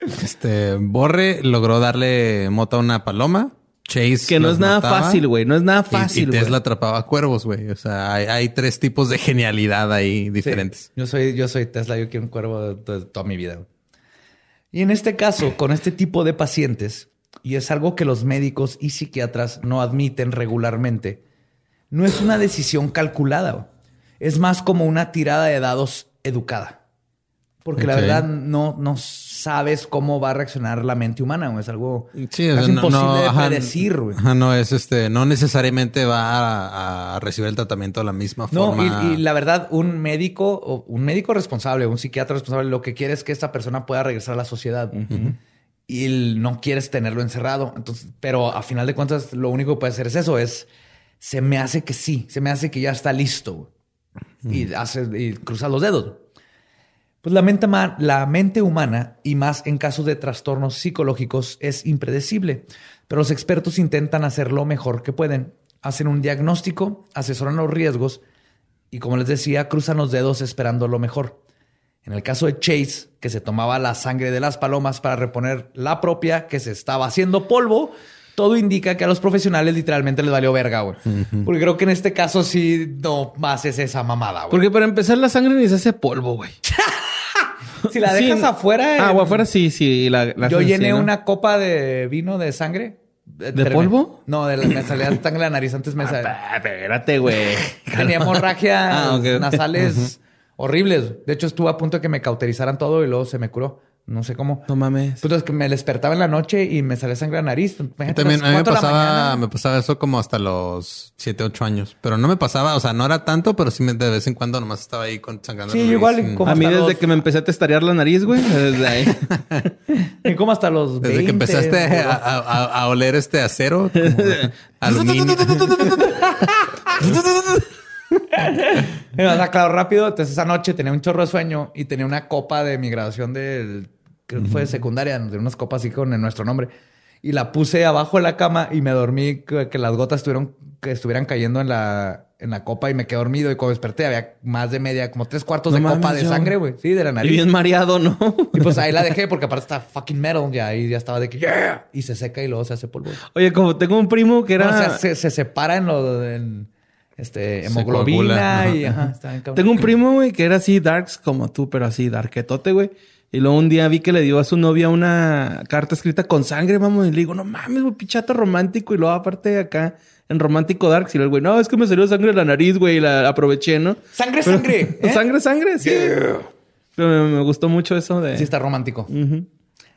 Este Borre logró darle mota a una paloma. Chase Que no es nada mataba, fácil, güey. No es nada fácil, Y. Tesla atrapaba cuervos, güey. O sea, hay, hay tres tipos de genialidad ahí diferentes. Sí, yo soy, yo soy Tesla, yo quiero un cuervo toda mi vida. güey. Y en este caso, con este tipo de pacientes, y es algo que los médicos y psiquiatras no admiten regularmente, no es una decisión calculada. Es más como una tirada de dados educada. Porque la verdad no, no sabes cómo va a reaccionar la mente humana. güey. Es algo Sí, casi no- imposible no, de ajá, predecir. güey. ajá, no es este, no necesariamente va a, a recibir el tratamiento de la misma No, forma. y, y la verdad, un médico, o un médico responsable, un psiquiatra responsable, lo que quiere es que esta persona pueda regresar a la sociedad. Y no quieres tenerlo encerrado. Entonces, pero a final de cuentas, lo único que puede hacer es eso, es se me hace que sí, se me hace que ya está listo. Y hace y cruza los dedos. Pues la mente, la mente humana, y más en casos de trastornos psicológicos, es impredecible. Pero los expertos intentan hacer lo mejor que pueden. Hacen un diagnóstico, asesoran los riesgos y, como les decía, cruzan los dedos esperando lo mejor. En el caso de Chase, que se tomaba la sangre de las palomas para reponer la propia que se estaba haciendo polvo, todo indica que a los profesionales literalmente les valió verga, güey. Porque creo que en este caso sí no más es esa mamada, güey. Porque para empezar, la sangre ni se hace polvo, güey. Si la Sí. dejas afuera. Ah, en- o afuera sí, sí. La, la Yo llené una copa de vino de sangre. ¿De polvo? No, de la, me salía sangre de la nariz. Antes me salía. Ah, espérate, güey. Tenía hemorragias Ah, nasales horribles. De hecho, estuve a punto de que me cauterizaran todo y luego se me curó. No sé cómo. No mames. Pues es que me despertaba en la noche y me salía sangre de la nariz. Imagínate, También a mí me pasaba, me pasaba eso como hasta los 7, 8 años. Pero no me pasaba, o sea, no era tanto, pero sí me- de vez en cuando nomás estaba ahí con sangrando. Sí, la nariz. igual, como- A mí desde los- que me empecé a testarear la nariz, güey. Desde ahí. Y como hasta los Desde 20, que empezaste a, a- a- a oler este acero, como aluminio. Sea, claro, rápido. Entonces esa noche tenía un chorro de sueño y tenía una copa de mi graduación del creo que fue de secundaria, de unas copas así con nuestro nombre. Y la puse abajo de la cama y me dormí que, que las gotas estuvieron, que estuvieran cayendo en la, en la copa y me quedé dormido. Y cuando desperté había más de media, como tres cuartos No de mames, copa de yo- sangre, güey. Sí, de la Y nariz. bien mareado, ¿no? Y pues ahí la dejé porque aparte está fucking metal. Y ahí ya estaba de que yeah. Y se seca y luego se hace polvo. Oye, como tengo un primo que era... No, o sea, se, se separa en lo en, este, hemoglobina y ajá, está bien. Tengo un primo, güey, que era así darks como tú, pero así darketote, güey. Y luego un día vi que le dio a su novia una carta escrita con sangre, vamos, y le digo, no mames, güey, pichato romántico. Y luego aparte acá en romántico darks, y luego el güey, no, es que me salió sangre de la nariz, güey, y la aproveché, ¿no? Sangre, Pero- sangre. ¿eh? Sangre, sangre, sí. Pero me, me gustó mucho eso de... Sí, está romántico.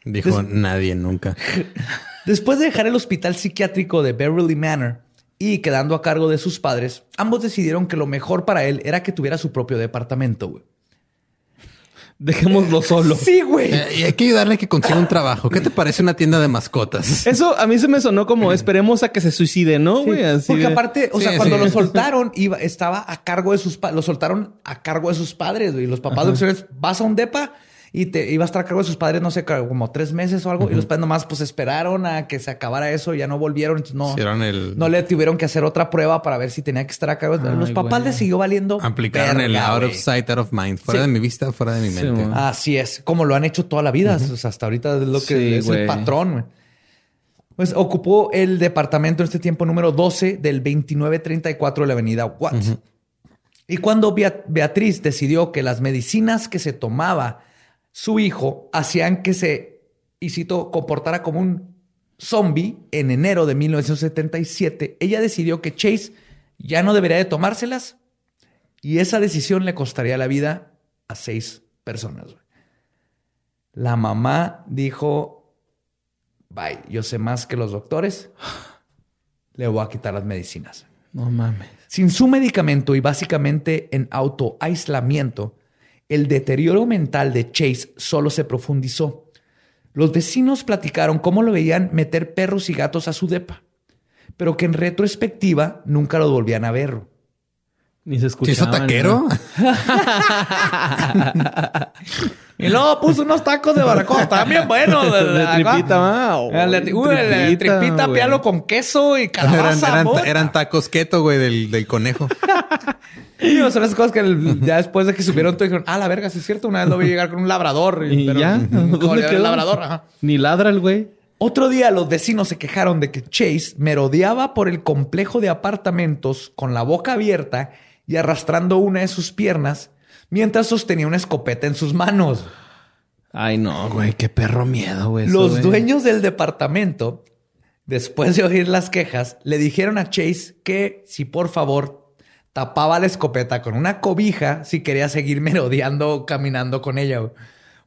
Dijo nadie nunca. Después de dejar el hospital psiquiátrico de Beverly Manor, y quedando a cargo de sus padres, ambos decidieron que lo mejor para él era que tuviera su propio departamento. güey. Dejémoslo solo. Sí, güey. Eh, y hay que ayudarle a que consiga un trabajo. ¿Qué te parece una tienda de mascotas? Eso a mí se me sonó como esperemos a que se suicide, ¿no, güey? Porque de- aparte, o Sí, sea, cuando sí. lo soltaron, iba, estaba a cargo de sus padres. Lo soltaron a cargo de sus padres, güey. Los papás lo que hicieron es, vas a un depa y te iba a estar a cargo de sus padres, no sé, como tres meses o algo. Y los padres nomás, pues, esperaron a que se acabara eso y ya no volvieron. Entonces, no, Hicieron el- no le tuvieron que hacer otra prueba para ver si tenía que estar a cargo. de- Ay, los papás le siguió valiendo. Aplicaron el out of sight, out of mind. Fuera Sí. de mi vista, fuera de mi mente. Así es, como lo han hecho toda la vida. O sea, hasta ahorita es lo que Sí, es el patrón. Pues ocupó el departamento en este tiempo número 12 del 2934 de la avenida Watts. Y cuando Bea- Beatriz decidió que las medicinas que se tomaba su hijo hacían que se, y cito, comportara como un zombie en enero de 1977, ella decidió que Chase ya no debería de tomárselas y esa decisión le costaría la vida a seis personas. La mamá dijo, bye, yo sé más que los doctores, le voy a quitar las medicinas. No mames. Sin su medicamento y básicamente en autoaislamiento, el deterioro mental de Chase solo se profundizó. Los vecinos platicaron cómo lo veían meter perros y gatos a su depa, pero que en retrospectiva nunca lo volvían a ver. Ni se ¿Se escuchaba. hizo taquero? Y luego puso unos tacos de barbacoa, estaban bien buenos. De tripita, uy, de Tripita, pialo con queso y calabaza. eran- tacos keto, güey, del, del conejo. Sí, son esas cosas que el- ya después de que subieron todo dijeron, ah, la verga, sí es cierto. Una vez lo vi llegar con un labrador. Y pero- ya. ¿Dónde el quedó? labrador, ajá. Ni ladra el güey. Otro día los vecinos se quejaron de que Chase merodeaba por el complejo de apartamentos con la boca abierta y arrastrando una de sus piernas mientras sostenía una escopeta en sus manos. Ay, no, güey. Qué perro miedo, güey. Los güey. dueños del departamento, después de oír las quejas, le dijeron a Chase que si por favor tapaba la escopeta con una cobija si quería seguir merodeando caminando con ella. güey.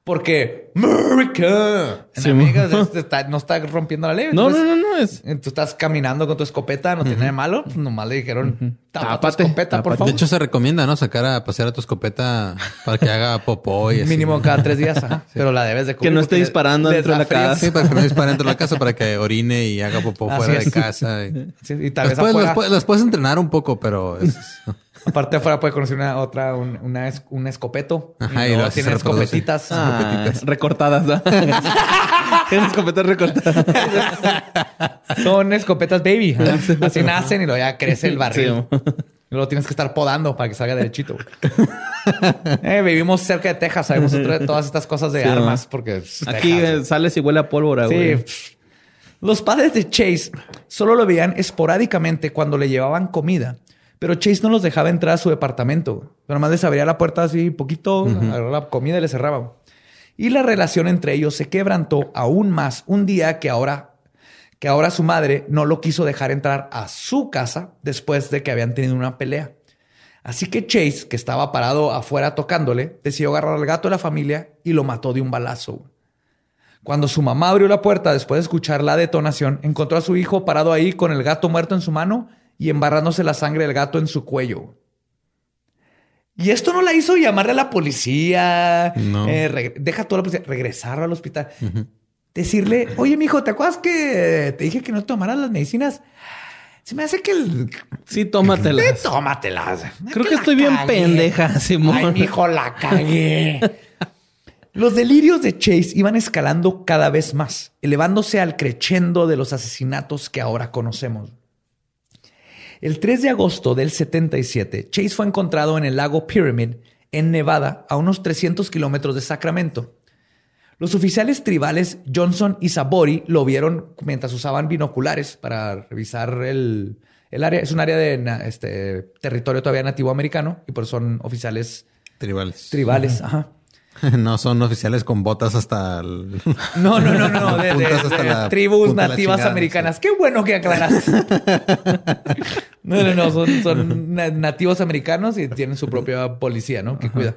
Porque America, en Sí, América, mo- es- está- no está rompiendo la ley. No, Entonces, no, no, no. Es... Tú estás caminando con tu escopeta, no tiene nada de malo. Pues nomás le dijeron, tapa tu Tápate, escopeta, por tápate. favor. De hecho, se recomienda, ¿no? Sacar a pasear a tu escopeta para que haga popó y así. Mínimo cada tres días, ajá. pero la debes de Que cubrir no esté disparando dentro de la casa. Sí, para que no dispare dentro de la casa para que orine y haga popó Así fuera es. de casa. y- Sí, y tal vez Los puedes, afuera- los puedes- los puedes entrenar un poco, pero es- Aparte afuera puede conocer una otra, un, una es- un escopeto. Ajá, y luego tiene escopetitas. Ah, recortadas, ¿no? Tienen escopetas recortadas. Son escopetas baby. Así nacen y luego ya crece el barril. Sí. Y luego tienes que estar podando para que salga derechito. Eh, vivimos cerca de Texas, sabemos otra- todas estas cosas de Sí, armas ¿no? porque Aquí Texas. sales y huele a pólvora, Sí. güey. Los padres de Chase solo lo veían esporádicamente cuando le llevaban comida, pero Chase no los dejaba entrar a su departamento. Pero nomás les abría la puerta así poquito, agarraba la comida y le cerraba. Y la relación entre ellos se quebrantó aún más un día que ahora que ahora su madre no lo quiso dejar entrar a su casa después de que habían tenido una pelea. Así que Chase, que estaba parado afuera tocándole, decidió agarrar al gato de la familia y lo mató de un balazo. Cuando su mamá abrió la puerta después de escuchar la detonación, encontró a su hijo parado ahí con el gato muerto en su mano y embarrándose la sangre del gato en su cuello. Y esto no la hizo llamarle a la policía, No. eh, deja toda la policía, regresar al hospital, decirle, oye, mijo, ¿te acuerdas que te dije que no tomaras las medicinas? Se me hace que el... Sí, tómatelas. Eh, tómatelas. Creo que la estoy bien pendeja, Simón. Ay, mijo, la cagué. Los delirios de Chase iban escalando cada vez más, elevándose al crescendo de los asesinatos que ahora conocemos. El 3 de agosto del 77, Chase fue encontrado en el lago Pyramid, en Nevada, a unos 300 kilómetros de Sacramento. Los oficiales tribales Johnson y Sabori lo vieron mientras usaban binoculares para revisar el, el área. Es un área de este, territorio todavía nativo americano y por eso son oficiales tribales. tribales. Ajá. No son oficiales con botas hasta el... No, no, no, no, de, de- Puntas hasta de la tribus nativas chingada, americanas. Qué bueno que aclaras. no, no, no, son, son na- nativos americanos y tienen su propia policía, ¿no? Que cuida.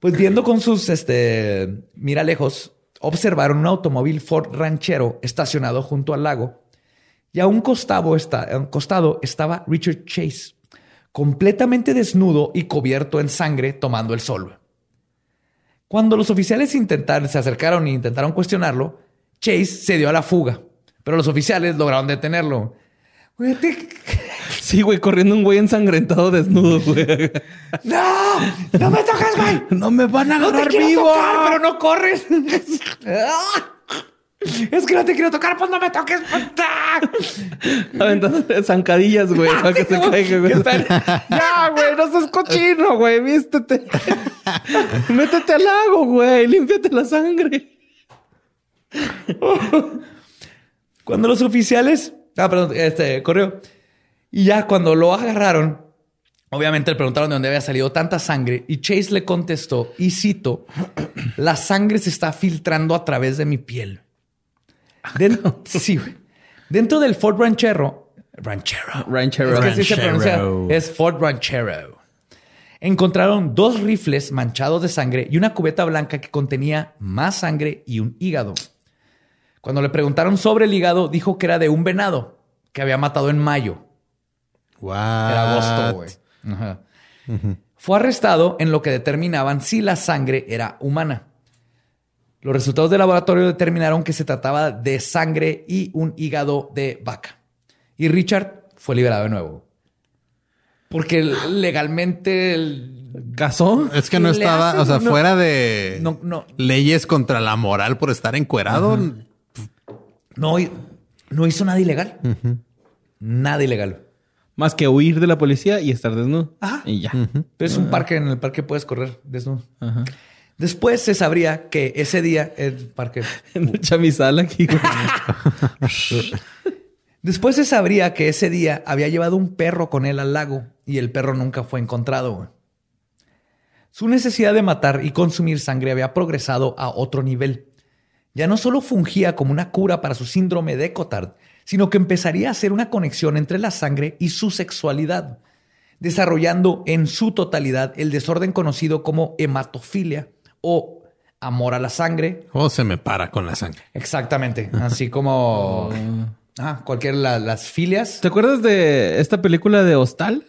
Pues viendo con sus, este, mira lejos, observaron un automóvil Ford ranchero estacionado junto al lago Y a un costado, está, a un costado estaba Richard Chase, completamente desnudo y cubierto en sangre, tomando el sol. Cuando los oficiales intentaron, se acercaron e intentaron cuestionarlo, Chase se dio a la fuga, pero los oficiales lograron detenerlo. Güey, te- Sí, güey, corriendo un güey ensangrentado desnudo, güey. ¡No! ¡No me toques, güey! no me van a ¡No te agarrar vivo. tocar, pero no corres! Es que no te quiero tocar, pues no me toques. puta. Aventando zancadillas, güey, para que se caiga, güey. Ya, güey, no seas cochino, güey, vístete. Métete al lago, güey, límpiate la sangre. Cuando los oficiales... Ah, perdón, este, corrió. Y ya cuando lo agarraron, obviamente le preguntaron de dónde había salido tanta sangre y Chase le contestó, y cito, la sangre se está filtrando a través de mi piel. Den- sí, güey. Dentro del Fort Ranchero, Ranchero. Ranchero. Es que así se pronuncia. Ranchero. Es Fort Ranchero. Encontraron dos rifles manchados de sangre y una cubeta blanca que contenía más sangre y un hígado. Cuando le preguntaron sobre el hígado, dijo que era de un venado que había matado en mayo. What? Era agosto, güey. Fue arrestado en lo que determinaban si la sangre era humana. Los resultados del laboratorio determinaron que se trataba de sangre y un hígado de vaca. Y Richard fue liberado de nuevo. Porque legalmente el- ¿Casó? Es que no ¿Qué le estaba, o sea, No- fuera de no, no, leyes contra la moral por estar encuerado. no, no hizo nada ilegal. Nada ilegal. Más que huir de la policía y estar desnudo. Ajá. Y ya. Pero es un parque, en el parque puedes correr desnudo. Ajá. Después se sabría que ese día el parque aquí. Después se sabría que ese día había llevado un perro con él al lago y el perro nunca fue encontrado. Su necesidad de matar y consumir sangre había progresado a otro nivel. Ya no solo fungía como una cura para su síndrome de Cotard, sino que empezaría a hacer una conexión entre la sangre y su sexualidad, desarrollando en su totalidad el desorden conocido como hematofilia o amor a la sangre, O se me para con la sangre. Exactamente. Así como ah, cualquier la- las filias. ¿Te acuerdas de esta película de Hostal?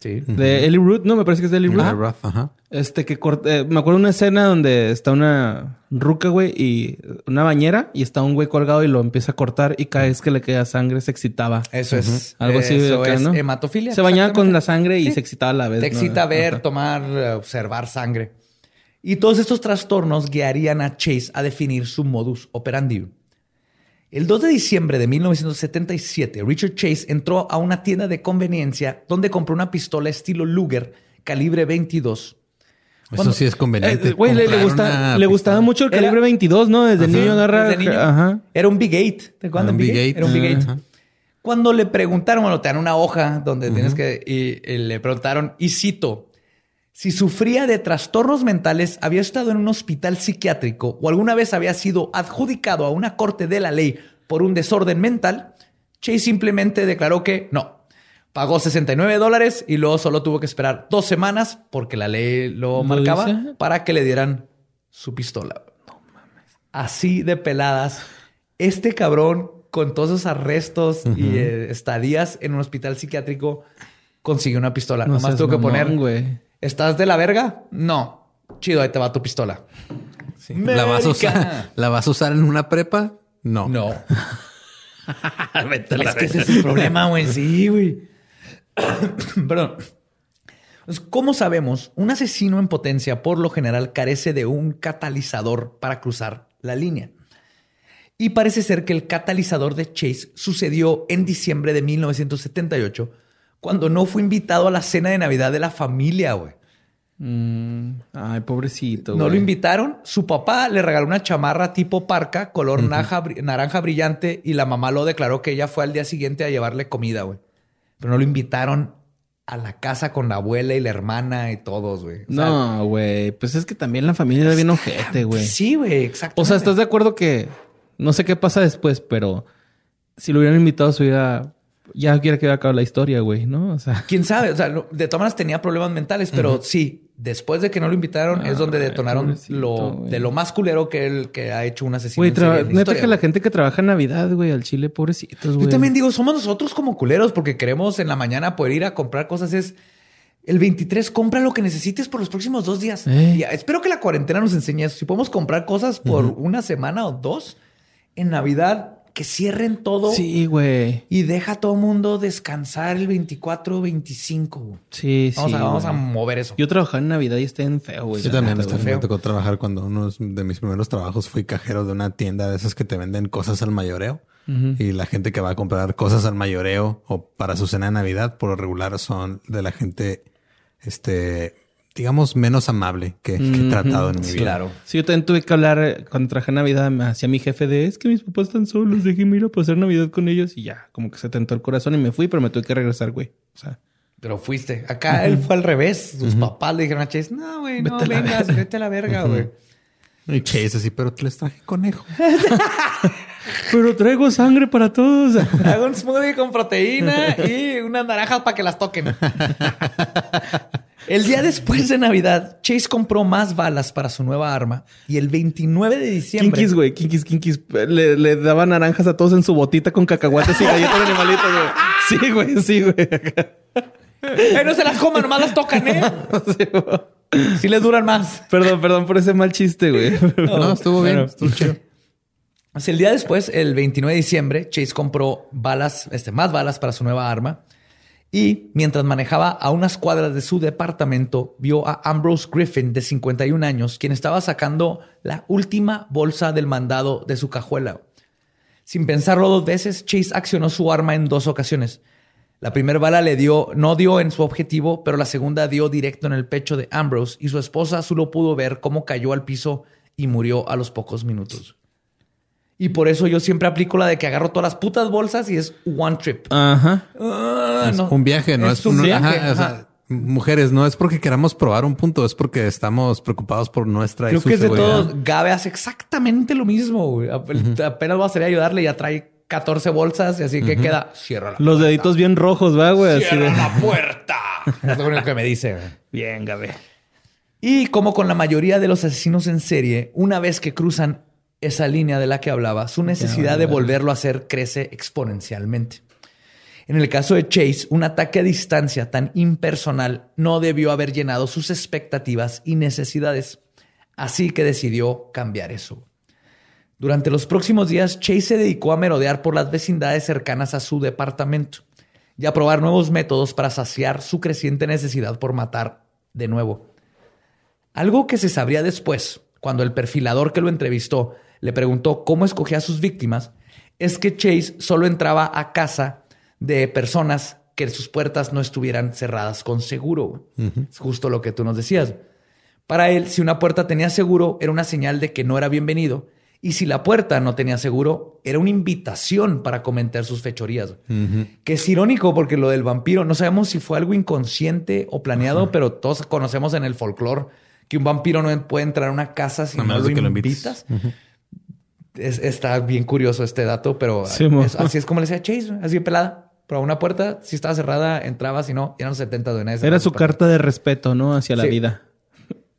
Sí. De Ellie Root, no, me parece que es de Ellie Root. Roth, ajá. Este que cort- eh, me acuerdo de una escena donde está una ruca, güey, y una bañera y está un güey colgado y lo empieza a cortar y cada vez que le queda sangre se excitaba. Eso es. Algo así, Eso acá, es ¿no? hematofilia. Se bañaba con la sangre y Sí. se excitaba a la vez. Te ¿no? excita ver, Ajá. tomar, observar sangre. Y todos estos trastornos guiarían a Chase a definir su modus operandi. El 2 de diciembre de 1977, Richard Chase entró a una tienda de conveniencia donde compró una pistola estilo Luger calibre 22. Eso sí es conveniente. Eh, Güey, le, le comprar gusta- una le gustaba mucho el Era- calibre 22, ¿no? Desde Ajá. niño agarra. Desde niño. Ajá. Era un Big 8. ¿Te acuerdas Ah, de un Big Big 8? Era un Big Eight. 8. Ajá. Cuando le preguntaron, bueno, te dan una hoja donde tienes que, y, y le preguntaron, y cito, si sufría de trastornos mentales, había estado en un hospital psiquiátrico o alguna vez había sido adjudicado a una corte de la ley por un desorden mental, Chase simplemente declaró que no. Pagó 69 dólares y luego solo tuvo que esperar dos semanas porque la ley lo, ¿Lo marcaba dice? para que le dieran su pistola. Así de peladas. Este cabrón, con todos esos arrestos y eh, estadías en un hospital psiquiátrico, consiguió una pistola. No Nomás tuvo que poner. ¿Estás de la verga? No. Chido, ahí te va tu pistola. Sí. ¿La, vas a usar. ¿La vas a usar en una prepa? No. No. es que ese es el problema, güey. Sí, güey. Perdón. Pues, ¿Cómo sabemos? Un asesino en potencia por lo general carece de un catalizador para cruzar la línea. Y parece ser que el catalizador de Chase sucedió en diciembre de 1978, cuando no fue invitado a la cena de Navidad de la familia, güey. Mm, Ay, pobrecito. No lo invitaron. Su papá le regaló una chamarra tipo parca, color naja- bri- naranja brillante, y la mamá lo declaró que ella fue al día siguiente a llevarle comida, güey. Pero no lo invitaron a la casa con la abuela y la hermana y todos, güey. O sea, No, güey. Pues es que también la familia era bien ojete, güey. Sí, güey, exacto. O sea, ¿estás de acuerdo que no sé qué pasa después, pero si lo hubieran invitado se hubiera Ya quiere que acabe la historia, güey, ¿no? O sea, quién sabe. O sea, de todas maneras tenía problemas mentales, pero sí, después de que no lo invitaron, es donde Ay, detonaron pobrecito, lo de lo más culero que él que ha hecho un asesino. güey, neta historia, que la gente que trabaja en Navidad, güey, al Chile, pobrecitos, güey. Yo también digo, somos nosotros como culeros porque queremos en la mañana poder ir a comprar cosas. Es el 23, compra lo que necesites por los próximos dos días. Eh. Espero que la cuarentena nos enseñe eso. Si podemos comprar cosas por una semana o dos en Navidad, que cierren todo Sí, güey. y deja a todo mundo descansar el 24, 25. güey. Sí, Vamos, sí. a, vamos a mover eso. Yo trabajaba en Navidad y está en feo, güey. Yo también hasta güey. me tocó trabajar cuando uno de mis primeros trabajos fui cajero de una tienda de esas que te venden cosas al mayoreo. Y la gente que va a comprar cosas al mayoreo o para su cena de Navidad, por lo regular son de la gente, este, digamos, menos amable que, que he tratado en mi vida. Claro. Sí, yo también tuve que hablar eh, cuando trabajé en Navidad me hacía mi jefe de es que mis papás están solos, déjenme ir a pasar Navidad con ellos y ya, como que se tentó el corazón y me fui, pero me tuve que regresar, güey. O sea, Pero fuiste. Acá él fue al revés. Sus papás le dijeron a Chase, no, güey, no Vete la vengas, verga". vete a la verga, güey. Y Chase así, pero te les traje conejo. pero traigo sangre para todos. Hago un smoothie con proteína y unas naranjas para que las toquen. El día después de Navidad, Chase compró más balas para su nueva arma y el 29 de diciembre. Kinkis, güey, kinkis, kinkis. Le, le daba naranjas a todos en su botita con cacahuates y galletas de animalitos, güey. Sí, güey, sí, güey. Eh, no se las coman, nomás las tocan, ¿eh? Sí, güey. Si les duran más. Perdón, perdón por ese mal chiste, güey. No, estuvo bien. Bueno. Estuvo chido. El día después, el 29 de diciembre, Chase compró balas, este, más balas para su nueva arma. Y mientras manejaba a unas cuadras de su departamento, vio a Ambrose Griffin, de 51 años, quien estaba sacando la última bolsa del mandado de su cajuela. Sin pensarlo dos veces, Chase accionó su arma en dos ocasiones. La primera bala le dio, no dio en su objetivo, pero la segunda dio directo en el pecho de Ambrose y su esposa solo pudo ver cómo cayó al piso y murió a los pocos minutos. Y por eso yo siempre aplico la de que agarro todas las putas bolsas y es one trip. Ajá. Ah, Es no. un viaje, no es, un no- viaje. ajá, o sea, ajá. mujeres, no es porque queramos probar un punto, es porque estamos preocupados por nuestra y Creo su que es de todos. Gabe hace exactamente lo mismo. güey. Apenas va a salir a ayudarle. Ya trae 14 bolsas y así que queda. Cierra la, Los deditos bien rojos, va, güey. Así cierra de... la puerta. es lo único que me dice. güey. Bien, Gabe. Y como con la mayoría de los asesinos en serie, una vez que cruzan esa línea de la que hablaba, su necesidad de volverlo a hacer crece exponencialmente. En el caso de Chase, un ataque a distancia tan impersonal no debió haber llenado sus expectativas y necesidades. Así que decidió cambiar eso. Durante los próximos días, Chase se dedicó a merodear por las vecindades cercanas a su departamento y a probar nuevos métodos para saciar su creciente necesidad por matar de nuevo. Algo que se sabría después, cuando el perfilador que lo entrevistó le preguntó cómo escogía a sus víctimas, es que Chase solo entraba a casa de personas que sus puertas no estuvieran cerradas con seguro. Es justo lo que tú nos decías. Para él, si una puerta tenía seguro, era una señal de que no era bienvenido. Y si la puerta no tenía seguro, era una invitación para comentar sus fechorías. Que es irónico porque lo del vampiro, no sabemos si fue algo inconsciente o planeado, pero todos conocemos en el folclore que un vampiro no puede entrar a una casa si no lo que lo invitas. invites. Es- está bien curioso este dato, pero Sí, mo. es- así es como le decía Chase, así de pelada. Pero una puerta, si estaba cerrada, entraba, si no, eran los 70 de nadie. Era su carta de respeto, ¿no? Hacia la Sí. vida.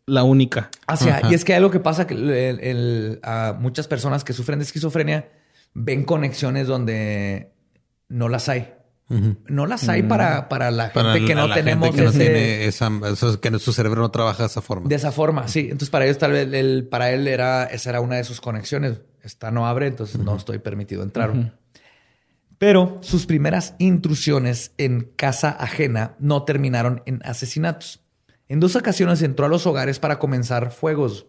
La única. Ajá. y es que hay algo que pasa que el- el- a muchas personas que sufren de esquizofrenia ven conexiones donde no las hay. No las hay para, para la gente Para que no la tenemos gente que no ese- tiene esa, eso- que su cerebro no trabaja de esa forma. de esa forma. Sí, entonces para ellos tal vez el- para él era esa era una de sus conexiones. Esta no abre, entonces no estoy permitido entrar. Pero sus primeras intrusiones en casa ajena no terminaron en asesinatos. En dos ocasiones entró a los hogares para comenzar fuegos.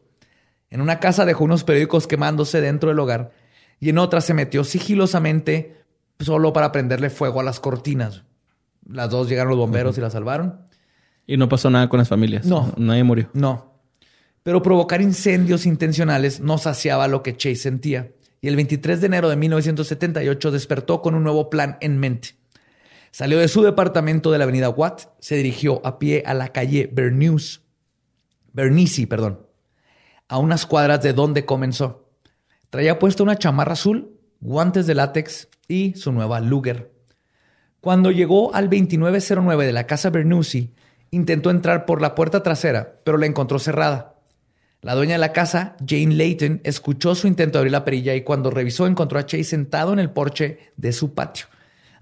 En una casa dejó unos periódicos quemándose dentro del hogar y en otra se metió sigilosamente solo para prenderle fuego a las cortinas. Las dos llegaron los bomberos y la salvaron. Y no pasó nada con las familias. No. Nadie murió. No. Pero provocar incendios intencionales no saciaba lo que Chase sentía. Y el 23 de enero de 1978 despertó con un nuevo plan en mente. Salió de su departamento de la avenida Watt, se dirigió a pie a la calle Bernice, Bernice, perdón, a unas cuadras de donde comenzó. Traía puesta una chamarra azul, guantes de látex y su nueva Luger. Cuando llegó al 2909 de la casa Bernussi, intentó entrar por la puerta trasera, pero la encontró cerrada. La dueña de la casa, Jane Layton, escuchó su intento de abrir la perilla y cuando revisó encontró a Chase sentado en el porche de su patio.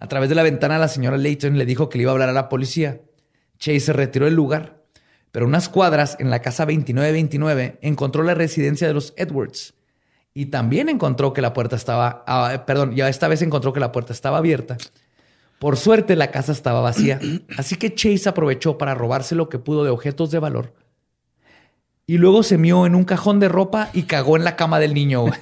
A través de la ventana la señora Layton le dijo que le iba a hablar a la policía. Chase se retiró del lugar, pero unas cuadras en la casa 2929 encontró la residencia de los Edwards y también encontró que la puerta estaba, ah, perdón, ya esta vez encontró que la puerta estaba abierta. Por suerte la casa estaba vacía, así que Chase aprovechó para robarse lo que pudo de objetos de valor. Y luego se mió en un cajón de ropa y cagó en la cama del niño.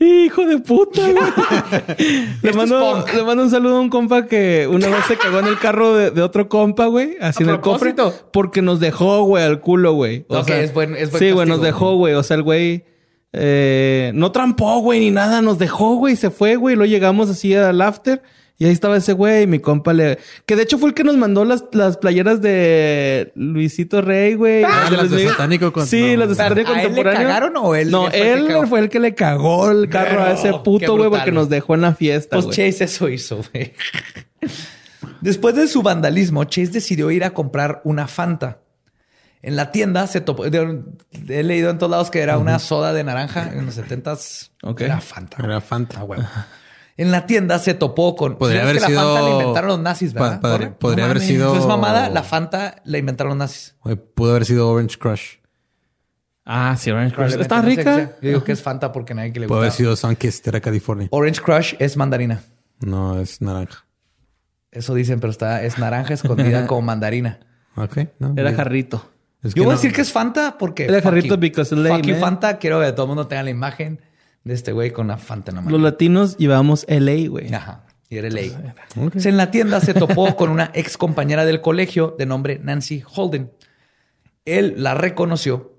Hijo de puta, le, mando, le mando un saludo a un compa que una vez se cagó en el carro de, otro compa, güey. Así en el cofre. Porque nos dejó, güey, al culo, güey. O sea, es buen, es Sí, güey, nos dejó, güey. O sea, el güey eh, no trampó, güey, ni nada. Nos dejó, güey. Se fue, güey. Lo llegamos así al after. Y ahí estaba ese güey, mi compa le... Que de hecho fue el que nos mandó las, las playeras de Luisito Rey, güey. Ah, las de satánico con... Sí, las de satánico contemporáneo. ¿A él le cagaron o él? No, él fue el que le cagó el carro a ese puto, güey, porque nos dejó en la fiesta, Pues Chase eso hizo, güey. Después de su vandalismo, Chase decidió ir a comprar una Fanta. En la tienda se topó. He leído en todos lados que era una soda de naranja en los setentas. Ok. Era Fanta. Era Fanta. Ah, güey en la tienda se topó con. Podría haber que sido. La Fanta la inventaron los nazis, ¿verdad? podría haber sido. Es mamada, la Fanta la inventaron los nazis. pudo haber sido Orange Crush. Ah, sí, Orange Crush. Está rica. Yo digo que es Fanta porque nadie que le gusta. Puede haber sido Sunkist, era California. Orange Crush es mandarina. No, es naranja. Eso dicen, pero está, es naranja escondida como mandarina. Ok. era jarrito. Yo voy a decir que es Fanta porque. Era jarrito because lame, fuck Fanta. Quiero que todo el mundo tenga la imagen de este güey con una Fanta en la mano. Los latinos llevábamos LA, güey. Ajá. Y era LA. En la tienda se topó con una ex compañera del colegio de nombre Nancy Holden. Él la reconoció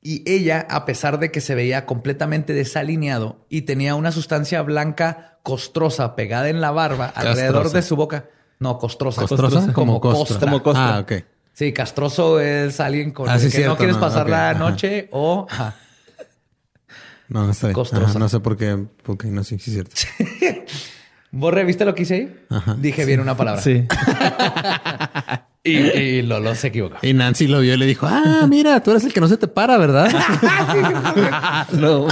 y ella, a pesar de que se veía completamente desalineado y tenía una sustancia blanca costrosa pegada en la barba alrededor de su boca. No, costrosa. ¿Costrosa? Como, costra. Como costra. Ah, ok. Sí, castroso es alguien con ah, el que no quieres pasar la noche o... No, está bien. no sé por qué, porque no sé, sí es cierto. ¿Vos reviste lo que hice ahí? Dije bien una palabra. Sí. y, Lolo se equivocó. Y Nancy lo vio y le dijo, ah, mira, tú eres el que no se te para, ¿verdad? no.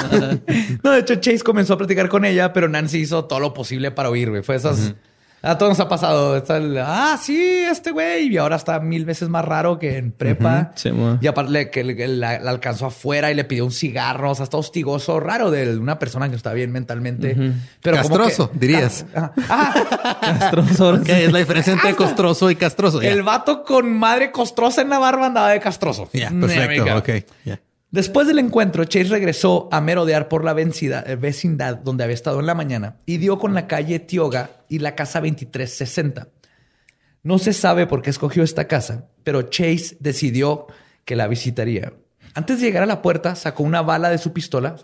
no, de hecho, Chase comenzó a platicar con ella, pero Nancy hizo todo lo posible para oír, Fue esas... A todos nos ha pasado. Está el, ah, sí, este güey. Y ahora está mil veces más raro que en prepa. y aparte que la, alcanzó afuera y le pidió un cigarro. O sea, está hostigoso, raro de una persona que está bien mentalmente. Pero castroso, dirías. Ah, ah. castroso. ¿Qué es la diferencia entre costroso y castroso? El vato con madre costrosa en la barba andaba de castroso. Ya, perfecto. Ok, ya. Después del encuentro, Chase regresó a merodear por la eh, vecindad donde había estado en la mañana y dio con la calle Tioga y la casa 2360. No se sabe por qué escogió esta casa, pero Chase decidió que la visitaría. Antes de llegar a la puerta, sacó una bala de su pistola,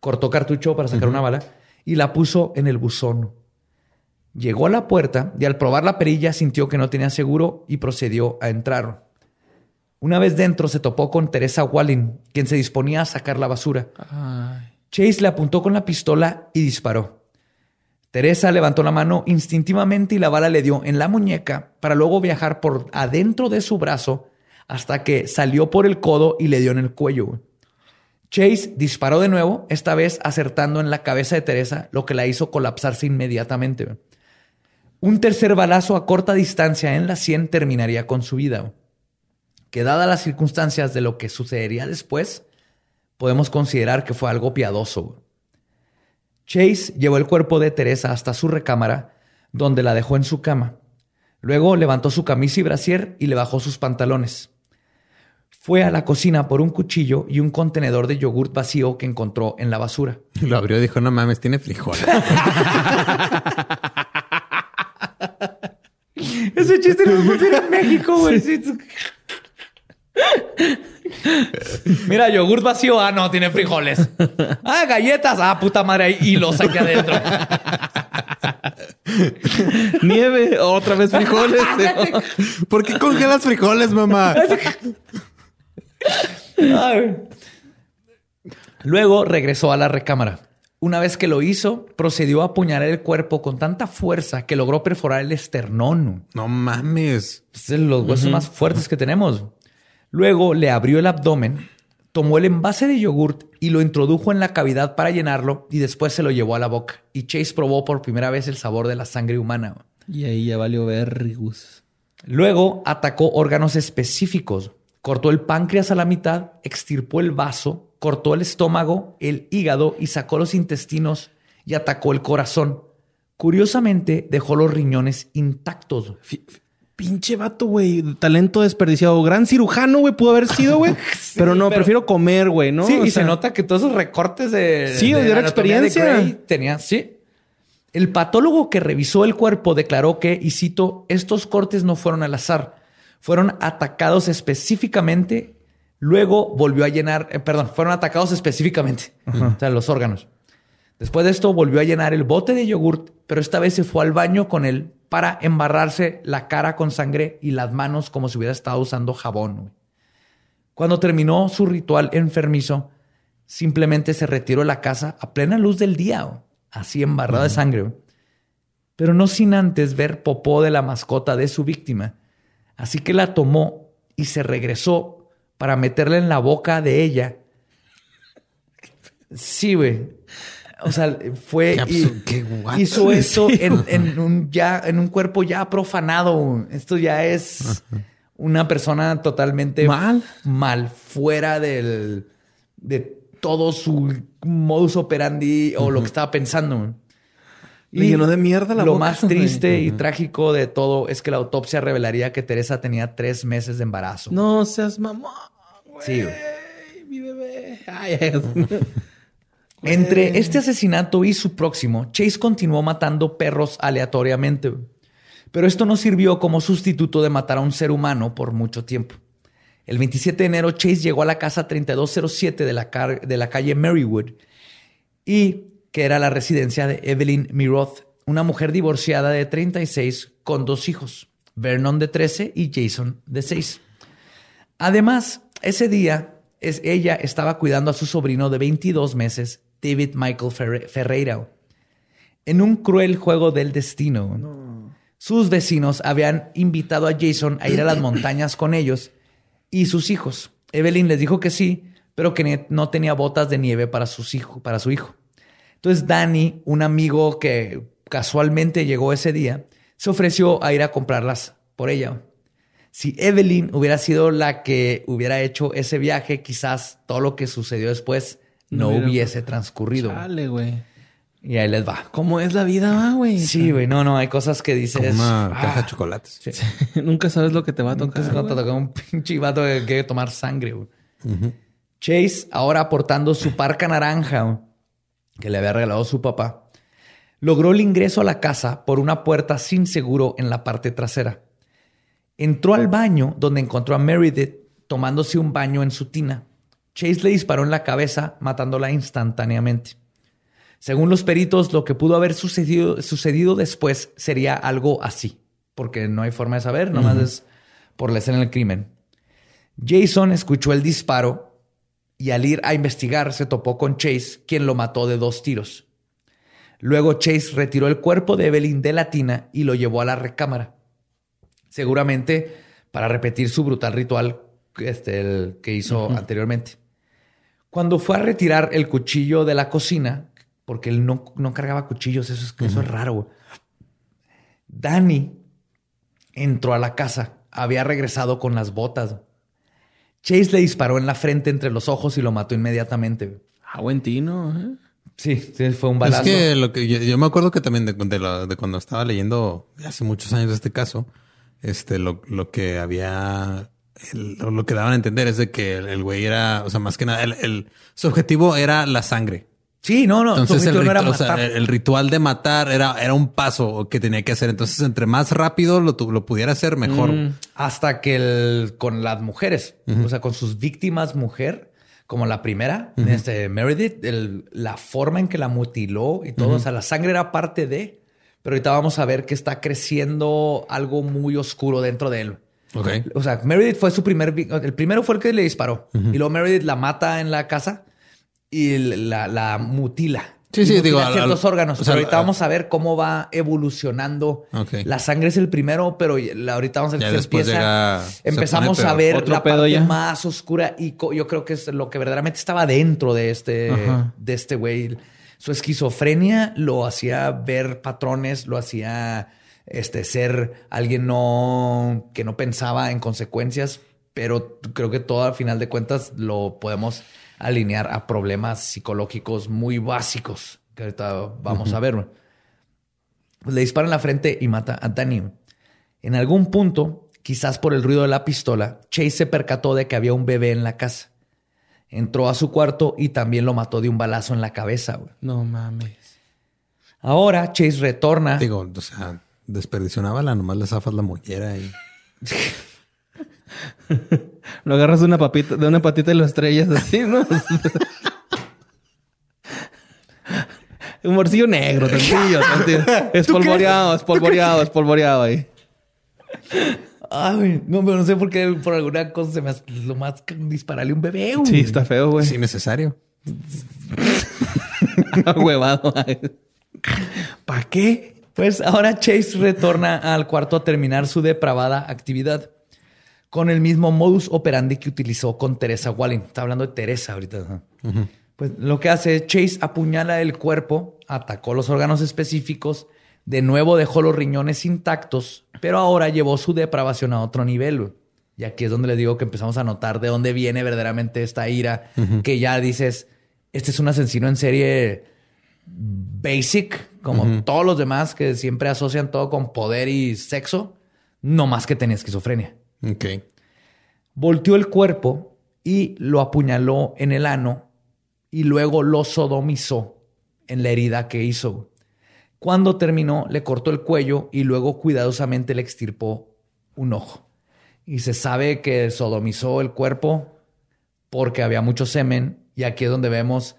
cortó cartucho para sacar una bala y la puso en el buzón. Llegó a la puerta y al probar la perilla sintió que no tenía seguro y procedió a entrar. Una vez dentro se topó con Teresa Walling, quien se disponía a sacar la basura. Chase le apuntó con la pistola y disparó. Teresa levantó la mano instintivamente y la bala le dio en la muñeca para luego viajar por adentro de su brazo hasta que salió por el codo y le dio en el cuello. Chase disparó de nuevo, esta vez acertando en la cabeza de Teresa, lo que la hizo colapsarse inmediatamente. Un tercer balazo a corta distancia en la sien terminaría con su vida que dadas las circunstancias de lo que sucedería después, podemos considerar que fue algo piadoso. Chase llevó el cuerpo de Teresa hasta su recámara, donde la dejó en su cama. Luego levantó su camisa y brasier y le bajó sus pantalones. Fue a la cocina por un cuchillo y un contenedor de yogurt vacío que encontró en la basura. Lo abrió y dijo, no mames, tiene frijoles. Ese chiste no funciona en México, güey. Mira, yogurt vacío. Ah, no, tiene frijoles. Ah, galletas. Ah, puta madre, hay hilos aquí adentro. Nieve, otra vez frijoles. ¿Por qué congelas frijoles, mamá? Luego regresó a la recámara. Una vez que lo hizo, procedió a apuñalar el cuerpo con tanta fuerza que logró perforar el esternón. No mames. Es de los huesos más fuertes que tenemos. Luego le abrió el abdomen, tomó el envase de yogurt y lo introdujo en la cavidad para llenarlo y después se lo llevó a la boca. Y Chase probó por primera vez el sabor de la sangre humana. Y ahí ya valió vergus. Luego atacó órganos específicos. Cortó el páncreas a la mitad, extirpó el vaso, cortó el estómago, el hígado y sacó los intestinos y atacó el corazón. Curiosamente, dejó los riñones intactos. Pinche vato, güey. Talento desperdiciado. Gran cirujano, güey, pudo haber sido, güey. pero no, pero- prefiero comer, güey, ¿no? Sí, O y sea, se nota que todos esos recortes de. Sí, de de la de experiencia. Grey tenía, sí. El patólogo que revisó el cuerpo declaró que, y cito, estos cortes no fueron al azar, fueron atacados específicamente. Luego volvió a llenar, eh, perdón, fueron atacados específicamente, o sea, los órganos. Después de esto volvió a llenar el bote de yogurt, pero esta vez se fue al baño con él para embarrarse la cara con sangre y las manos como si hubiera estado usando jabón. Cuando terminó su ritual enfermizo, simplemente se retiró de la casa a plena luz del día, así embarrado de sangre, pero no sin antes ver popó de la mascota de su víctima. Así que la tomó y se regresó para meterla en la boca de ella. Sí, güey. O sea, fue Qué y hizo esto Sí, en, en un ya en un cuerpo ya profanado. Esto ya es una persona totalmente Mal. mal, fuera del de todo su modus operandi o lo que estaba pensando. Le llenó de mierda la Lo boca, más triste y trágico de todo es que la autopsia revelaría que Teresa tenía tres meses de embarazo. No seas mamón, güey. Sí, güey. Mi bebé. Ay, ay. Entre este asesinato y su próximo, Chase continuó matando perros aleatoriamente. Pero esto no sirvió como sustituto de matar a un ser humano por mucho tiempo. El 27 de enero, Chase llegó a la casa 3207 de la, de la calle Marywood y que era la residencia de Evelyn Miroth, una mujer divorciada de 36 con dos hijos, Vernon de 13 y Jason de 6. Además, ese día es, ella estaba cuidando a su sobrino de 22 meses, David Michael Ferre- Ferreira, en un cruel juego del destino. Sus vecinos habían invitado a Jason a ir a las montañas con ellos y sus hijos. Evelyn les dijo que sí, pero que no tenía botas de nieve para, sus hijo- para su hijo. Entonces Danny, un amigo que casualmente llegó ese día, se ofreció a ir a comprarlas por ella. Si Evelyn hubiera sido la que hubiera hecho ese viaje, quizás todo lo que sucedió después no, hubiese transcurrido. Chale, güey. Y ahí les va. ¿Cómo es la vida, va, güey? Sí, güey, no, no, hay cosas que Como dices. una ah, caja de chocolates. Nunca sabes lo que te va a Nunca tocar. se va a güey. tocar un pinche vato que quiere tomar sangre. güey. Chase, ahora aportando su parca naranja que le había regalado su papá, logró el ingreso a la casa por una puerta sin seguro en la parte trasera. Entró al baño donde encontró a Meredith tomándose un baño en su tina. Chase le disparó en la cabeza, matándola instantáneamente. Según los peritos, lo que pudo haber sucedido, sucedido después sería algo así, porque no hay forma de saber, nomás es por la escena del crimen. Jason escuchó el disparo y al ir a investigar se topó con Chase, quien lo mató de dos tiros. Luego Chase retiró el cuerpo de Evelyn de la tina y lo llevó a la recámara, seguramente para repetir su brutal ritual este, el que hizo anteriormente. Cuando fue a retirar el cuchillo de la cocina, porque él no, no cargaba cuchillos, eso es, eso es raro. güey. Danny entró a la casa, había regresado con las botas. Chase le disparó en la frente entre los ojos y lo mató inmediatamente. Ah, buen tino, ¿eh? Sí, sí, fue un balazo. Es que lo que yo, yo me acuerdo que también de, de lo- de cuando estaba leyendo hace muchos años este caso, este, lo, lo que había, el- lo, que daban a entender es de que el, el güey era, o sea, más que nada, el, el- su objetivo era la sangre. Sí, no, no. su Entonces el, objetivo no ritu- era o sea, matar. el ritual de matar era, era un paso que tenía que hacer. Entonces, entre más rápido lo, tu- lo pudiera hacer, mejor. Mm. Hasta que el, con las mujeres, o sea, con sus víctimas mujer, como la primera, este, Meredith, el- la forma en que la mutiló y todo, o sea, la sangre era parte de, pero ahorita vamos a ver que está creciendo algo muy oscuro dentro de él. Ok. O sea, Meredith fue su primer, el primero fue el que le disparó y luego Meredith la mata en la casa y la, la mutila. Sí, sí, digo, al- ciertos al- órganos. o sea, pero ahorita al- vamos a ver cómo va evolucionando. Ok. La sangre es el primero, pero la- ahorita vamos a ver Ya que se después empieza- llega- empezamos pone a ver la parte ya. más oscura y yo creo que es lo que verdaderamente estaba dentro de este Ajá. de este güey. Su esquizofrenia lo hacía ver patrones, lo hacía este ser alguien no que no pensaba en consecuencias, pero creo que todo al final de cuentas lo podemos alinear a problemas psicológicos muy básicos que ahorita vamos a ver. Pues le dispara en la frente y mata a Danny. En algún punto, quizás por el ruido de la pistola, Chase se percató de que había un bebé en la casa. Entró a su cuarto y también lo mató de un balazo en la cabeza. güey. No mames. Ahora Chase retorna. Digo, o sea, desperdicionaba la, nomás le zafas la mollera y... Lo agarras de una papita, de una patita y lo estrellas así, ¿no? Un morcillo negro, tantillo, tantillo. Espolvoreado, espolvoreado, espolvoreado ahí. Ay, no, pero no sé por qué por alguna cosa se me hace lo más dispararle un bebé. güey. Sí, está feo, güey. Sí, necesario. Huevado. ¿Para qué? Pues ahora Chase retorna al cuarto a terminar su depravada actividad con el mismo modus operandi que utilizó con Teresa Walling. Está hablando de Teresa ahorita. Pues lo que hace Chase apuñala el cuerpo, atacó los órganos específicos, de nuevo dejó los riñones intactos, pero ahora llevó su depravación a otro nivel. Y aquí es donde les digo que empezamos a notar de dónde viene verdaderamente esta ira, que ya dices, este es un asesino en serie basic, como todos los demás que siempre asocian todo con poder y sexo, no más que tenía esquizofrenia. Ok. Volteó el cuerpo y lo apuñaló en el ano y luego lo sodomizó en la herida que hizo. Cuando terminó, le cortó el cuello y luego cuidadosamente le extirpó un ojo. Y se sabe que sodomizó el cuerpo porque había mucho semen y aquí es donde vemos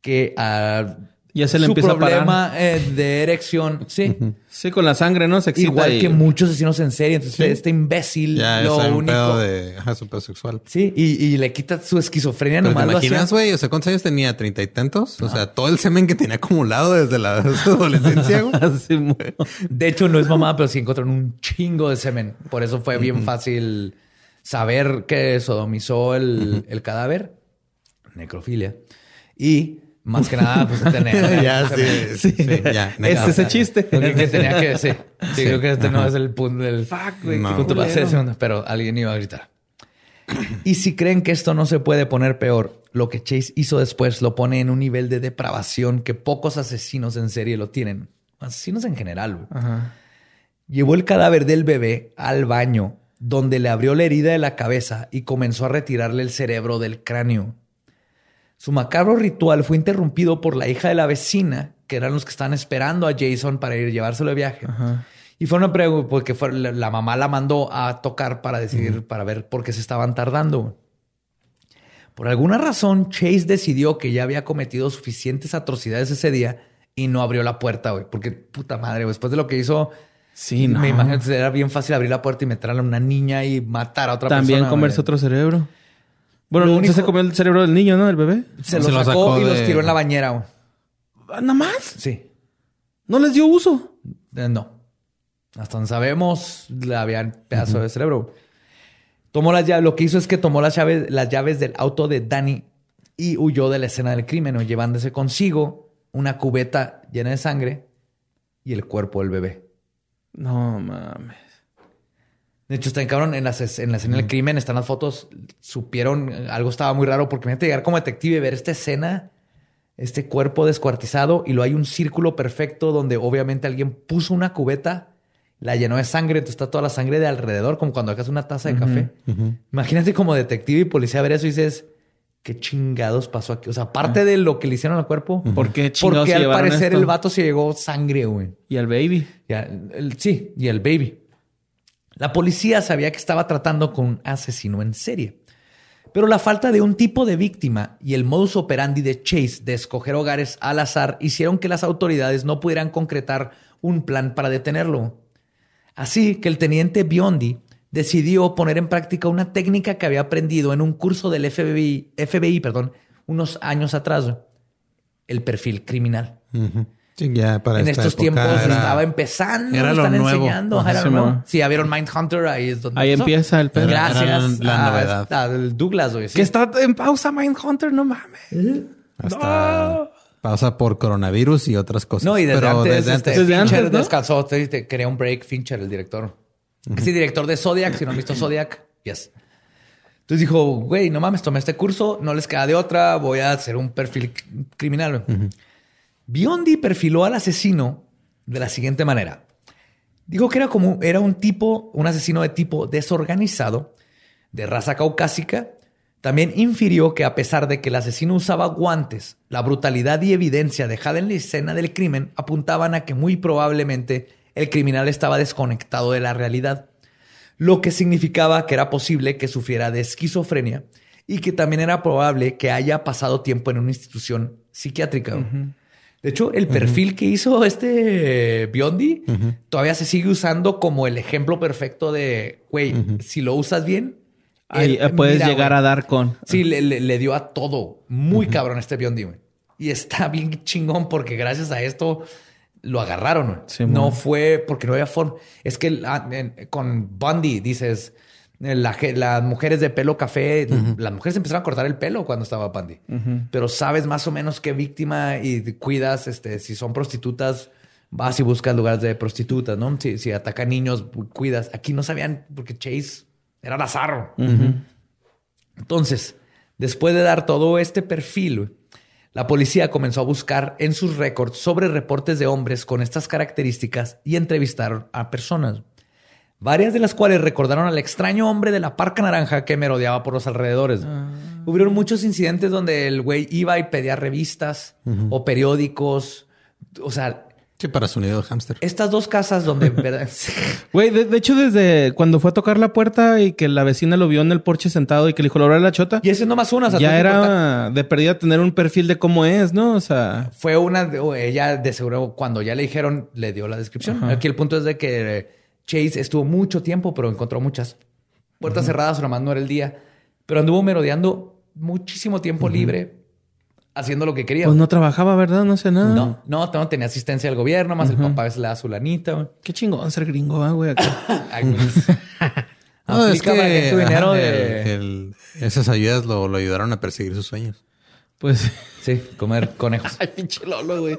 que ah, Ya se le su empieza a parar. problema eh, de erección, sí, Sí, con la sangre, ¿no? Se excita igual y- que muchos asesinos en serie. Entonces, Sí. este imbécil, Ya lo es un único. pedo de... Ajá, es un pedo sexual. Sí, y, y le quita su esquizofrenia Pero te nomás hacía. imaginas, güey, o sea, ¿cuántos años tenía? ¿Treinta y tantos? O sea, todo el semen que tenía acumulado desde la adolescencia, güey. De hecho, no es mamá, pero sí encontraron un chingo de semen. Por eso fue bien fácil saber que sodomizó el, el cadáver. Necrofilia. Y más que nada, pues tener. ya, sí, sí, sí, ya. Es ese chiste. Que tenía que, sí. Sí, Sí, creo que este no es el punto del Fuck, güey. No. punto hacer segundo, pero alguien iba a gritar. Y si creen que esto no se puede poner peor, lo que Chase hizo después lo pone en un nivel de depravación que pocos asesinos en serie lo tienen. Asesinos en general. güey. Ajá. Llevó el cadáver del bebé al baño, donde le abrió la herida de la cabeza y comenzó a retirarle el cerebro del cráneo. Su macabro ritual fue interrumpido por la hija de la vecina, que eran los que estaban esperando a Jason para ir a llevárselo de viaje. Ajá. Y fue una pregunta porque fue, la, la mamá la mandó a tocar para decidir, para ver por qué se estaban tardando. Por alguna razón, Chase decidió que ya había cometido suficientes atrocidades ese día y no abrió la puerta, güey. Porque puta madre, después de lo que hizo, Sí, no. me imagino que era bien fácil abrir la puerta y meter a una niña y matar a otra También persona. comerse güey. otro cerebro. Bueno, Lo no único- se comió el cerebro del niño, ¿no? El bebé. Se, lo Se lo sacó, sacó y los tiró en la bañera, güey. Ah, ¿Nada más? Sí. No les dio uso. Eh, No. Hasta donde sabemos, le habían pedazo de cerebro. Tomó las llaves. Lo que hizo es que tomó las llaves, las llaves del auto de Danny y huyó de la escena del crimen, ¿no? llevándose consigo una cubeta llena de sangre y el cuerpo del bebé. No mames. De hecho, está en cabrón. En, las, en la escena del crimen están las fotos. Supieron algo estaba muy raro porque imagínate llegar como detective y ver esta escena, este cuerpo descuartizado y lo hay un círculo perfecto donde obviamente alguien puso una cubeta, la llenó de sangre, entonces está toda la sangre de alrededor, como cuando hagas una taza de café. Imagínate como detective y policía ver eso y dices, ¿qué chingados pasó aquí? O sea, aparte de lo que le hicieron al cuerpo, ¿Por qué chingados porque al parecer esto? el vato se llegó sangre, güey. Y al baby. El- sí, y el baby. La policía sabía que estaba tratando con un asesino en serie. Pero la falta de un tipo de víctima y el modus operandi de Chase de escoger hogares al azar hicieron que las autoridades no pudieran concretar un plan para detenerlo. Así que el teniente Biondi decidió poner en práctica una técnica que había aprendido en un curso del FBI, FBI perdón, unos años atrás. el perfil criminal. Sí, ya para en esta estos época tiempos era- estaba empezando, era lo están nuevo. enseñando. Ajá, era sí, lo nuevo. Sí, ya vieron Mindhunter, ahí es donde Ahí empezó. empieza el pedo. Gracias era la a- novedad. Douglas, güey. sí. Que está en pausa Mindhunter, no mames. hasta pausa por coronavirus y otras cosas. No, y desde Pero antes, desde este, antes. Desde Fincher antes, ¿no? descansó, te, te quería un break, Fincher, el director. Sí, director de Zodiac, si no han visto Zodiac, yes. Entonces dijo, güey, no mames, tomé este curso, no les queda de otra, voy a hacer un perfil criminal. güey. Biondi perfiló al asesino de la siguiente manera. Dijo que era como era un tipo, un asesino de tipo desorganizado, de raza caucásica. También infirió que a pesar de que el asesino usaba guantes, la brutalidad y evidencia dejada en la escena del crimen apuntaban a que muy probablemente el criminal estaba desconectado de la realidad, lo que significaba que era posible que sufriera de esquizofrenia y que también era probable que haya pasado tiempo en una institución psiquiátrica. De hecho, el perfil que hizo este Biondi todavía se sigue usando como el ejemplo perfecto de, güey, si lo usas bien, Ahí él- eh, puedes mira, llegar güey. a dar con. Sí, le, le- le dio a todo. Muy cabrón este Biondi, güey. Y está bien chingón porque gracias a esto lo agarraron. güey. Sí, no man. fue porque no había forma. Es que ah, en- con Bundy dices, eh, la las mujeres de pelo café, las mujeres empezaron a cortar el pelo cuando estaba Bundy. Pero sabes más o menos qué víctima y cuidas, este, si son prostitutas, vas y buscas lugares de prostitutas, ¿no? Si, si atacan niños, cuidas. Aquí no sabían porque Chase era lazarro. Entonces, después de dar todo este perfil, la policía comenzó a buscar en sus récords sobre reportes de hombres con estas características y entrevistaron a personas. Varias de las cuales recordaron al extraño hombre de la parca naranja que merodeaba por los alrededores. Hubieron muchos incidentes donde el güey iba y pedía revistas o periódicos. O sea, Sí, para su nido de hámster. estas dos casas donde... Güey, de, de hecho, desde cuando fue a tocar la puerta y que la vecina lo vio en el porche sentado y que le dijo, ¿lo la chota? y ese no más una. o sea, ya es era de perdida tener un perfil de cómo es, ¿no? O sea, Fue una, ella de seguro cuando ya le dijeron, le dio la descripción. Aquí el punto es de que eh, Chase estuvo mucho tiempo, pero encontró muchas puertas cerradas, nomás no era el día. Pero anduvo merodeando muchísimo tiempo libre, haciendo lo que quería. pues no trabajaba, ¿verdad? No sé nada. no, no, no tenía asistencia del gobierno, más el papá a veces le da su lanita. güey. Qué chingón ser gringo, ¿ah, güey. No, es que tu dinero ajá, de- el- el- esas ayudas lo, lo ayudaron a perseguir sus sueños. pues... Sí, comer conejos. Ay, pinche Lolo, güey.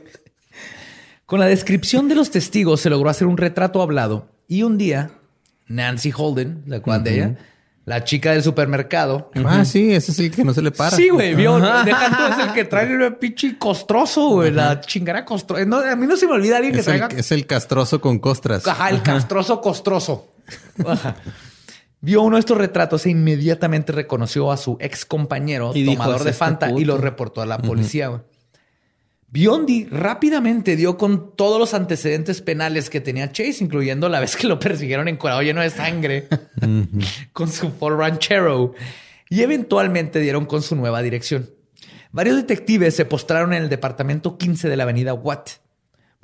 Con la descripción de los testigos se logró hacer un retrato hablado y un día Nancy Holden, la cual de ella, la chica del supermercado. Ah, sí, ese es el que no se le para. Sí, güey, vio. Deja tú, es el que trae el pinche costroso, güey, la chingara costroso. No, a mí no se me olvida alguien que el, traiga. es el castroso con costras. Ajá, el castroso costroso. Ajá. Vio uno de estos retratos e inmediatamente reconoció a su ex compañero, Y tomador "Es de este Fanta, y puto". lo reportó a la policía. güey. Biondi rápidamente dio con todos los antecedentes penales que tenía Chase, incluyendo la vez que lo persiguieron encuadrado lleno de sangre con su Ford Ranchero y eventualmente dieron con su nueva dirección. Varios detectives se postraron en el departamento 15 de la avenida Watt.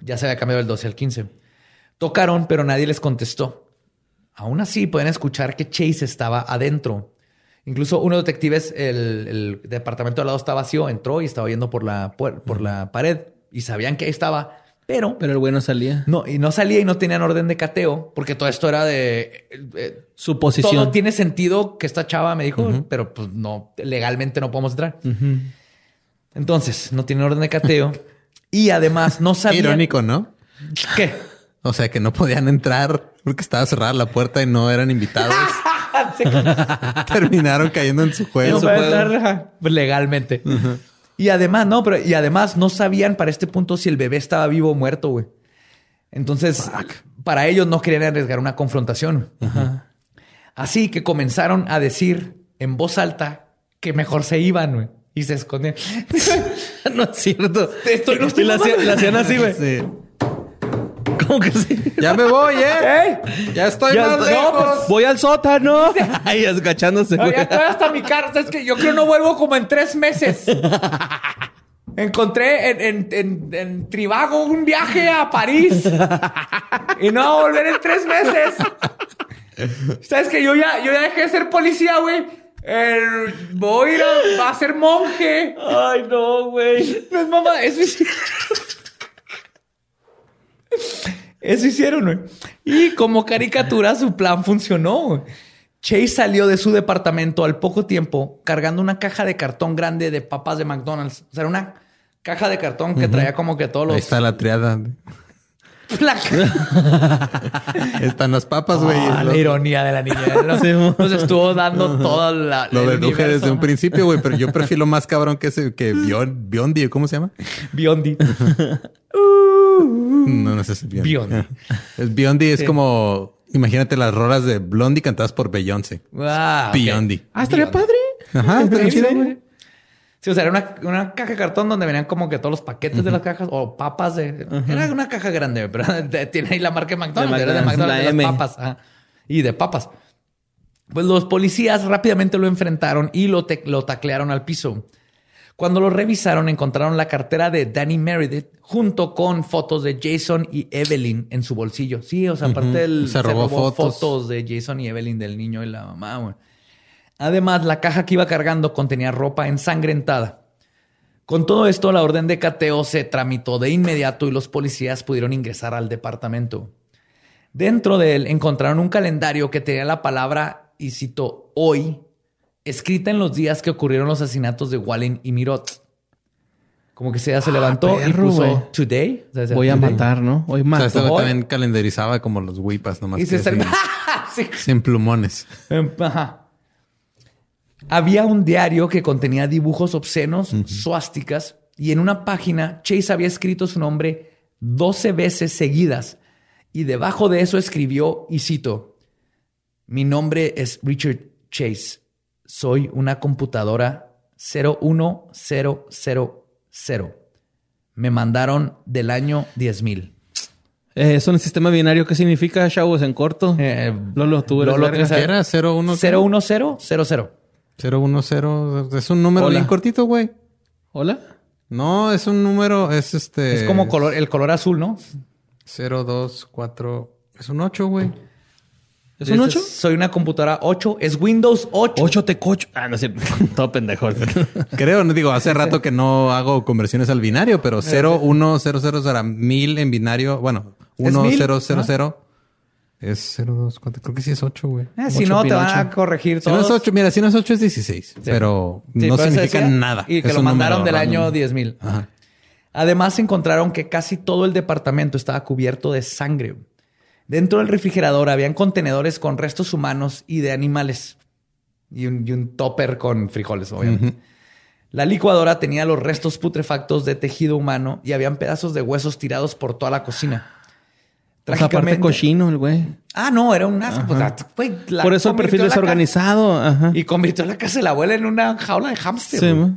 Ya se había cambiado del 12 al 15. Tocaron, pero nadie les contestó. Aún así, pueden escuchar que Chase estaba adentro. Incluso uno de los detectives, el, el departamento al lado está vacío, entró y estaba viendo por la, por la pared y sabían que ahí estaba, pero Pero el güey no salía. no, y no salía y no tenían orden de cateo porque todo esto era de eh, eh, Su posición. todo tiene sentido que esta chava me dijo, pero pues no, legalmente no podemos entrar. Entonces, no tiene orden de cateo y además no sabían irónico, ¿no? ¿Qué? O sea, que no podían entrar porque estaba cerrada la puerta y no eran invitados. Terminaron cayendo en su No juego. entrar ajá, legalmente. Y además, no, pero y además no sabían para este punto si el bebé estaba vivo o muerto, güey. Entonces, para ellos no querían arriesgar una confrontación. Así que comenzaron a decir en voz alta que mejor se iban, güey. Y se escondían. no es cierto. Estoy- no estoy y la hacían, mamando. la hacían así, güey. Sí. ¿Cómo que sí? Ya me voy, ¿eh? Ya estoy Ya más lejos. Voy al sótano. Ay, agachándose, güey. Oye, estoy hasta mi carta. Es que yo creo no vuelvo como en tres meses. Encontré en, en, en, en Trivago un viaje a París. y no voy a volver en tres meses. Sabes que yo ya, yo ya dejé de ser policía, güey. El, voy a ir a, va a ser monje. Ay, no, güey. No es mamá, eso hicieron. Eso hicieron, güey. Y como caricatura, su plan funcionó. Chase salió de su departamento al poco tiempo cargando una caja de cartón grande de papas de McDonald's. O sea, era una caja de cartón que traía como que todos los. Ahí está la triada. Están las papas, güey. Ah, Lo- la ironía de la niña. Nos, nos estuvo dando toda la. Lo deduje universo. desde un principio, güey, pero yo prefiero más cabrón que ese que Bion- Biondi, ¿cómo se llama? Biondi. No, no sé si es Biondi. Biondi. Es Biondi es como imagínate las rolas de Blondie cantadas por Beyoncé. Ah, ok. Biondi. Ah, estaría padre. Ajá, Sí, chido, güey. Sí, o sea, era una, una caja de cartón donde venían como que todos los paquetes de las cajas o papas de. Era una caja grande, pero tiene ahí la marca de McDonald's. De era de McDonald's, la de las papas. ajá. Y de papas. Pues los policías rápidamente lo enfrentaron y lo, te- lo taclearon al piso. Cuando lo revisaron, encontraron la cartera de Danny Meredith junto con fotos de Jason y Evelyn en su bolsillo. Sí, o sea, aparte del, Se robó fotos. fotos de Jason y Evelyn del niño y la mamá. güey. Además, la caja que iba cargando contenía ropa ensangrentada. Con todo esto, la orden de cateo se tramitó de inmediato y los policías pudieron ingresar al departamento. Dentro de él encontraron un calendario que tenía la palabra, y cito, hoy, escrita en los días que ocurrieron los asesinatos de Wallen y Mirot. Como que se, ya se levantó y Ah, perro, puso today. O sea, Voy a matar, ¿no? Hoy O sea, mato. güey Hoy- también calendarizaba como los whipas, nomás. Y se que sin, sí. sin plumones. Em, Ajá. Había un diario que contenía dibujos obscenos, suásticas, y en una página Chase había escrito su nombre 12 veces seguidas. Y debajo de eso escribió, y cito, mi nombre es Richard Chase. Soy una computadora 01000. Me mandaron del año 10.000. Eh, ¿Eso en el sistema binario qué significa, chavos, en corto? Eh, Lolo, tú eres Lolo. ¿tienes- ¿Qué era? 01 01000. 010. Es un número Hola. bien cortito, güey. ¿Hola? No, es un número, es este. Es como color, el color azul, ¿no? 024. Es un 8, güey. ¿Es un 8? Soy una computadora 8. Es Windows 8. 8 te cocho. Ah, no cierto. Todo pendejo. Creo, no digo, hace rato que no hago conversiones al binario, pero 0100 será 1000 en binario. Bueno, ¿Es mil? 1000 es 02, creo que sí es 8, güey. Eh, si no, te van a corregir Si no es 8, mira, si no es 8 es 16, pero Sí, no pero significa nada. Y que Es lo mandaron del random. año 10.000. Ajá. Además, encontraron que casi todo el departamento estaba cubierto de sangre. Dentro del refrigerador habían contenedores con restos humanos y de animales. Y un, y un topper con frijoles, obviamente. La licuadora tenía los restos putrefactos de tejido humano y habían pedazos de huesos tirados por toda la cocina. Pues aparte Trágicamente- cochino el güey. Ah, no, era un asco. Pues, güey, la Por eso el perfil desorganizado. Ajá. Y convirtió la casa de la abuela en una jaula de hámster. Sí, güey. ma.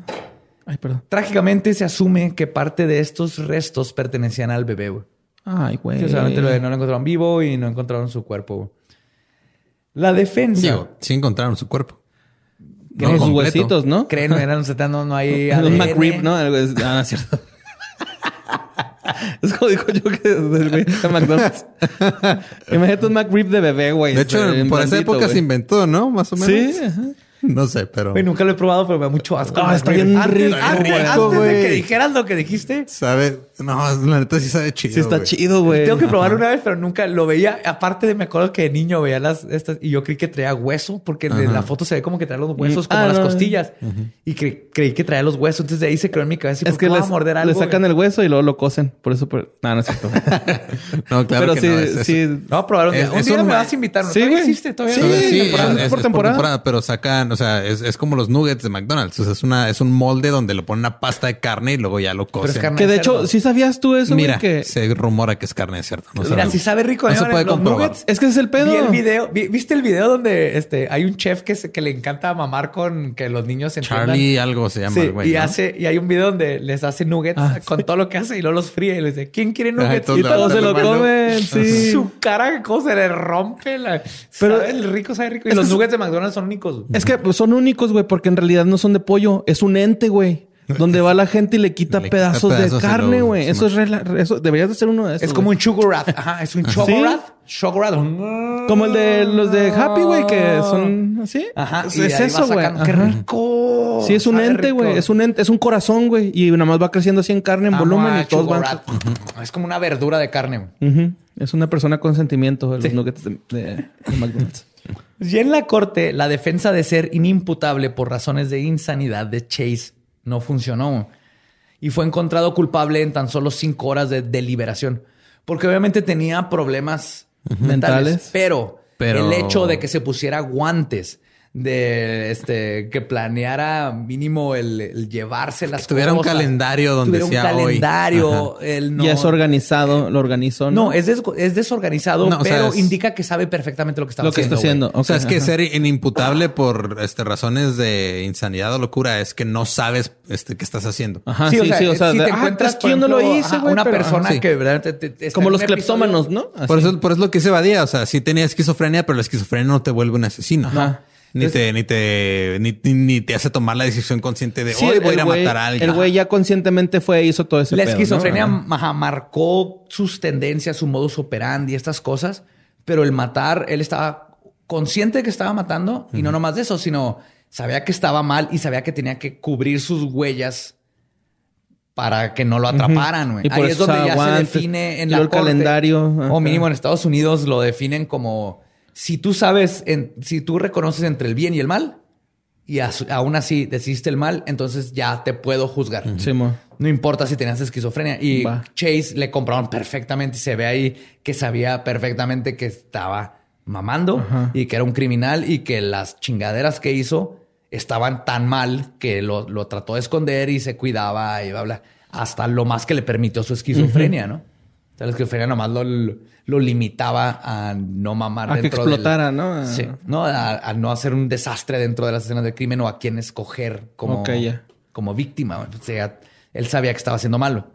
Ay, perdón. Trágicamente se asume que parte de estos restos pertenecían al bebé. güey. Ay, güey. Sí, o sea, solamente lo- no lo encontraron vivo y no encontraron su cuerpo. güey. La defensa. Digo, sí encontraron su cuerpo. No sus completo. huesitos, ¿no? Creen, no eran no, no hay Un. McRib, ¿no? Ah, no es cierto. es como dijo yo que del güey de McDonald's. Imagínate un McRib de bebé, güey. De hecho, por esa época güey. se inventó, ¿no? Más o menos. Sí. ajá. No sé, pero. Güey, nunca lo he probado, pero me da mucho asco. Ah, está bien antes, rico, de que dijeras lo que dijiste, Sabe. No, la neta sí sabe chido. Sí está güey. chido, güey. tengo que probarlo una vez, pero nunca lo veía. Aparte de me acuerdo que de niño veía las estas y yo creí que traía hueso, porque en la foto se ve como que trae los huesos como ah, las no. costillas. Y cre- creí que traía los huesos. Entonces de ahí se creó en mi cabeza y Es que les, morder le sacan güey? el hueso y luego lo cosen. Por eso... por- No, no es cierto. No, claro Pero que sí, no. es- sí. No, a probar un día. Me vas a invitar. Sí, ¿Todavía güey. existe? ¿Todavía Sí, por temporada. pero sacan, o sea, es, es como los nuggets de McDonald's. O sea, es una, es un molde donde lo ponen una pasta de carne y luego ya lo es cocen. carne. que de hecho. ¿sí sabías tú eso? Mira, Que... se rumora que es carne de cerdo. No Mira, si sabe rico. No se ¿no? puede Los comprobar. nuggets, Es que ese es el pedo. Vi el video. vi- ¿Viste el video donde este, hay un chef que, se- que le encanta mamar con que los niños entiendan? Charlie algo se llama Sí, el güey. y ¿no? hace, y hay un video donde les hace nuggets Ah, con todo lo que hace y luego los fríe y les dice, ¿quién quiere nuggets? todos y todos se lo comen, sí. su cara, cómo se le rompe la. Pero- el rico sabe rico. Y los nuggets de McDonald's son únicos. Es que pues, son únicos, güey, porque en realidad no son de pollo. Es un ente, güey. donde va la gente y le quita Le quita pedazos, pedazos de carne, güey. sí, eso es rela- eso deberías de ser uno de esos. Es como güey. un sugar Ajá, es un chogorath. Chogorath. como el de los de Happy, güey, que son así. Ajá. Es, y es eso, güey. ¡Qué rico! Sí, es un Sabe ente, güey. Es un ente, es un corazón, güey. Y nada más va creciendo así en carne, en Amo volumen y todos van. Chogorath. Es como una verdura de carne. güey. Ujú. Es una persona con sentimiento, los Sí. nuggets de, de- de McDonald's. Y en la corte, la defensa de ser inimputable por razones de insanidad de Chase no funcionó. Y fue encontrado culpable en tan solo cinco horas de deliberación. Porque obviamente tenía problemas mentales. Mentales. Pero, Pero- el hecho de que se pusiera guantes, de este que planeara mínimo el, el llevarse las tuviera un calendario donde tuviera decía un hoy. calendario, el no, Ya es organizado, lo organizó. no, es, des- es desorganizado, No, o sea, pero es- indica que sabe perfectamente lo que estaba lo que está haciendo. haciendo. O sea, es que ajá. ser inimputable por este, razones de insanidad o locura es que no sabes este, qué estás haciendo. Ajá, sí, sí, o sea, si de, te ah, encuentras es que yo no lo hice, güey. una pero- persona ajá, sí. que verdaderamente te- te- está Como los cleptómanos, ¿no? Así. Por eso, por eso lo que dice Badía. O sea, sí tenía esquizofrenia, pero la esquizofrenia no te vuelve un asesino. Ajá. Ni te, ni te, ni, ni- te hace tomar la decisión consciente de Sí, hoy el- voy a ir a matar a alguien. El güey ya conscientemente fue e hizo todo ese La pedo, ¿no? esquizofrenia ajá, marcó sus tendencias, su modus operandi, estas cosas, pero el matar, él estaba consciente de que estaba matando y no nomás de eso, sino sabía que estaba mal y sabía que tenía que cubrir sus huellas para que no lo atraparan. güey. Y por Ahí es donde ya se define en la el corte, calendario, ajá. o mínimo en Estados Unidos lo definen como si tú sabes, en- si tú reconoces entre el bien y el mal y as- aún así decidiste el mal, entonces ya te puedo juzgar. No importa si tenías esquizofrenia. Y Va. Chase le compraron perfectamente y se ve ahí que sabía perfectamente que estaba mamando y que era un criminal y que las chingaderas que hizo estaban tan mal que lo, lo trató de esconder y se cuidaba y bla, bla. Hasta lo más que le permitió su esquizofrenia, ¿no? O sea, la esquizofrenia nomás lo, lo limitaba a no mamar A que dentro del- explotara, ¿no? A- Sí, no, a, a no hacer un desastre dentro de las escenas de crimen o a quién escoger como, como víctima. O sea, él sabía que estaba haciendo malo.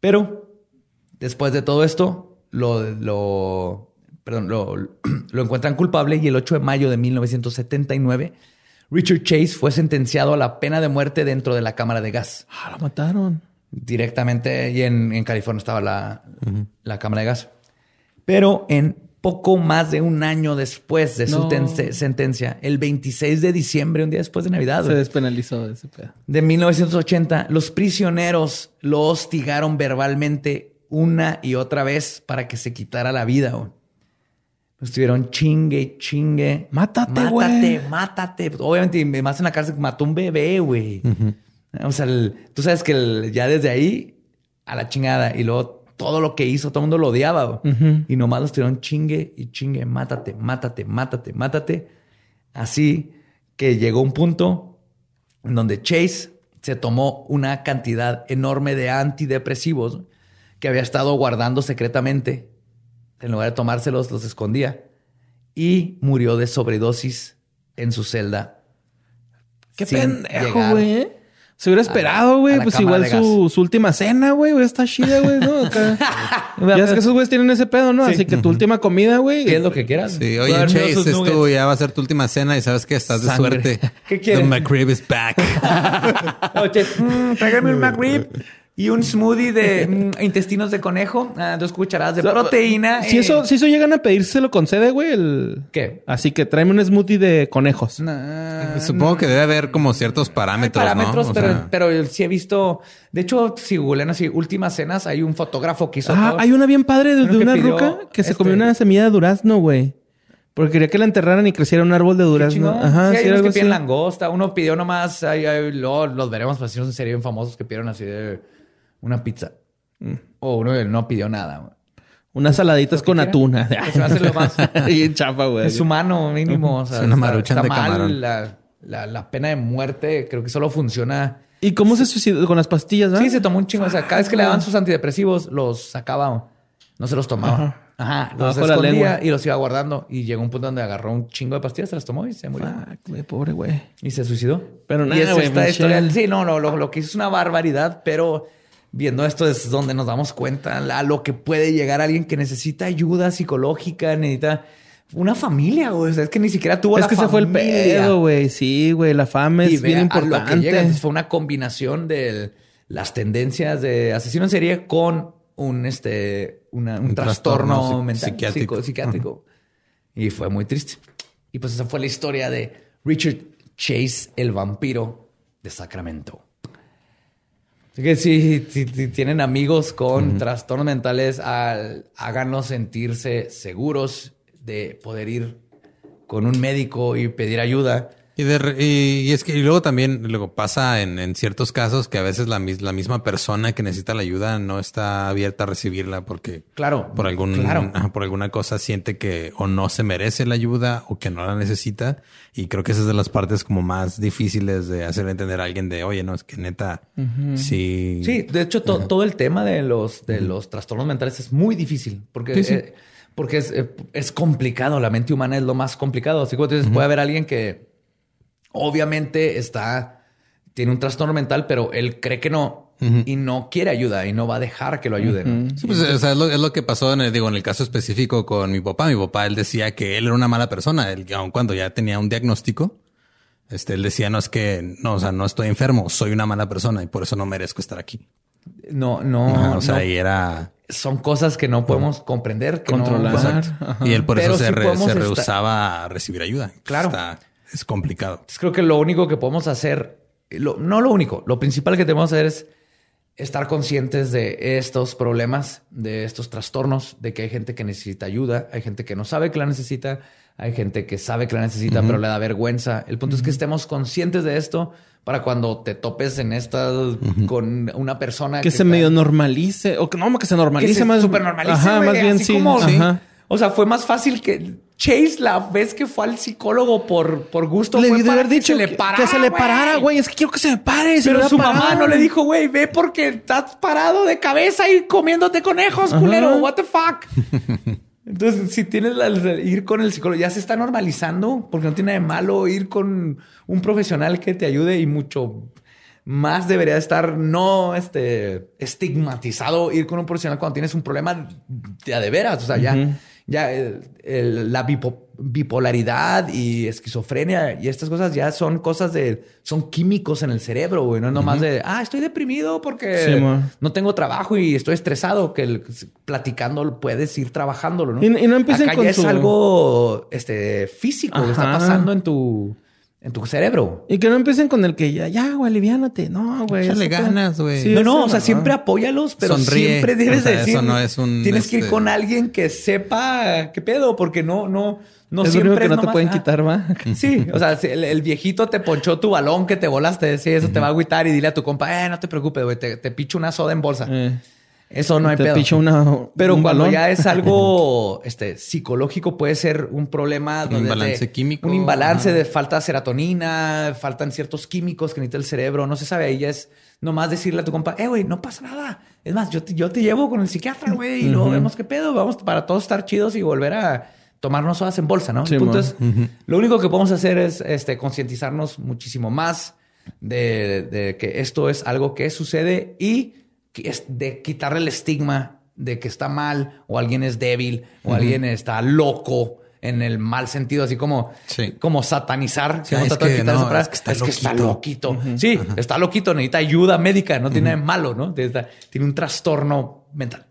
Pero después de todo esto, lo, lo, perdón, lo, lo encuentran culpable y el 8 de mayo de 1979, Richard Chase fue sentenciado a la pena de muerte dentro de la cámara de gas. Ah, lo mataron. Directamente, y en, en California estaba la, la cámara de gas. Pero en poco más de un año después de su No. ten- sentencia, el 26 de diciembre, un día después de Navidad, Se despenalizó de ese pedo. de 1980, los prisioneros lo hostigaron verbalmente una y otra vez para que se quitara la vida. güey. Estuvieron chingue, chingue. Mátate, Mátate, güey. mátate. Obviamente, y más en la cárcel mató un bebé, güey. O sea, el- tú sabes que el- ya desde ahí a la chingada y luego todo lo que hizo, todo el mundo lo odiaba. Y nomás lo estuvieron chingue y chingue, mátate, mátate, mátate, mátate. Así que llegó un punto en donde Chase se tomó una cantidad enorme de antidepresivos que había estado guardando secretamente. En lugar de tomárselos, los escondía. Y murió de sobredosis en su celda. Qué pendejo, güey. Se hubiera esperado, güey. Pues igual su, su última cena, güey. Está chida, güey, ¿no? Acá. ya es que esos güeyes tienen ese pedo, ¿no? Sí. Así que tu última comida, güey. ¿Qué es lo que quieras? Sí, oye, Chase, esto ya va a ser tu última cena y sabes que estás de suerte. ¿Qué The quieren? McRib is back. Oye, mm, tráigame un McRib y un smoothie de mm, intestinos de conejo, ah, dos cucharadas de proteína. Si eh, eso, si eso llegan a pedir, se lo concede, güey. El... ¿Qué? Así que tráeme un smoothie de conejos. Nah, Supongo que debe haber como ciertos hay parámetros, parámetros, ¿no? O pero, sea, pero sí he visto. De hecho, si googlean así, últimas cenas, hay un fotógrafo que hizo. Ah, todo. hay una bien padre de, una ruca que se este- comió una semilla de durazno, güey. Porque quería que la enterraran y creciera un árbol de durazno. Ajá, sí, sí, hay unos algo que piden langosta. Uno pidió nomás, ahí, ahí, luego los veremos, pues si en serie bien famosos que pidieron así de una pizza. Mm. O uno que no pidió nada. Unas saladitas con más- Bien chafa, güey. Es humano mínimo. O sea, Es una maruchan está de mal. camarón. La, la- la pena de muerte creo que solo funciona. ¿Y cómo se suicidó? Con las pastillas, ¿verdad? Sí, se tomó un chingo. O sea, cada vez que le daban sus antidepresivos, los sacaba. No se los tomaba. Ajá. Los la escondía lengua. y los iba guardando. Y llegó un punto donde agarró un chingo de pastillas, se las tomó y se murió. Fuck, güey, pobre güey. Y se suicidó. Pero y nada, es güey, esta pinche- historia. Sí, no, no, lo, lo que hizo es una barbaridad, pero viendo esto es donde nos damos cuenta a lo que puede llegar alguien que necesita ayuda psicológica, necesita. una familia, güey. O sea, es que ni siquiera tuvo es la que se fue el pedo, güey. Sí, güey. La fama Y es ve bien a lo que importante. llega. Fue una combinación de las tendencias de asesino en serie con un, este, una- un, Un trastorno, mental, psiquiátrico. psico- psiquiátrico. Y fue muy triste. Y pues esa fue la historia de Richard Chase, el vampiro de Sacramento. Así que si, si- si tienen amigos con trastornos mentales, al- háganlos sentirse seguros de poder ir con un médico y pedir ayuda. Y, de y- y es que y luego también luego pasa en, en ciertos casos que a veces la, mis- la misma persona que necesita la ayuda no está abierta a recibirla porque Claro. por algún Claro. por alguna cosa siente que o no se merece la ayuda o que no la necesita y creo que esa es de las partes como más difíciles de hacer entender a alguien de oye no es que neta sí Sí, de hecho, to- todo el tema de los, de los trastornos mentales es muy difícil porque, Sí, sí. eh, porque es, eh, es complicado. La mente humana es lo más complicado. Así que puede haber alguien que obviamente está, tiene un trastorno mental, pero él cree que no y no quiere ayuda y no va a dejar que lo ayuden. Sí, pues, o sea, es, lo, es lo que pasó en el, digo, en el caso específico con mi papá. Mi papá, él decía que él era una mala persona. Él, aun cuando ya tenía un diagnóstico, este, él decía, no es que, no, o sea, no estoy enfermo, soy una mala persona y por eso no merezco estar aquí. No, no, Ajá, o sea, no. y era... son cosas que no podemos comprender, que Controlar. Y él por Pero eso se, re- estar- rehusaba a recibir ayuda. Claro. Está- es complicado. Entonces creo que lo único que podemos hacer, lo- no lo único, lo principal que tenemos que hacer es estar conscientes de estos problemas, de estos trastornos, de que hay gente que necesita ayuda, hay gente que no sabe que la necesita, hay gente que sabe que la necesita, pero le da vergüenza. El punto es que estemos conscientes de esto para cuando te topes en esta con una persona Que se está- medio normalice. O que no, que se que normalice se más. super normalice, Ajá, más bien así sí. como- Ajá. O sea, fue más fácil que Chase la vez que fue al psicólogo por, por gusto. Le fue para haber que dicho se le parara, que se le parara, güey. Es que quiero que se me pare. se Pero me su mamá no le dijo, güey, ve porque estás parado de cabeza y comiéndote conejos, Ajá. culero. What the fuck? Entonces, si tienes la, ir con el psicólogo, ya se está normalizando porque no tiene de malo ir con un profesional que te ayude y mucho más debería estar no este, estigmatizado ir con un profesional cuando tienes un problema de de veras. O sea, ya, ya el- el- la bipo- bipolaridad y esquizofrenia y estas cosas ya son cosas de, son químicos en el cerebro, güey. No es nomás de, ah, estoy deprimido porque Sí, no tengo trabajo y estoy estresado, que el- platicando puedes ir trabajándolo, ¿no? Y- y no empiecen Acá con ya es algo este, físico que está pasando en tu, en tu cerebro. Y que no empiecen con el que ya, ya, güey, aliviánate. No, güey. Te- ganas, güey. Sí, no, no, o sea, no. siempre apóyalos, pero Sonríe. siempre debes O sea, decir. eso no es un, Tienes que ir este- con alguien que sepa qué pedo, porque no, no, no es lo siempre único que no te pueden ah, quitar, va. Sí, o sea, si el, el viejito te ponchó tu balón que te volaste, sí, eso te va a agüitar y dile a tu compa, eh, no te preocupes, güey, te, te picho una soda en bolsa. Eh, Eso no hay te pedo. picho una. Pero un cuando balón. ya es algo este, psicológico, puede ser un problema. Un donde imbalance te- químico. Un imbalance Ajá. de falta de serotonina, faltan ciertos químicos que necesita el cerebro. No se sabe. Ahí ya es nomás decirle a tu compa, eh, güey, no pasa nada. Es más, yo te, yo te llevo con el psiquiatra, güey, y luego vemos qué pedo. Vamos para todos estar chidos y volver a tomarnos sodas en bolsa, ¿no? Sí, el punto es, lo único que podemos hacer es este, concientizarnos muchísimo más de, de que esto es algo que sucede y de quitarle el estigma de que está mal o alguien es débil o alguien está loco en el mal sentido, así como, Sí. como satanizar. Es de que no, es que está es que está loquito. Sí, está loquito, necesita ayuda médica, no tiene nada de malo, ¿no? Tiene un trastorno mental.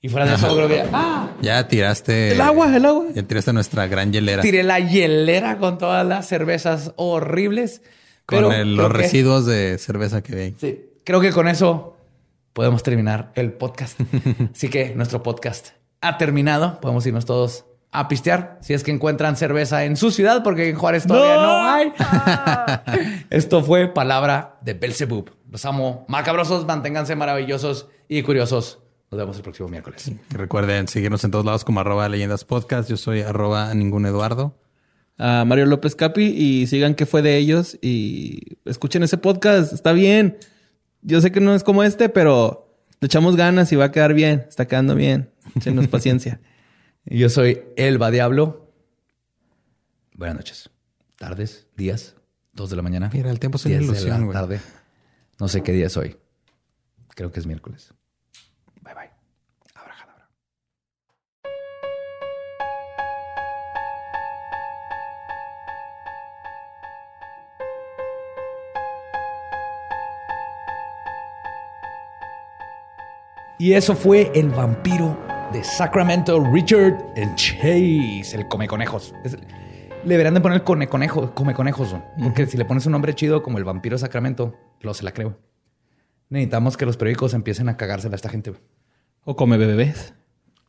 Y fuera de eso, creo que ¡ah! Ya tiraste... El agua, el agua. Ya tiraste nuestra gran hielera. tiré la hielera con todas las cervezas horribles. Con pero el- creo los que- residuos de cerveza que vi. Sí, creo que con eso podemos terminar el podcast. Así que nuestro podcast ha terminado. Podemos irnos todos a pistear si es que encuentran cerveza en su ciudad, porque en Juárez todavía no, ¡No! hay. Esto fue palabra de Belzebub. Los amo macabrosos, manténganse maravillosos y curiosos. Nos vemos el próximo miércoles. Recuerden seguirnos en todos lados como arroba leyendas podcast. Yo soy arroba ningún Eduardo. a Mario López Capi y sigan qué fue de ellos y escuchen ese podcast. Está bien. Yo sé que no es como este, pero le echamos ganas y va a quedar bien. Está quedando bien. Échenos paciencia. Yo soy Elba Diablo. Buenas noches. Tardes, días, dos de la mañana. Mira, el tiempo es una 10 de ilusión, la güey. tarde. No sé qué día es hoy. Creo que es miércoles. Y eso fue el vampiro de Sacramento, Richard el Chase, el come conejos. Es- le deberían de poner cone conejo, come conejos, güey. porque si le pones un nombre chido como el vampiro de Sacramento, lo se la creo. Necesitamos que los periódicos empiecen a cagársela a esta gente. O come bebés.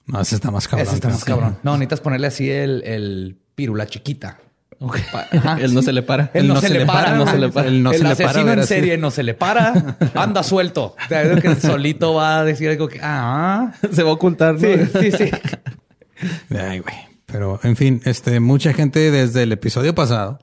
No, ese está más cabrón. Ese está más cabrón. No, necesitas ponerle así el, el pirula chiquita. Ok. Pa- ajá, Él no sí. se le para. Él no, se, le para, no se le para. Él no el se le para, asesino en serie no se le para, anda suelto. O sea, es que solito va a decir algo que, ah, Se va a ocultar, ¿no? sí, sí, sí. Ay, güey. Pero, en fin, este, mucha gente desde el episodio pasado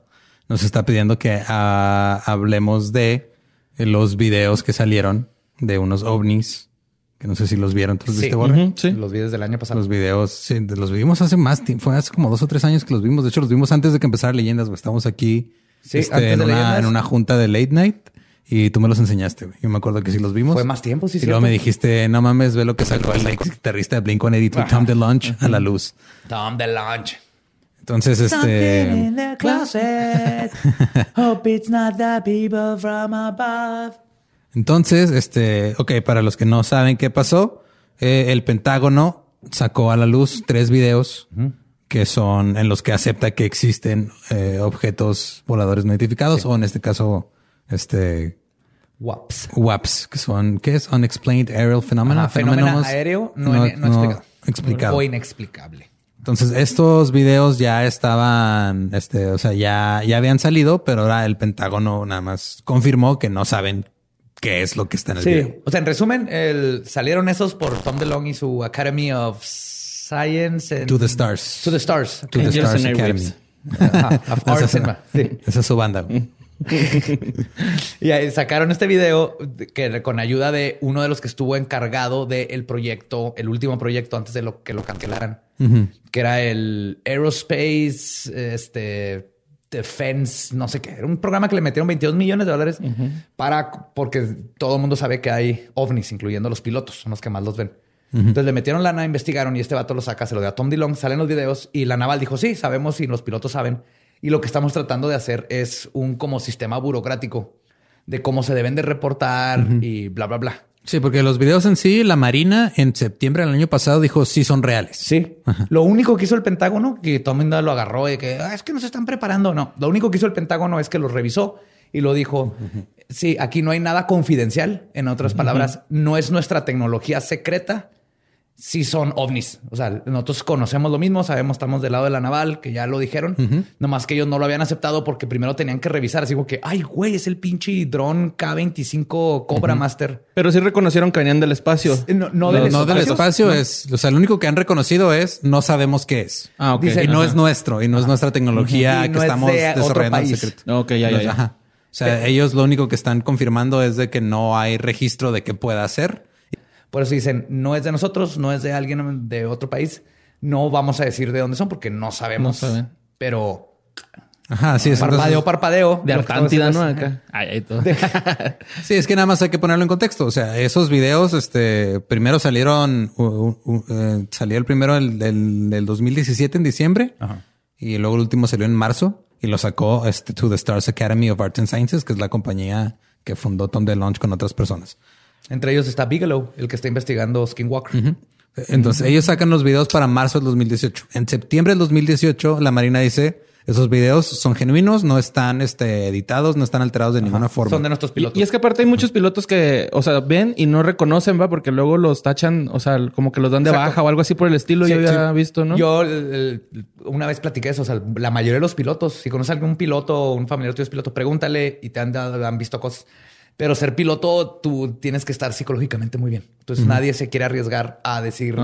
nos está pidiendo que ah, hablemos de los videos que salieron de unos ovnis, que no sé si los vieron. ¿Tú los Sí. viste, sí. Los videos del año pasado. Los videos, sí, de- los vimos hace más tiempo, fue hace como dos o tres años que los vimos. De hecho, los vimos antes de que empezara Leyendas, güey. Estábamos aquí Sí, este, antes en, de una, Leyendas. en una junta de late night y tú me los enseñaste, güey. Yo me acuerdo que sí los vimos. Fue más tiempo, sí, Y luego me dijiste, no mames, ve lo que sacó el ex guitarrista de Blink 182, Tom DeLonge, a la luz. Tom DeLonge. Entonces, este. the closet. Hope it's not the people from above. Entonces, este, ok, para los que no saben qué pasó, eh, el Pentágono sacó a la luz tres videos que son en los que acepta que existen eh, objetos voladores no identificados o en este caso, este, Waps. WAPs, que son, ¿qué es? Unexplained Aerial Phenomena. Ajá, fenómeno aéreo no, no, explicado. explicado. O inexplicable. Entonces, estos videos ya estaban, este, o sea, ya, ya habían salido, pero ahora el Pentágono nada más confirmó que no saben qué es lo que está en el video. O sea, en resumen, el- salieron esos por Tom DeLonge y su Academy of Science and- To the Stars. To the Stars. To the Stars Academy. Ajá, of Esa Arts es, and- sí. esa es su banda. Y ahí sacaron este video de- que con ayuda de uno de los que estuvo encargado del proyecto, el último proyecto antes de lo que lo cancelaran, que era el Aerospace, este Defense, no sé qué. Era un programa que le metieron 22 millones de dólares para, porque todo el mundo sabe que hay ovnis, incluyendo los pilotos, son los que más los ven. Entonces le metieron lana, investigaron y este vato lo saca, se lo dio a Tom DeLong, salen los videos y la naval dijo, sí, sabemos y los pilotos saben. Y lo que estamos tratando de hacer es un como sistema burocrático de cómo se deben de reportar y bla, bla, bla. Sí, porque los videos en sí, la Marina en septiembre del año pasado dijo sí son reales. Sí. Lo único que hizo el Pentágono, que todo el mundo lo agarró y que "Ah, es que nos están preparando. No, lo único que hizo el Pentágono es que los revisó y lo dijo. Sí, aquí no hay nada confidencial. En otras palabras, no es nuestra tecnología secreta. Sí son ovnis. O sea, nosotros conocemos lo mismo, sabemos, estamos del lado de la naval, que ya lo dijeron. Nomás que ellos no lo habían aceptado porque primero tenían que revisar. Así como que, ay, güey, es el pinche dron K25 Cobra Master. Pero sí reconocieron que venían del espacio. Eh, No, no No, del no del espacio. espacio es, o sea, lo único que han reconocido es no sabemos qué es. Ah, ok. Dice- y no Ajá. es nuestro y no es nuestra tecnología que es estamos de desarrollando en secreto. Ok, ya, ya, ya. Ajá. O sea, ellos lo único que están confirmando es de que no hay registro de qué pueda hacer. Por eso dicen, no es de nosotros, no es de alguien de otro país. No vamos a decir de dónde son porque no sabemos. No saben. Pero Ajá, sí es. parpadeo, entonces- parpadeo. De Atlántida, ¿no? Acá. Ay, todo. Sí, es que nada más hay que ponerlo en contexto. O sea, esos videos, este, primero salieron, eh, salió el primero del, del, del 2017 en diciembre Ajá. y luego el último salió en marzo y lo sacó este, To the Stars Academy of Arts and Sciences, que es la compañía que fundó Tom DeLonge con otras personas. Entre ellos está Bigelow, el que está investigando Skinwalker. Entonces, ellos sacan los videos para marzo del 2018. En septiembre del 2018, la Marina dice, esos videos son genuinos, no están este, editados, no están alterados de ninguna forma. Son de nuestros pilotos. y es que aparte hay muchos pilotos que, o sea, ven y no reconocen, va, porque luego los tachan, o sea, como que los dan de Exacto. baja o algo así por el estilo. Sí, yo había sí. visto, ¿no? Yo el- una vez platiqué eso. O sea, la mayoría de los pilotos, si conoces a algún piloto o un familiar tuyo es piloto, pregúntale y te han, dado- han visto cosas. Pero ser piloto, tú tienes que estar psicológicamente muy bien. Entonces nadie se quiere arriesgar a decir,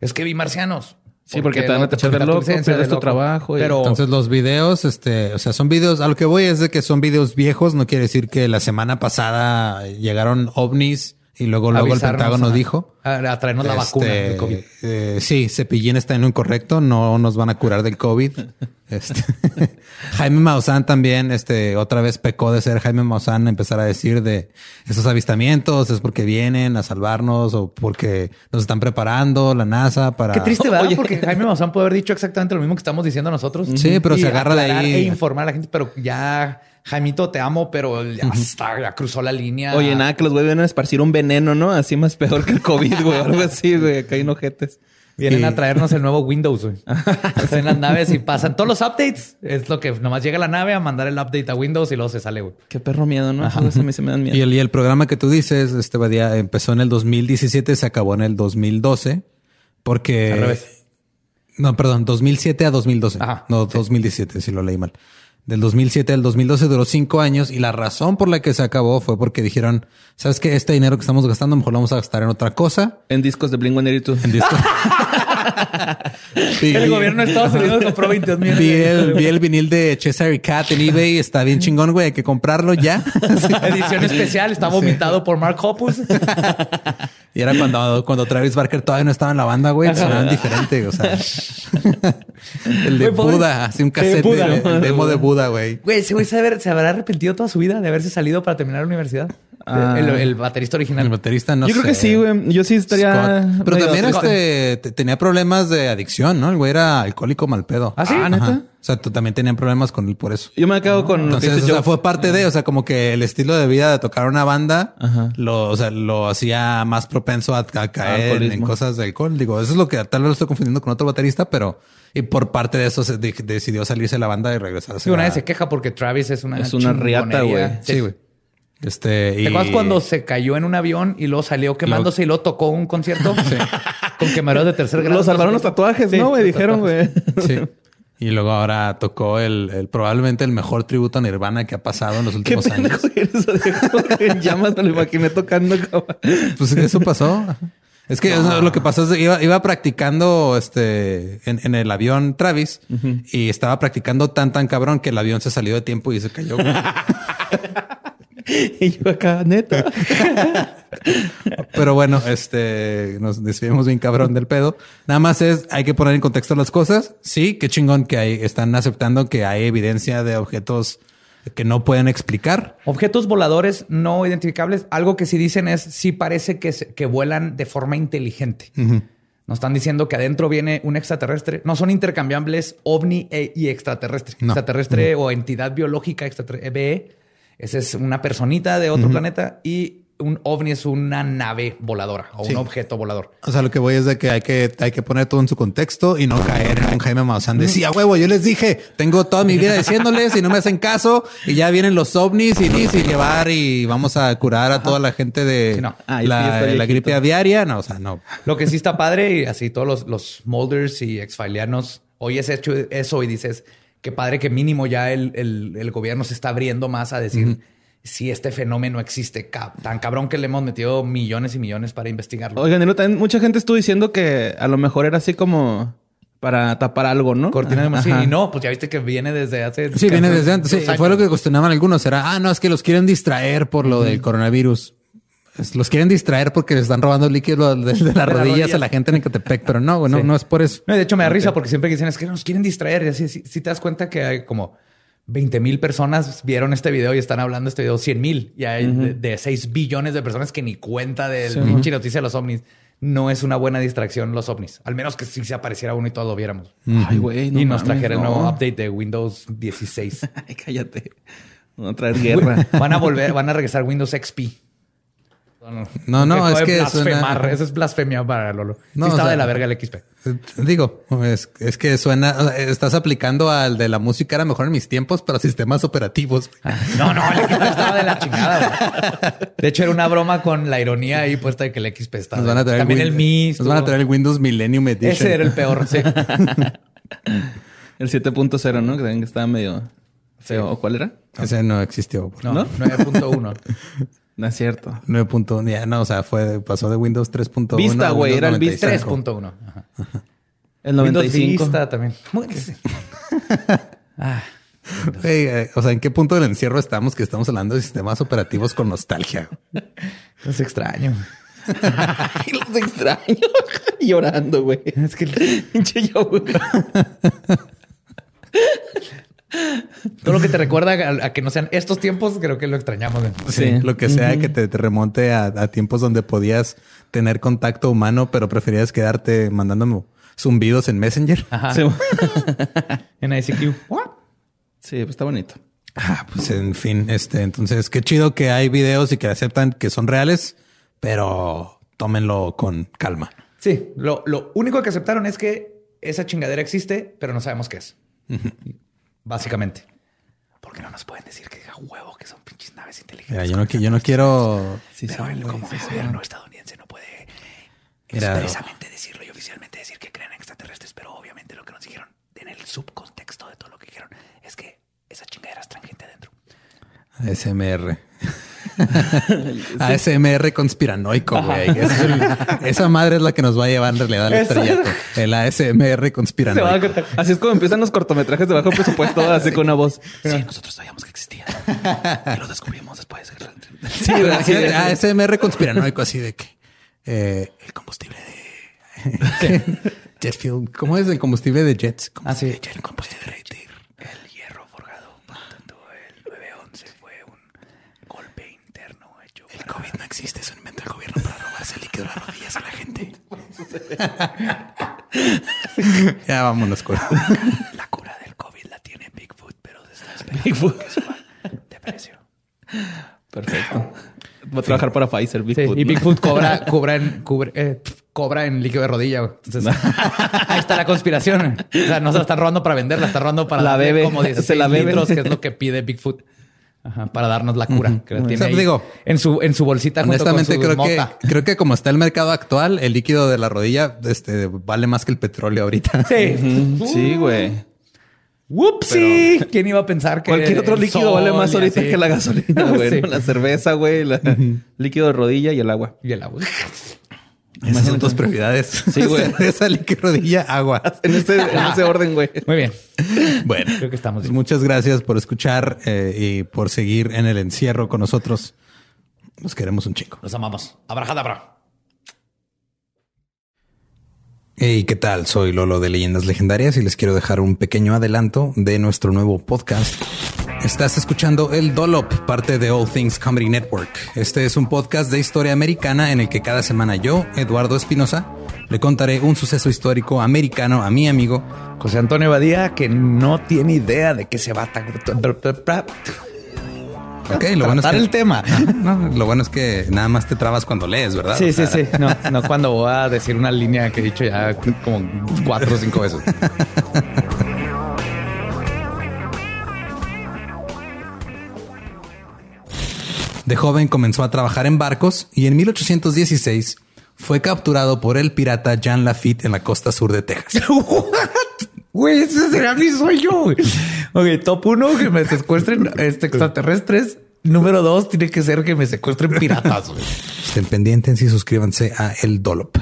es que vi marcianos. Sí, porque te van a tachar de tu loco, licencia, pierdes de tu trabajo y- Pero Entonces los videos, este, o sea, son videos, a lo que voy es de que son videos viejos, no quiere decir que la semana pasada llegaron ovnis y luego, luego el Pentágono a- dijo. A, a traernos la vacuna este, del COVID. eh, sí, Cepillín está en lo incorrecto, no nos van a curar del COVID. Este, Jaime Maussan también, este, otra vez pecó de ser Jaime Maussan, empezar a decir de esos avistamientos es porque vienen a salvarnos o porque nos están preparando la NASA para. Qué triste, ¿verdad? Oye. Porque Jaime Maussan puede haber dicho exactamente lo mismo que estamos diciendo nosotros. Sí, pero Y se agarra de ahí. E informar a la gente, pero ya Jaimito, te amo, pero ya, está, ya cruzó la línea. Oye, nada, que los güeyes vienen a esparcir un veneno, ¿no? Así más peor que el COVID, güey. Algo así, güey. Acá hay enojetes. Vienen a traernos el nuevo Windows, güey. Están en las naves y pasan todos los updates. Es lo que nomás llega la nave a mandar el update a Windows y luego se sale, güey. Qué perro miedo, ¿no? Eso a mí se me dan miedo. Y el, y el programa que tú dices, este Badía, empezó en el 2017, se acabó en el 2012, porque... Al revés. No, perdón, 2007 a 2012. Ajá, no, 2017, si lo leí mal. Del 2007 al 2012 duró cinco años y la razón por la que se acabó fue porque dijeron, ¿sabes qué? Este dinero que estamos gastando mejor lo vamos a gastar en otra cosa. En discos de Blink-182. En disco. Y- El gobierno de Estados Unidos compró 22 mil. Vi el, vi el vinil de Cesare Cat en eBay. Está bien chingón, güey. Hay que comprarlo ya. Edición especial. Está vomitado por Mark Hoppus. Y era cuando, cuando Travis Barker todavía no estaba en la banda, güey. Sonaban diferente. O sea, el de Güey, Buda, así un cassette Buda. de, el demo de Buda, güey. Güey, ese güey se, haber- se habrá arrepentido toda su vida de haberse salido para terminar la universidad. Ah. El, el baterista original. El baterista no Yo creo que sí, güey. Yo sí estaría. Scott. Pero también este te- tenía problemas de adicción, ¿no? El güey era alcohólico mal pedo. ¿Ah, sí? Ajá. ¿neta? Sea, tú también tenían problemas con él por eso. Yo me quedo con lo que Entonces, dice o sea, fue parte de, o sea, como que el estilo de vida de tocar una banda Ajá. lo, o sea, lo hacía más propenso a, a caer en cosas de alcohol. Digo, eso es lo que tal vez lo estoy confundiendo con otro baterista, pero y por parte de eso se de- decidió salirse de la banda y regresar. Sí, una vez se queja porque Travis es una Es una riata, güey. Sí, güey. Este, ¿Te y- acuerdas cuando se cayó en un avión y luego salió quemándose y luego tocó un concierto? Con quemaderos de tercer grado. Lo salvaron los tatuajes, Sí, ¿no, güey? los Dijeron, güey. Sí. Y luego ahora tocó el, el- probablemente el mejor tributo a Nirvana que ha pasado en los Qué últimos años. eres. Dejó En llamas me lo imaginé tocando, cabrón. Pues eso pasó. Es que eso, lo que pasó es que iba, iba practicando este en, en el avión Travis y estaba practicando tan tan cabrón que el avión se salió de tiempo y se cayó. Y yo acá, neta. Pero bueno, este nos desviamos bien cabrón del pedo. Nada más es hay que poner en contexto las cosas. Sí, qué chingón que hay, están aceptando que hay evidencia de objetos que no pueden explicar. Objetos voladores no identificables. Algo que sí dicen es sí parece que, se- que vuelan de forma inteligente. Nos están diciendo que adentro viene un extraterrestre. No son intercambiables ovni e- y extraterrestre. No. Extraterrestre o entidad biológica extraterrestre. BE. Esa es una personita de otro planeta y un ovni es una nave voladora o Sí. un objeto volador. O sea, lo que voy es de que hay que, hay que poner todo en su contexto y no caer en un Jaime Maussan de sí, a huevo, yo les dije, tengo toda mi vida diciéndoles y no me hacen caso y ya vienen los ovnis y, y llevar y vamos a curar a toda la gente de Sí, no. Ah, la, la gripe aviaria. No, o sea, no. Lo que sí está padre y así todos los, los molders y exfilianos oyes hecho eso y dices qué padre que mínimo ya el, el- el gobierno se está abriendo más a decir si este fenómeno existe tan cabrón que le hemos metido millones y millones para investigarlo. Oigan, y luego también mucha gente estuvo diciendo que a lo mejor era así como para tapar algo, ¿no? Cortina de sí, y no, pues ya viste que viene desde hace. Sí, viene desde antes. Sí, fue lo que cuestionaban algunos. Era, ah, no, es que los quieren distraer por lo del coronavirus. Los quieren distraer porque les están robando líquido de, de las rodillas rodillas. a la gente en Ecatepec, pero no, no, Sí. no es por eso. No, de hecho, me da risa porque siempre dicen es que nos quieren distraer. Y así, si, si te das cuenta que hay como 20 mil personas vieron este video y están hablando de este video 100 mil y hay de, de 6 billones de personas que ni cuenta del pinche noticia de los ovnis. No es una buena distracción los ovnis. Al menos que si se apareciera uno y todos lo viéramos. Ay, güey, no y nos mames, trajera el no. nuevo update de Windows 16. Ay, cállate. A traer guerra. van a volver, van a regresar Windows XP. No, no, es que blasfemar. suena- Eso es blasfemia para Lolo. No, sí o estaba sea- de la verga el XP. Eh, Digo, es, es que suena, o sea, estás aplicando al de la música era mejor en mis tiempos para sistemas operativos. No, no, el XP estaba de la chingada. güey. De hecho, era una broma con la ironía ahí puesta de que el XP estaba. Nos van a traer También Win- el Mi. Nos van a traer el Windows Millennium Edition. Ese era el peor. Sí. El 7.0, ¿no? Que también estaba medio feo. ¿O cuál era? Ese no existió. No, ¿No? 9.1. No es cierto. 9.1, ya no, o sea, fue, pasó de Windows 3.1. Vista, güey, Windows era el Vista 95. 3.1. Ajá. El Windows 95. Vista también. Muy- sí. Ah, eh, o sea, ¿en qué punto del encierro estamos que estamos hablando de sistemas operativos con nostalgia? es extraño. Ay, los extraño. Llorando, güey. Es que Pinche Joe. todo lo que te recuerda a, a que no sean estos tiempos, creo que lo extrañamos. Sí, lo que sea que te, te remonte a, a tiempos donde podías tener contacto humano, pero preferías quedarte mandándome zumbidos en Messenger. Ajá. Sí, En ICQ. Sí, pues está bonito. Ah, pues en fin, este, entonces qué chido que hay videos y que aceptan que son reales, pero tómenlo con calma. Sí, lo, lo único que aceptaron es que esa chingadera existe, pero no sabemos qué es. Básicamente. Porque no nos pueden decir que a huevo que son pinches naves inteligentes. Mira, yo no, qui- yo no quiero. Sí, pero como gobierno estadounidense no puede expresamente decirlo y oficialmente decir que creen en extraterrestres, pero obviamente lo que nos dijeron en el subcontexto de todo lo que dijeron es que esa chingadera es gente adentro. ASMR. ASMR conspiranoico, güey. Es el- esa madre es la que nos va a llevar en realidad al estrellato. El ASMR conspiranoico. Así es como empiezan los cortometrajes de bajo presupuesto, así con una voz. Sí, nosotros sabíamos que existía. y lo descubrimos después. Sí, así ASMR conspiranoico, así de que eh, el combustible de jet fuel. ¿Cómo es el combustible de jets? Ah, sí. Combustible de jet, combustible de jet. El hierro forjado. Por tanto, el 911 fue un golpe interno hecho. El COVID no existe, es un invento del gobierno para robarse el líquido de las rodillas a la gente. ya vámonos con. La cura del COVID la tiene Bigfoot, pero se está esperando Bigfoot. que suba de precio. Perfecto. Voy a trabajar para Pfizer, Sí, Bigfoot. y ¿no? Bigfoot cobra, cobra en, cubre- eh, cobra en líquido de rodilla. güey. Entonces, ahí está la conspiración. O sea, no se la están robando para venderla, la está robando para La darle bebe. como 16 Se la bebe. litros, que es lo que pide Bigfoot. Ajá, para darnos la cura. Que la tiene O sea, ahí digo, en su, en su bolsita junto con Honestamente, su creo que, creo que como está el mercado actual, el líquido de la rodilla este, vale más que el petróleo ahorita. Sí. Sí, güey. Whoopsie. ¿Quién iba a pensar que Cualquier otro líquido sol vale más ahorita así? que la gasolina, güey. Sí. ¿no? La cerveza, güey, la líquido de rodilla y el agua. Y el agua. Esas son tus prioridades. Sí, güey. Esa líquido rodilla, agua. En ese, en ese orden, güey. Muy bien. Bueno, Creo que estamos pues bien. muchas gracias por escuchar eh, y por seguir en el encierro con nosotros. Nos queremos un chico. Los amamos. Abrajadabra. Hey, ¿qué tal? Soy Lolo de Leyendas Legendarias y les quiero dejar un pequeño adelanto de nuestro nuevo podcast. Estás escuchando El Dolop, parte de All Things Comedy Network. Este es un podcast de historia americana en el que cada semana yo, Eduardo Espinosa, le contaré un suceso histórico americano a mi amigo José Antonio Badía, que no tiene idea de qué se va a Ok, lo bueno es que el tema. No, lo bueno es que nada más te trabas cuando lees, ¿verdad? Sí, O sea, sí, sí. No, no cuando voy a decir una línea que he dicho ya como cuatro o cinco veces. De joven comenzó a trabajar en barcos y en 1816 fue capturado por el pirata Jean Lafitte en la costa sur de Texas. Güey, ese será mi sueño. Ok, top uno, que me secuestren este, extraterrestres. Número dos, tiene que ser que me secuestren piratas. Estén pendientes y suscríbanse a El Dolop.